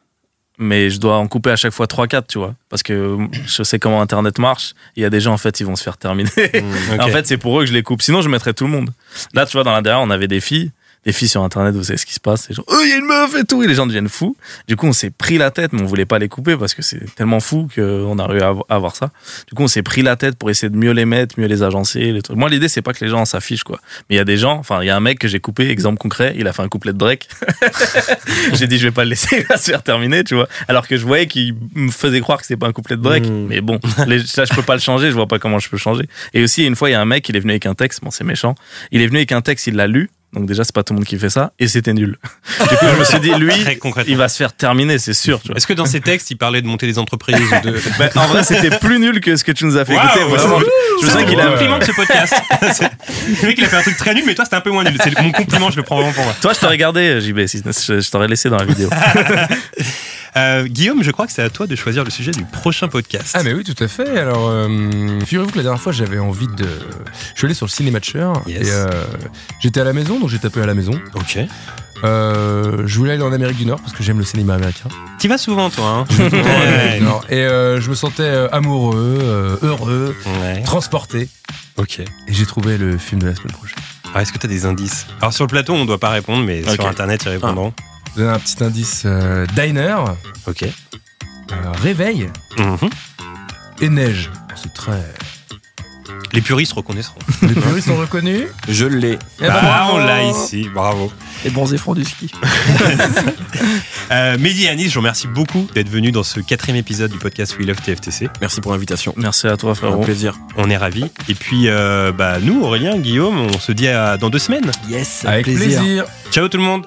Mais je dois en couper à chaque fois 3-4, tu vois. Parce que je sais comment Internet marche. Il y a des gens, en fait, ils vont se faire terminer. Ok. En fait, c'est pour eux que je les coupe. Sinon, je mettrais tout le monde. Là, tu vois, dans la derrière, on avait des filles. Des filles sur Internet, vous savez ce qui se passe. C'est genre, oh, il y a une meuf et tout. Et les gens deviennent fous. Du coup, on s'est pris la tête, mais on voulait pas les couper parce que c'est tellement fou qu'on a réussi à avo- à avoir ça. Du coup, on s'est pris la tête pour essayer de mieux les mettre, mieux les agencer. Les trucs. Moi, l'idée, c'est pas que les gens s'affichent, quoi. Mais il y a des gens, enfin, il y a un mec que j'ai coupé, exemple concret, il a fait un couplet de Drake. j'ai dit, je vais pas le laisser, va se faire terminer, tu vois. Alors que je voyais qu'il me faisait croire que c'était pas un couplet de Drake. Mm. Mais bon, les, ça, je peux pas le changer, je vois pas comment je peux changer. Et aussi, une fois, il y a un mec, il est venu avec un texte, bon, c'est méchant. Il est venu avec un texte, il l'a lu. Donc déjà, c'est pas tout le monde qui fait ça. Et c'était nul. Du coup, je me suis dit, lui, il va se faire terminer, c'est sûr. Est-ce que dans ces textes, il parlait de monter des entreprises ou de... Ben, en vrai, c'était plus nul que ce que tu nous as fait écouter. Vraiment. Je sens qu'il a compliment de ce podcast. Le mec, il a fait un truc très nul, mais toi, c'était un peu moins nul. C'est mon compliment, je le prends vraiment pour moi. Toi, je t'aurais gardé, JB, si je, je t'aurais laissé dans la vidéo. Euh, Guillaume, je crois que c'est à toi de choisir le sujet du prochain podcast. Ah mais oui tout à fait. Alors euh, figurez-vous que la dernière fois j'avais envie de, je suis allé sur le cinématcher Yes. et euh, j'étais à la maison donc j'ai tapé à la maison. Ok. Euh, je voulais aller en Amérique du Nord parce que j'aime le cinéma américain. T'y vas souvent, toi, hein Ouais. Et euh, je me sentais amoureux, euh, heureux, Ouais. transporté. Ok. Et j'ai trouvé le film de la semaine prochaine. Alors, est-ce que t'as des indices? Alors, sur le plateau, on doit pas répondre, mais sur Internet, ils répondront. Je vous donne un petit indice. euh, diner, Ok. euh, réveil Mhm. et neige. C'est très. Les puristes reconnaîtront. Les puristes ont reconnu. Je l'ai. Eh ben, Ah, bravo. on l'a ici, bravo. Les bons effronts du ski. Euh, Mehdi et Anis, je vous remercie beaucoup d'être venus dans ce quatrième épisode du podcast We Love TFTC. Merci pour l'invitation. Merci à toi, Un frérot. plaisir. On est ravis. Et puis, euh, bah, nous, Aurélien, Guillaume, on se dit à dans deux semaines. Yes, Avec plaisir. Ciao tout le monde.